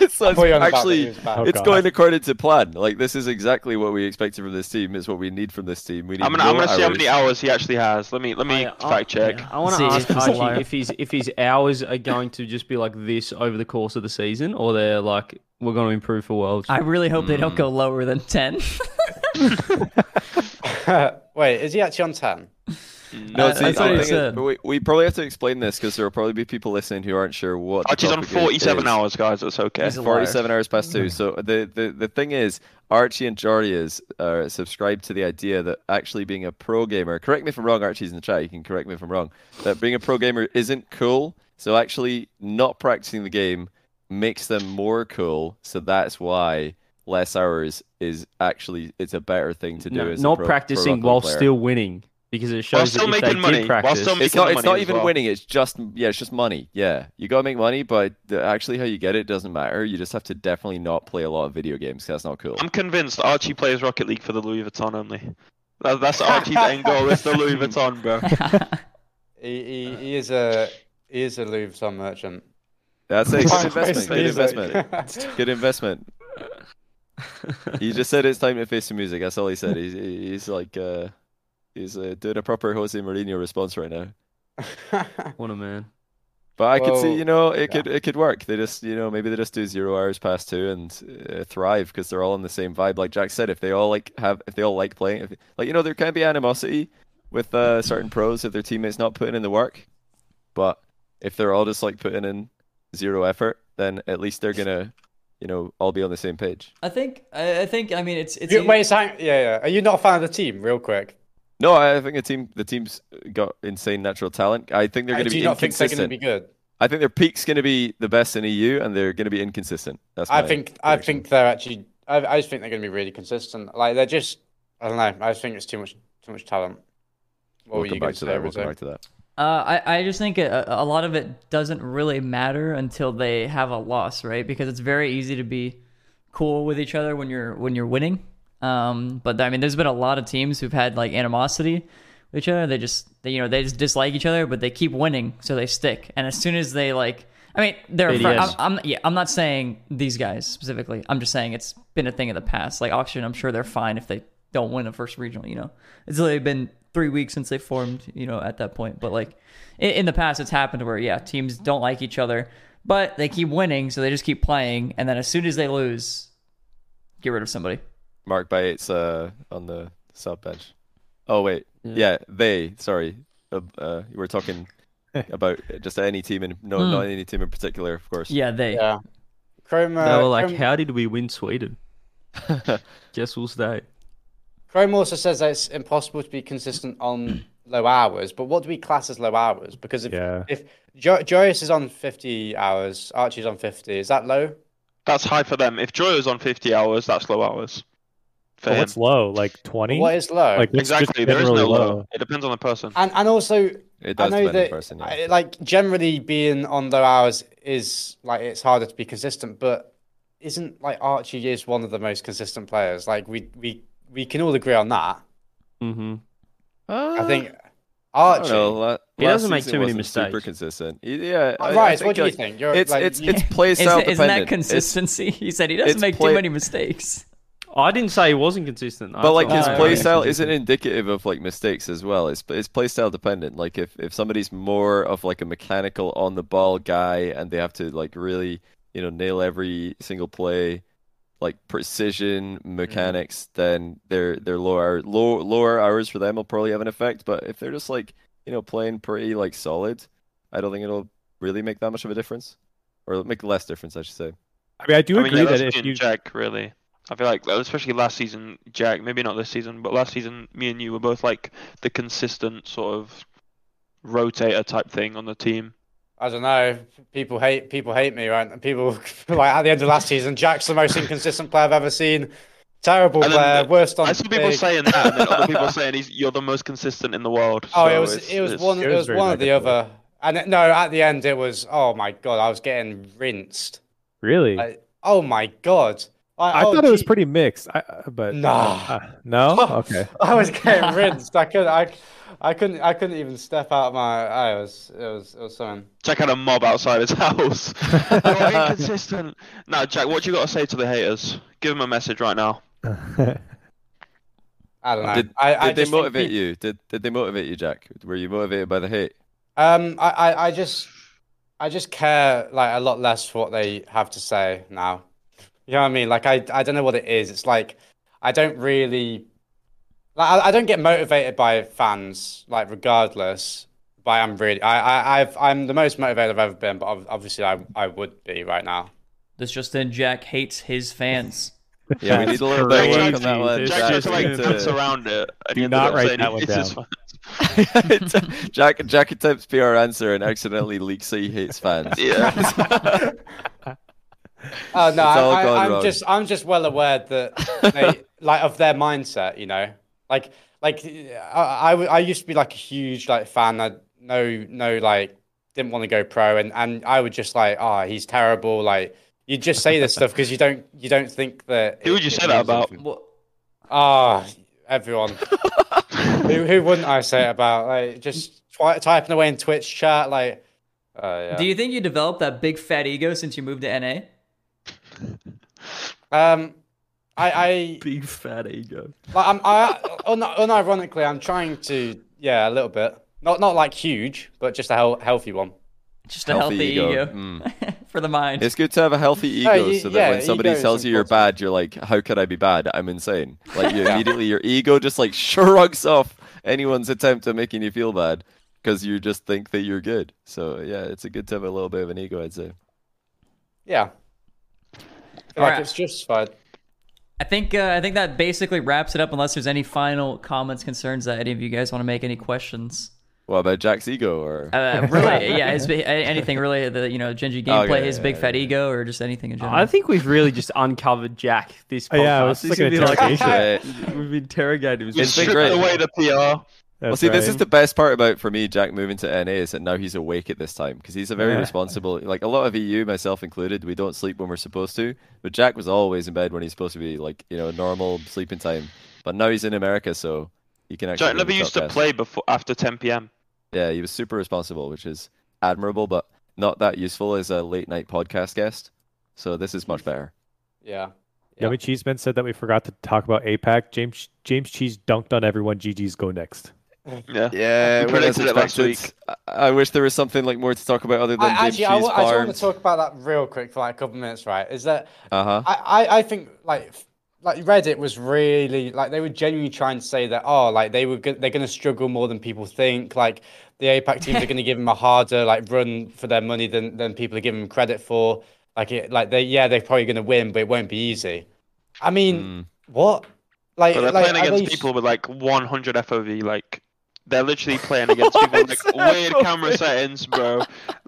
So I thought you were on about that actually, he was back. Oh, it's going according to plan. Like this is exactly what we expected from this team. It's what we need from this team. We need I'm gonna, no I'm gonna see how many hours. hours he actually has. Let me, let me I- I- fact check. yeah, I want to if ask he's a liar. Archie if his if his hours are going to just be like this over the course of the season, or they're like we're going to improve for worlds. I really hope they Hmm. don't go lower than ten. Wait, is he actually on ten? No, Uh, see, that's the what he thing is- we, we probably have to explain this because there will probably be people listening who aren't sure what. the Archie's on 47 is. hours, guys. That's okay. He's 47 hours past two. So the, the, the thing is, Archie and Jordy is uh, subscribed to the idea that actually being a pro gamer, correct me if I'm wrong, Archie's in the chat, you can correct me if I'm wrong, that being a pro gamer isn't cool. So actually not practicing the game makes them more cool. So that's why less hours is actually, it's a better thing to do No, as a not pro- practicing pro while player. still winning, because it shows still that if making they money, did while practice, still It's making not. It's not even well. winning. It's just yeah. It's just money. Yeah, you gotta make money, but the, actually how you get it doesn't matter. You just have to definitely not play a lot of video games. 'cause That's not cool. I'm convinced Archie plays Rocket League for the Louis Vuitton only. That, that's Archie's end goal. It's the Louis Vuitton, bro. He, he, he is a he is a Louis Vuitton merchant. That's a good investment. Good investment. Good investment. He just said it's time to face the music. That's all he said. He's he's like uh, he's uh, doing a proper Jose Mourinho response right now. what a man. But I could see, you know, it yeah. could it could work. They just, you know, maybe they just do zero hours past two and uh, thrive because they're all on the same vibe. Like Jack said, if they all like have, if they all like playing, if, like you know, there can be animosity with uh, certain pros if their teammates not putting in the work. But if they're all just like putting in zero effort, then at least they're gonna, you know, all be on the same page. I think. I I think. I mean, it's it's. You- Wait, a second. yeah, yeah. Are you not a fan of the team? Real quick. No, I think the team the team's got insane natural talent. I think they're going to do be you not think they're going to be good? I think their peak's going to be the best in EU, and they're going to be inconsistent. That's I my think I think they're actually. I, I just think they're going to be really consistent. Like they're just. I don't know. I just think it's too much too much talent. What we'll were you come back to to that. We'll come back to that. Uh, I, I just think a, a lot of it doesn't really matter until they have a loss, right? Because it's very easy to be cool with each other when you're when you're winning. Um, but I mean, there's been a lot of teams who've had like animosity with each other. They just they, you know they just dislike each other, but they keep winning, so they stick. And as soon as they like, I mean, they're. fr- I'm, I'm yeah, I'm not saying these guys specifically. I'm just saying it's been a thing in the past. Like auction, I'm sure they're fine if they don't win a first regional. You know, it's only been three weeks since they formed. You know, at that point, but like in, in the past, it's happened where yeah, teams don't like each other, but they keep winning, so they just keep playing, and then as soon as they lose, get rid of somebody. Mark Bates uh, on the sub bench. Oh wait, yeah, they. Sorry, uh, uh, you were talking about just any team, and no, Hmm. not any team in particular, of course. Yeah, they. Yeah. Chrome. Uh, they were like, Chrome, "How did we win Sweden?" Guess we'll stay. Chrome also says that it's impossible to be consistent on low hours. But what do we class as low hours? Because if Yeah. if jo- Joreuz is on fifty hours, Archie's on fifty, is that low? That's high for them. If Joyo's on 50 hours, that's low hours. For But him. what's low? Like twenty? What is low? Like Exactly. There is generally no low. It depends on the person. and and also It I know on the that person. Yeah. I- like generally being on low hours is like it's harder to be consistent, but isn't like Archie is one of the most consistent players. Like we we we can all agree on that. Mm-hmm. I think Archie. don't know. He doesn't make too many wasn't Super consistent. Yeah. I- I right, think, what do you like, think? You're It's like, it's you- it's play Isn't, style isn't dependent. that It's- consistency? he said he doesn't make play- too many mistakes. I didn't say he wasn't consistent. I But like his Oh, play style isn't indicative of like mistakes as well. It's it's play style dependent. Like if if somebody's more of like a mechanical on the ball guy and they have to like really you know nail every single play, like precision mm-hmm. mechanics, then their their lower low lower hours for them will probably have an effect. But if they're just like you know playing pretty like solid, I don't think it'll really make that much of a difference, or make less difference, I should say. I mean, I do I mean, agree yeah, that if you check really. I feel like, especially last season, Jack. Maybe not this season, but last season, me and you were both like the consistent sort of rotator type thing on the team. I don't know. People hate people hate me, right? And people like at the end of last season, Jack's the most inconsistent player I've ever seen. Terrible And then player, the- worst on. I saw people saying that, and then other people saying he's you're the most consistent in the world. Oh, So it was it was one it it was was one or the other. And it- no, at the end it was oh my god, I was getting rinsed. really, I, oh my god. I oh, thought it was gee- pretty mixed. I, uh, but Nah. uh, no, okay. I was getting rinsed. I could I, I couldn't I couldn't even step out of my. I was it was it was something. Jack had a mob outside his house. Inconsistent. Now, Jack, what you got to say to the haters? Give them a message right now. I don't know. Did, I, I did they motivate peop- you? Did did they motivate you, Jack? Were you motivated by the hate? Um, I, I, I just, I just care like a lot less for what they have to say now. You know what I mean? Like I, I don't know what it is. It's like I don't really, like I, I don't get motivated by fans. Like regardless, but I'm really, I, I, I've, I'm the most motivated I've ever been. But obviously, I, I would be right now. This just in, Jack hates his fans. Yeah, we need a little bit of work on that one. Jack Jack, just like is- puts around it. Do not write that one he hates his down. fans. Jack Jack attempts PR answer and accidentally leaks that he hates fans. Yeah. Oh no, I, I, I'm wrong. just, I'm just well aware that they, like of their mindset. You know, like, like I, I, I used to be like a huge like fan. I no, no, like didn't want to go pro, and and I would just like, oh, he's terrible. Like you just say this stuff because you don't, you don't think that. Who it- would you say that about? anything. Well, Ah, everyone. who, who wouldn't I say it about? Like just twi- typing away in Twitch chat, like. Uh, yeah. Do you think you developed that big fat ego since you moved to NA? Um, I, I Big fat ego. Like I'm, I, un, unironically, I'm trying to, yeah, a little bit. Not, not like huge, but just a hel- healthy one. Just a healthy, ego, Mm. for the mind. It's good to have a healthy ego No, you- so that yeah, when somebody tells you you're bad, you're like, how could I be bad? I'm insane. Like you immediately your ego just like shrugs off anyone's attempt at making you feel bad because you just think that you're good. So yeah, it's a good to have a little bit of an ego, I'd say. Yeah. I like Alright. it's justified. I think uh, I think that basically wraps it up. Unless there's any final comments, concerns that any of you guys want to make, any questions. What about Jack's ego or? Uh, really, yeah, his, anything really. The you know Gen G gameplay, Okay, his yeah, big yeah, fat yeah. ego, or just anything in general. I think we've really just uncovered Jack this podcast. Oh, yeah, it was This like an be like we've interrogated him. We It's been stripped great. away the PR. Well, see, this is the best part about for me, Jack moving to NA is that now he's awake at this time because he's a very Yeah. responsible. Like a lot of EU, myself included, we don't sleep when we're supposed to. But Jack was always in bed when he's supposed to be, like you know, normal sleeping time. But now he's in America, so he can actually. Jack never used to podcast. play before after 10 p.m. Yeah, he was super responsible, which is admirable, but not that useful as a late night podcast guest. So this is much better. Yeah. Yummy Cheeseman said that we forgot to talk about APAC. James James Cheese dunked on everyone. GG's go next. Yeah. Yeah, We well, as predicted it last expected. I I wish there was something like more to talk about other than I, James actually, I, I just want to talk about that real quick for like a couple minutes, right? Is that Uh huh. I, I, I think like like Reddit was really like they were genuinely trying to say that oh like they were go- they're going to struggle more than people think like the APAC teams are going to give them a harder like run for their money than than people are giving them credit for like it like they yeah they're probably going to win but it won't be easy. I mean Mm. what like But they're like, playing against they- people with like 100 FOV. Like they're literally playing against people with like weird camera settings, bro.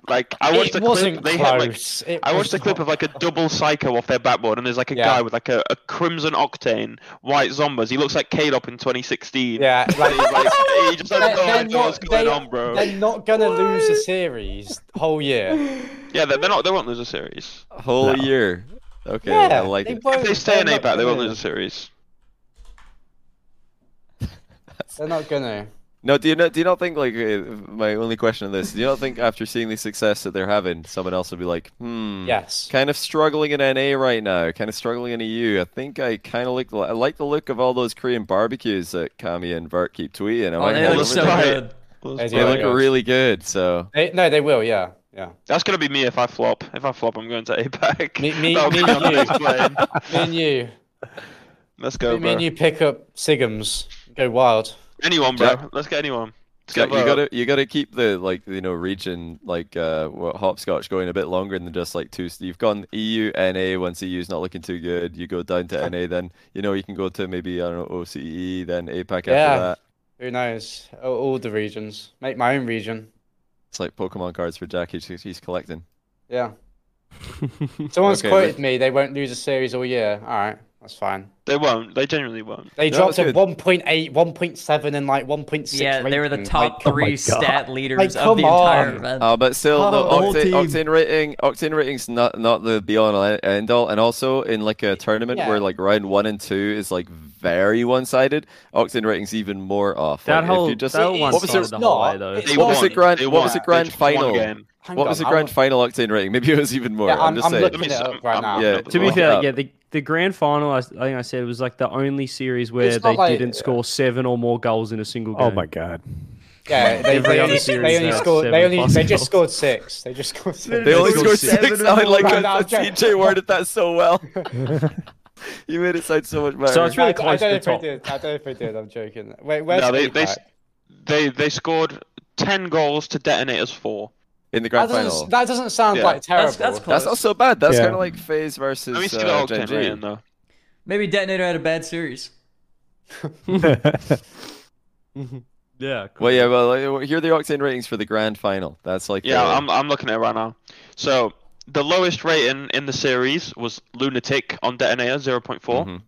Like I watched it the wasn't clip. They had like close. It I watched a clip of like a double psycho off their backboard, and there's like a Yeah. guy with like a, a crimson octane, white zombies. He looks like Kaydop in 2016. yeah Like, like, he just has They're- no idea what's not- going on, bro. They're not gonna lose a series whole year. Yeah, they're, they're not. They won't lose a series. Whole No. year. Okay, yeah, I like they it. If they stay in they're APAC, they won't lose a series. They're not gonna. No, do you not? Do you not think like uh, my only question on this? Do you not think after seeing the success that they're having, someone else would be like, hmm, Yes. kind of struggling in NA right now, kind of struggling in EU. I think I kind of like I like the look of all those Korean barbecues that Kami and Vert keep tweeting. I oh, might they look over so good. They They look good. really good. So They, no, they will. Yeah, yeah. That's gonna be me if I flop. If I flop, I'm going to APAC. Me- me- That'll me be and you. the next plane. Me and you. Let's go, me bro. and you pick up Sigums. Go wild. Anyone, bro. Jack- Let's get anyone. Let's Jack, get you gotta you gotta keep the like you know region like uh what hopscotch going a bit longer than just like two. You've gone EU NA once EU's not looking too good. You go down to NA, then you know you can go to maybe I don't know OCE, then APAC Yeah. after that. Who knows? All, all the regions. Make my own region. It's like Pokemon cards for Jack. He's, he's collecting. Yeah. Someone's Okay, quoted but- me. They won't lose a series all year. All right, that's fine. They won't. They genuinely won't. They No, dropped that's a 1.8, 1.7, and like 1.6. Yeah, they were the top Like, oh three my stat leaders Like, of the entire on. event. Uh, but still, the Oh, the octane, team. octane rating, octane rating's not not the be all and end all. And also in like a tournament Yeah. where like round one and two is like very one sided, octane rating's even more off. that Like, if whole you just that It what was it, the the whole not. way though. It's What was won. the grand- what was won. the grand They just won final? game. hang what on, was the I grand final octane rating? Maybe it was even more. Yeah, I'm, I'm, just I'm saying. looking it up right now. Yeah, To be fair, up. yeah, the, the grand final, I, I think I said, was like the only series where It's they like- didn't score seven or more goals in a single oh game. Oh my god. Yeah, they, Every they other only, series they only has scored. They seven only. They just goals. scored six. They just scored six. They only They scored scored six. seven I or like more. how No, I'm CJ worded that so well. you made it sound so much better. So it's really I, I close don't to know the if I top. did. I don't know if I did. I'm joking. Wait, where's No, they, APAC? they, s- they they scored ten goals to detonators four. In the that grand doesn't, final. that doesn't sound Yeah. like terrible. That's- that's That's not so bad. That's Yeah. kind of like FaZe versus Let me see the uh, octane Gen G. rating though. Maybe Detonator had a bad series. Yeah. Well, yeah, well, here are the octane ratings for the grand final. That's like Yeah, the- I'm I'm looking at it right now. So the lowest rating in the series was Lunatic on detonator 0.4. Mhm.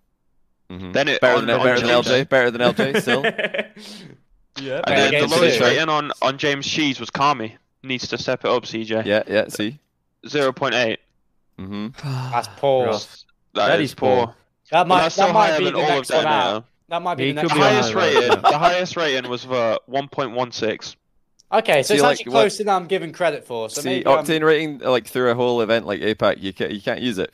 Mhm. Then it better on, than, on better than LJ. Better than LJ still. yeah. And then the lowest rating on, on James Cheese was Kami. Needs to step it up, CJ. yeah, yeah. See. 0.8. Mm-hmm. That's poor. That That is is poor. poor. That might. That might be the all of next one out. That might be He the next one on highest rating, the highest rating was for 1.16. Okay, so See, it's like, actually what- closer than I'm giving credit for. So See, maybe I'm- octane rating like through a whole event like APAC, you can't you can't use it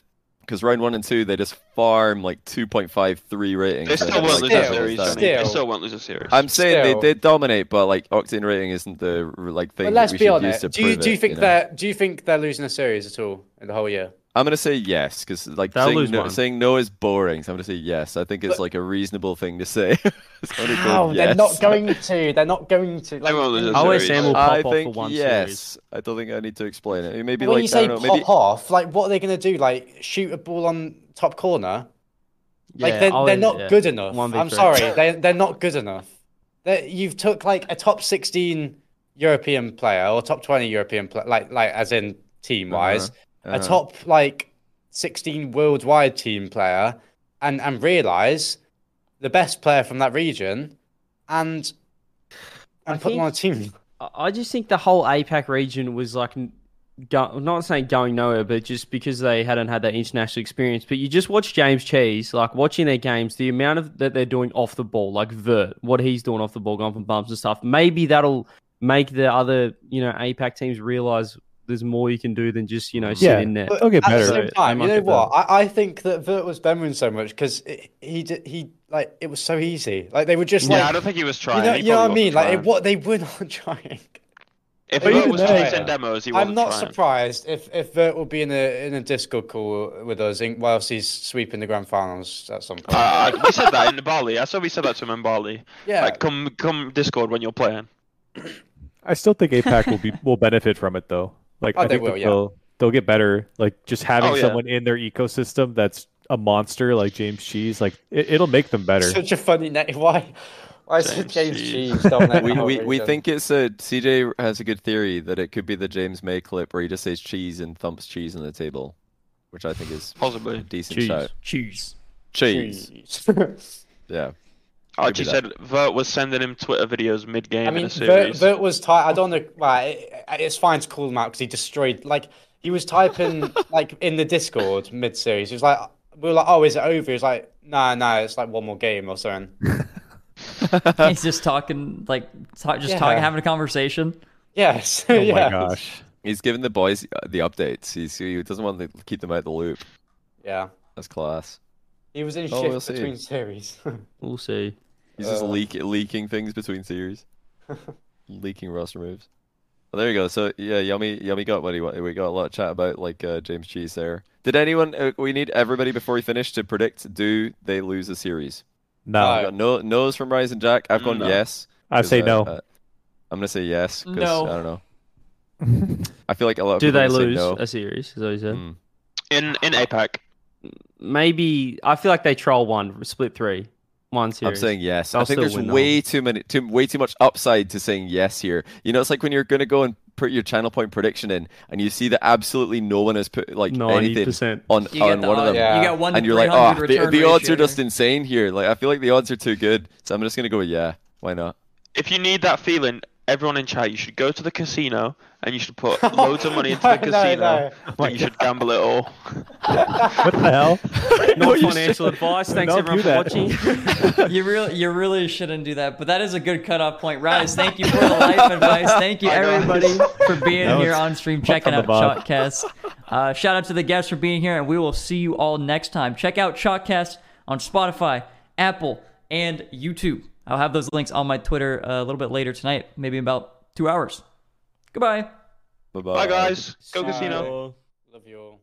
because round one and two they just farm like 2.53 ratings. They still won't like, lose a series. down. They still. still won't lose a series. I'm saying Still. they did dominate, but like octane rating isn't the like thing But let's we be honest. Do you do you it, think know? they're do you think they're losing a series at all in the whole year? I'm gonna say yes because like saying lose no, saying no is boring. So I'm gonna say yes. I think it's But- like a reasonable thing to say. I'm gonna How? They're not going to. They're not going to. They won't lose a OSM series. will pop I off think for one yes. series. I don't think I need to explain it. Maybe when like you say I don't know, pop maybe off, like what are they going to do? Like shoot a ball on top corner? Like they're, they're not yeah. good enough. One v I'm sorry, they they're not good enough. They, you've took like a top 16 European player or top 20 European player, like like as in team wise, Uh-huh. A uh-huh. top like 16 worldwide team player, and and realize the best player from that region, and I and put them on a team. I- I just think the whole APAC region was like, go, not saying going nowhere, but just because they hadn't had that international experience. But you just watch James Cheese, like watching their games, the amount of that they're doing off the ball, like Vert, what he's doing off the ball, going from bumps and stuff. Maybe that'll make the other, you know, APAC teams realize there's more you can do than just, you know, sit Yeah. in there. But They'll get at better. the They same time, might you know what? I, I think that Vert was bemoaning so much because he did he like it was so easy. Like they were just yeah, like I don't think he was trying. you know, you know what I mean? wasn't Like it, what they were not trying. if But he even was then- chasing demos, he I'm wasn't not trying. surprised if if Vert will be in a in a Discord call with us in, whilst he's sweeping the grand finals at some point. Uh, we said that in Bali. I saw we said that to him in Bali. yeah, Like, come, come Discord when you're playing. I still think APAC will be will benefit from it though. Like Oh, I they think will, yeah. they'll they'll get better. Like just having Oh, yeah. someone in their ecosystem that's a monster like James Cheese, like it, it'll make them better. such a funny name. Why? Why is it James James Cheese. Cheese? we, we, we think it's a CJ has a good theory that it could be the James May clip where he just says cheese and thumps cheese on the table, which I think is a Possibly. decent Cheese. shout. Cheese. Cheese. Cheese. Yeah. Archie that. said Vert was sending him Twitter videos mid game I in mean, a Vert, series. Vert was tight. I don't know. Well, it, it's fine to call him out because he destroyed. Like he was typing like in the Discord mid series. He was like, we were like, oh, is it over? He's like, no, no, it's like one more game or something. He's just talking, like, talk, just Yeah. talking, having a conversation. Yes. oh yeah. my gosh. He's giving the boys uh, the updates. He's, he doesn't want to keep them out of the loop. Yeah. That's class. He was in Oh, shift we'll see. between series. We'll see. He's just Uh. leak, leaking things between series. leaking roster moves. Well, there you go. So yeah, yummy, yummy got what he wa- we got a lot of chat about like uh, James Cheese there. Did anyone? Uh, we need everybody before we finish to predict. Do they lose a series? No, I got no no's from Rise and Jack. I've gone No. yes. I 'cause, say uh, no. uh, I'm gonna say yes. 'cause No. I don't know. I feel like a lot of Do people they are gonna say lose no. a series? Is that what you said? Mm. in in APAC. Maybe I feel like they troll one, split three, one series. I'm saying yes. They'll I think there's win, though. way too many, too way too much upside to saying yes here. You know, it's like when you're gonna go and put your channel point prediction in, and you see that absolutely no one has put like ninety anything percent. on You on the one of them. Yeah. You got one to and you're like, oh, the, the odds are just insane here. Like, I feel like the odds are too good, so I'm just gonna go with yeah. Why not? If you need that feeling, everyone in chat, you should go to the casino and you should put loads of money into No, the no, casino. no. and you should gamble it all. what the hell? Not you financial advice. Thanks everyone for watching. you really, you really shouldn't do that. But that is a good cutoff point, Rise. Thank you for the life advice. Thank you everybody for being That here on stream, up checking out above. Chalked Cast. Uh, shout out to the guests for being here, and we will see you all next time. Check out Chalked Cast on Spotify, Apple, and YouTube. I'll have those links on my Twitter uh, a little bit later tonight, maybe in about two hours. Goodbye. Bye Bye, Bye guys. Go casino. Love you all.